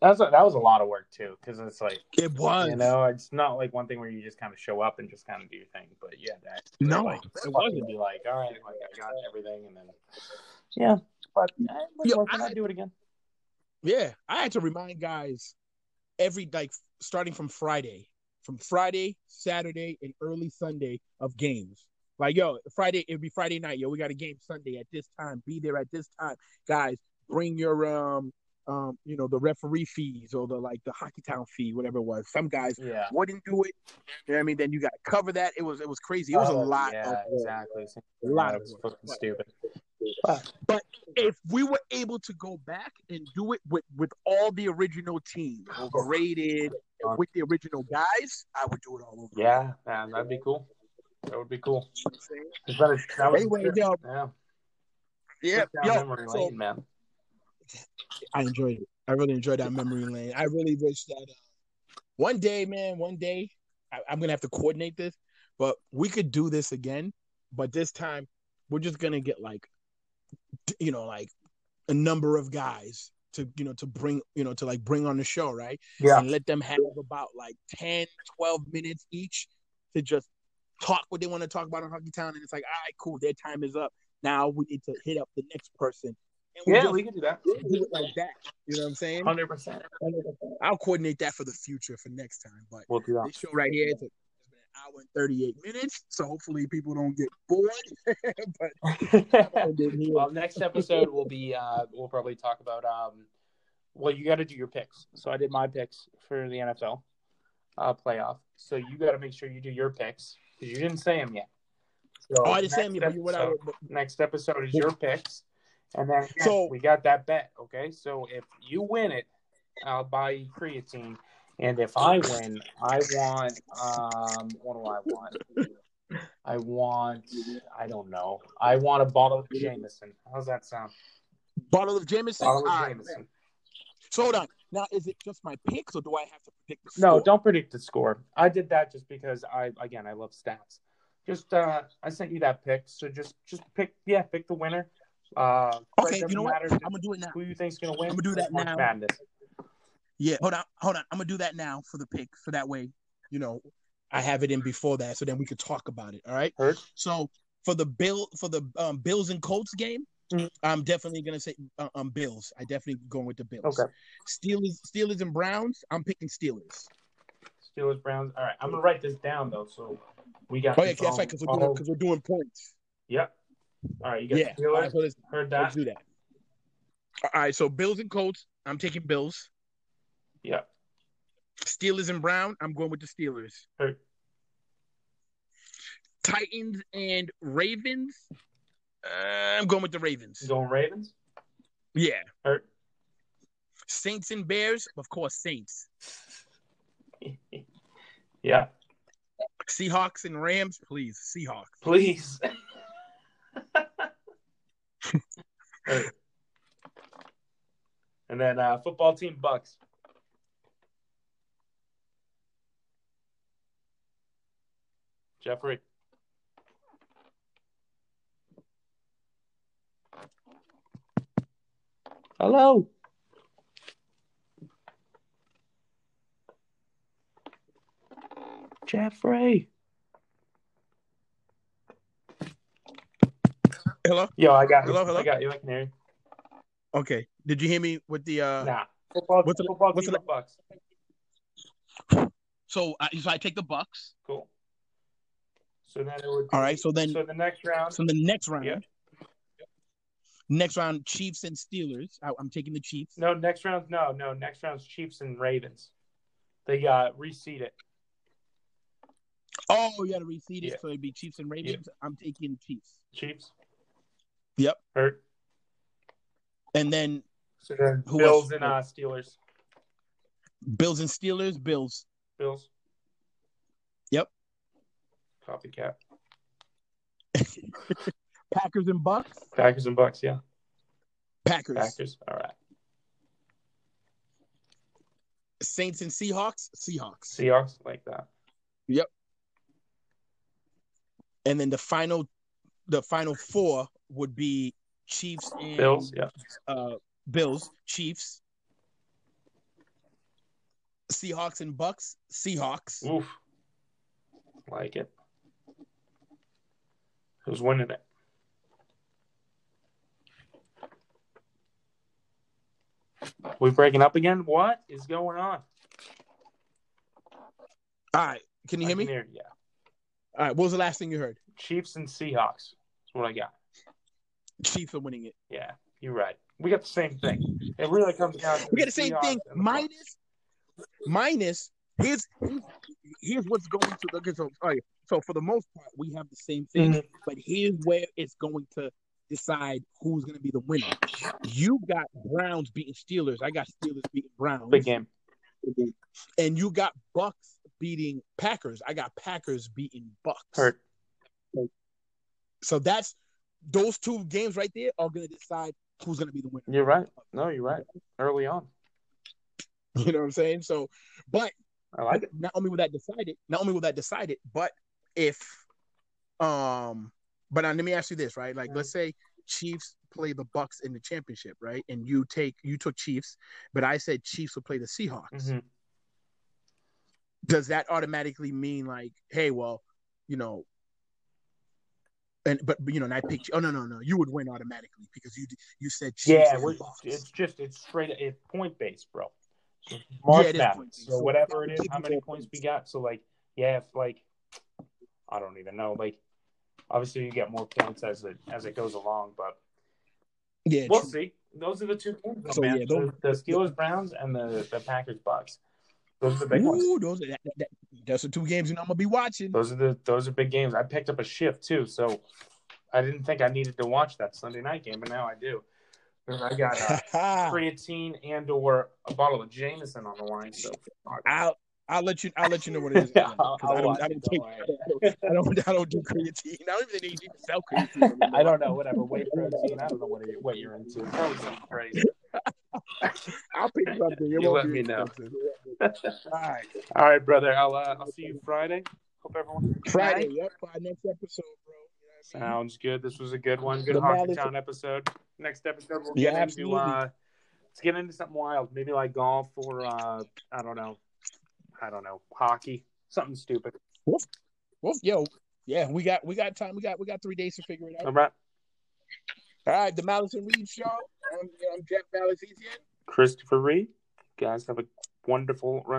Speaker 3: That was, a, that was a lot of work too, because it's like
Speaker 4: It was.
Speaker 3: you know, it's not like one thing where you just kind of show up and just kind of do your thing, but yeah, that
Speaker 4: No,
Speaker 3: like,
Speaker 4: it
Speaker 3: it
Speaker 4: wasn't.
Speaker 3: wasn't be like, all right, like I got everything, and then yeah, but eh, it
Speaker 4: Yo,
Speaker 3: worth it.
Speaker 4: I-
Speaker 3: I'd do it again.
Speaker 4: Yeah, I had to remind guys every like starting from Friday, from Friday, Saturday, and early Sunday of games. Like, yo, Friday it'd be Friday night. Yo, we got a game Sunday at this time. Be there at this time, guys. Bring your um um you know the referee fees or the like the hockey town fee, whatever it was. Some guys
Speaker 3: Yeah,
Speaker 4: wouldn't do it. You know what I mean? Then you got to cover that. It was it was crazy. It was a
Speaker 3: Oh,
Speaker 4: lot.
Speaker 3: Yeah,
Speaker 4: of
Speaker 3: exactly.
Speaker 4: A lot of
Speaker 3: fucking stupid.
Speaker 4: But if we were able to go back and do it with with all the original team, overrated, with the original guys, I would do it all over.
Speaker 3: Yeah, man, that'd be cool. That would be cool. It's better- That
Speaker 4: Anyway,
Speaker 3: yeah,
Speaker 4: yeah, yo, so
Speaker 3: lane, man.
Speaker 4: I enjoyed it. I really enjoyed that memory lane. I really wish that uh, one day, man, one day, I, I'm gonna have to coordinate this, but we could do this again. But this time, we're just gonna get like, you know, like a number of guys to, you know, to bring, you know, to like bring on the show, right?
Speaker 3: Yeah,
Speaker 4: and let them have about like 10, 12 minutes each to just talk what they want to talk about on Hockey Town. And it's like, all right, cool, their time is up. Now we need to hit up the next person. And we
Speaker 3: yeah,
Speaker 4: just
Speaker 3: we can do that.
Speaker 4: do it like that. You know what I'm saying?
Speaker 3: Hundred percent.
Speaker 4: I'll coordinate that for the future for next time. But
Speaker 3: We'll do that.
Speaker 4: this show right here is a, it's been an hour and 38 minutes. So hopefully people don't get bored. but I'm gonna end here.
Speaker 3: well, next episode will be uh, we'll probably talk about um, well, you got to do your picks. So I did my picks for the NFL uh, playoff. So you got to make sure you do your picks because you didn't say them yet. So
Speaker 4: oh, I didn't say
Speaker 3: next
Speaker 4: me, but what I
Speaker 3: episode-
Speaker 4: but-
Speaker 3: next episode is your picks, and then again,
Speaker 4: So-
Speaker 3: we got that bet. Okay, so if you win it, I'll buy you creatine, and if I win, I want um, what do I want? I want I don't know. I want a bottle of Jameson. How's that sound?
Speaker 4: bottle of Jameson.
Speaker 3: Bottle of
Speaker 4: right.
Speaker 3: Jameson.
Speaker 4: So hold on. Now, is it just my picks, or do I have to predict the score?
Speaker 3: No, don't predict the score. I did that just because I again I love stats. Just uh I sent you that pick, so just just pick yeah pick the winner. Uh,
Speaker 4: Okay, you know what? I'm gonna do it now.
Speaker 3: who you think's gonna win.
Speaker 4: I'm gonna do that
Speaker 3: March
Speaker 4: now.
Speaker 3: Madness.
Speaker 4: Yeah, hold on, hold on. I'm gonna do that now for the pick, so that way, you know, I have it in before that, so then we could talk about it. All right.
Speaker 3: Heard?
Speaker 4: So for the bill for the um, Bills and Colts game,
Speaker 3: Mhm.
Speaker 4: I'm definitely gonna say uh, um Bills. I definitely going with the Bills.
Speaker 3: Okay.
Speaker 4: Steelers, Steelers and Browns. I'm picking Steelers.
Speaker 3: Steelers, Browns. All right, I'm gonna write this down though, so we got.
Speaker 4: Oh yeah, that's
Speaker 3: all-
Speaker 4: right, because we're doing we're doing points.
Speaker 3: Yep. All right, you got
Speaker 4: Yeah.
Speaker 3: Steelers.
Speaker 4: All right, so let's,
Speaker 3: Heard
Speaker 4: let's
Speaker 3: that.
Speaker 4: do that. All right, so Bills and Colts. I'm taking Bills.
Speaker 3: Yep.
Speaker 4: Steelers and Brown. I'm going with the Steelers.
Speaker 3: Heard.
Speaker 4: Titans and Ravens. Uh, I'm going with the Ravens.
Speaker 3: You going Ravens?
Speaker 4: Yeah.
Speaker 3: Heard.
Speaker 4: Saints and Bears. Of course, Saints.
Speaker 3: yeah.
Speaker 4: Seahawks and Rams. Please, Seahawks.
Speaker 3: Please. Heard. And then uh, football team Bucks. Jeffrey. Hello. Jeffrey.
Speaker 4: Hello.
Speaker 3: Yo, I got you.
Speaker 4: Hello, hello?
Speaker 3: I got you. I can hear you.
Speaker 4: Okay. Did you hear me with the? uh
Speaker 3: Nah. Football,
Speaker 4: what's the-
Speaker 3: football
Speaker 4: what's the-
Speaker 3: of Bucks.
Speaker 4: So, I so I take the Bucks.
Speaker 3: Cool. So then it would.
Speaker 4: All right. So then,
Speaker 3: So the next round.
Speaker 4: so the next round.
Speaker 3: Yeah.
Speaker 4: Next round, Chiefs and Steelers. I, I'm taking the Chiefs.
Speaker 3: No, next round. No, no. Next round's Chiefs and Ravens. They uh reseed it.
Speaker 4: Oh, you got to reseed it,
Speaker 3: Yeah.
Speaker 4: so it'd be Chiefs and Ravens. I'm taking Chiefs.
Speaker 3: Chiefs.
Speaker 4: Yep.
Speaker 3: Hurt.
Speaker 4: And then
Speaker 3: So then
Speaker 4: Who
Speaker 3: Bills
Speaker 4: else?
Speaker 3: and uh, Steelers.
Speaker 4: Bills and Steelers. Bills.
Speaker 3: Bills.
Speaker 4: Yep.
Speaker 3: Copycat.
Speaker 4: Packers and Bucks.
Speaker 3: Packers and Bucks. Yeah.
Speaker 4: Packers.
Speaker 3: Packers. All right.
Speaker 4: Saints and Seahawks. Seahawks.
Speaker 3: Seahawks like that. Yep.
Speaker 4: And then the final, the final four would be Chiefs and
Speaker 3: Bills. Yeah.
Speaker 4: uh, Bills, Chiefs, Seahawks and Bucks, Seahawks.
Speaker 3: Oof. Like it. Who's winning it? We breaking up again? What is going on?
Speaker 4: All right, can you
Speaker 3: I
Speaker 4: hear me?
Speaker 3: can hear yeah.
Speaker 4: All right, what was the last thing you heard?
Speaker 3: Chiefs and Seahawks. That's what I got.
Speaker 4: Chiefs are winning it.
Speaker 3: Yeah, you're right. We got the same thing. It really comes down to
Speaker 4: We got the same thing. Minus, minus. Here's here's what's going to okay. So so for the most part, we have the same thing.
Speaker 3: Mhm.
Speaker 4: But here's where it's going to decide who's going to be the winner. You got Browns beating Steelers. I got Steelers beating Browns.
Speaker 3: Big game.
Speaker 4: And you got Bucks beating Packers. I got Packers beating Bucks.
Speaker 3: Hurt.
Speaker 4: So that's those two games right there are going to decide who's going to be the winner.
Speaker 3: You're right. No, you're right. Early on.
Speaker 4: You know what I'm saying? So, but
Speaker 3: I like it.
Speaker 4: not only will that decide it, not only will that decide it, but if, um, but uh, let me ask you this, right? Like, let's say Chiefs play the Bucks in the championship, right? And you take you took Chiefs, but I said Chiefs will play the Seahawks.
Speaker 3: Mhm.
Speaker 4: Does that automatically mean like, hey, well, you know, and but you know, and I picked. Oh no, no, no, you would win automatically because you you said.
Speaker 3: Yeah, it's just it's straight. It's point based, bro. So Mark
Speaker 4: Yeah, is
Speaker 3: that. So whatever it is, how many points we got? So like, yeah, if like, I don't even know. Like, obviously you get more points as it as it goes along, but
Speaker 4: yeah,
Speaker 3: we'll
Speaker 4: true.
Speaker 3: see. Those are the two though,
Speaker 4: So,
Speaker 3: man.
Speaker 4: yeah, those-
Speaker 3: the, Steelers Browns and the the Packers Bucks. Those are the big ones.
Speaker 4: Those are that, that, that's the two games you know I'm gonna be watching.
Speaker 3: Those are the those are big games. I picked up a shift too, so I didn't think I needed to watch that Sunday night game, but now I do. I got uh, creatine and or a bottle of Jameson on the line. So
Speaker 4: I'll I'll let you I'll let you know what it is. 'cause
Speaker 3: I'll
Speaker 4: I don't I don't take. I don't I don't do creatine. I don't even think they even sell creatine.
Speaker 3: I don't know, whatever. Whey protein. I don't know what you're, what you're into. Probably something crazy.
Speaker 4: I'll pick something. there.
Speaker 3: you let me know.
Speaker 4: All right.
Speaker 3: All right, brother. I'll uh, I'll see you Friday. Hope everyone.
Speaker 4: Friday.
Speaker 3: Friday.
Speaker 4: Yep. Next episode, bro. You know I mean?
Speaker 3: Sounds good. This was a good one. Good Hockey Town episode. Next episode, we'll
Speaker 4: yeah,
Speaker 3: get
Speaker 4: absolutely.
Speaker 3: into uh, let's get into something wild. Maybe like golf or uh, I don't know, I don't know, hockey, something stupid.
Speaker 4: Woof, woof, yo, yeah, we got we got time. We got we got three days to figure it out.
Speaker 3: All right.
Speaker 4: All right, the Malice and Reed show. I'm, I'm Jeff Malazesian.
Speaker 3: Christopher Reed. You guys have a wonderful rest.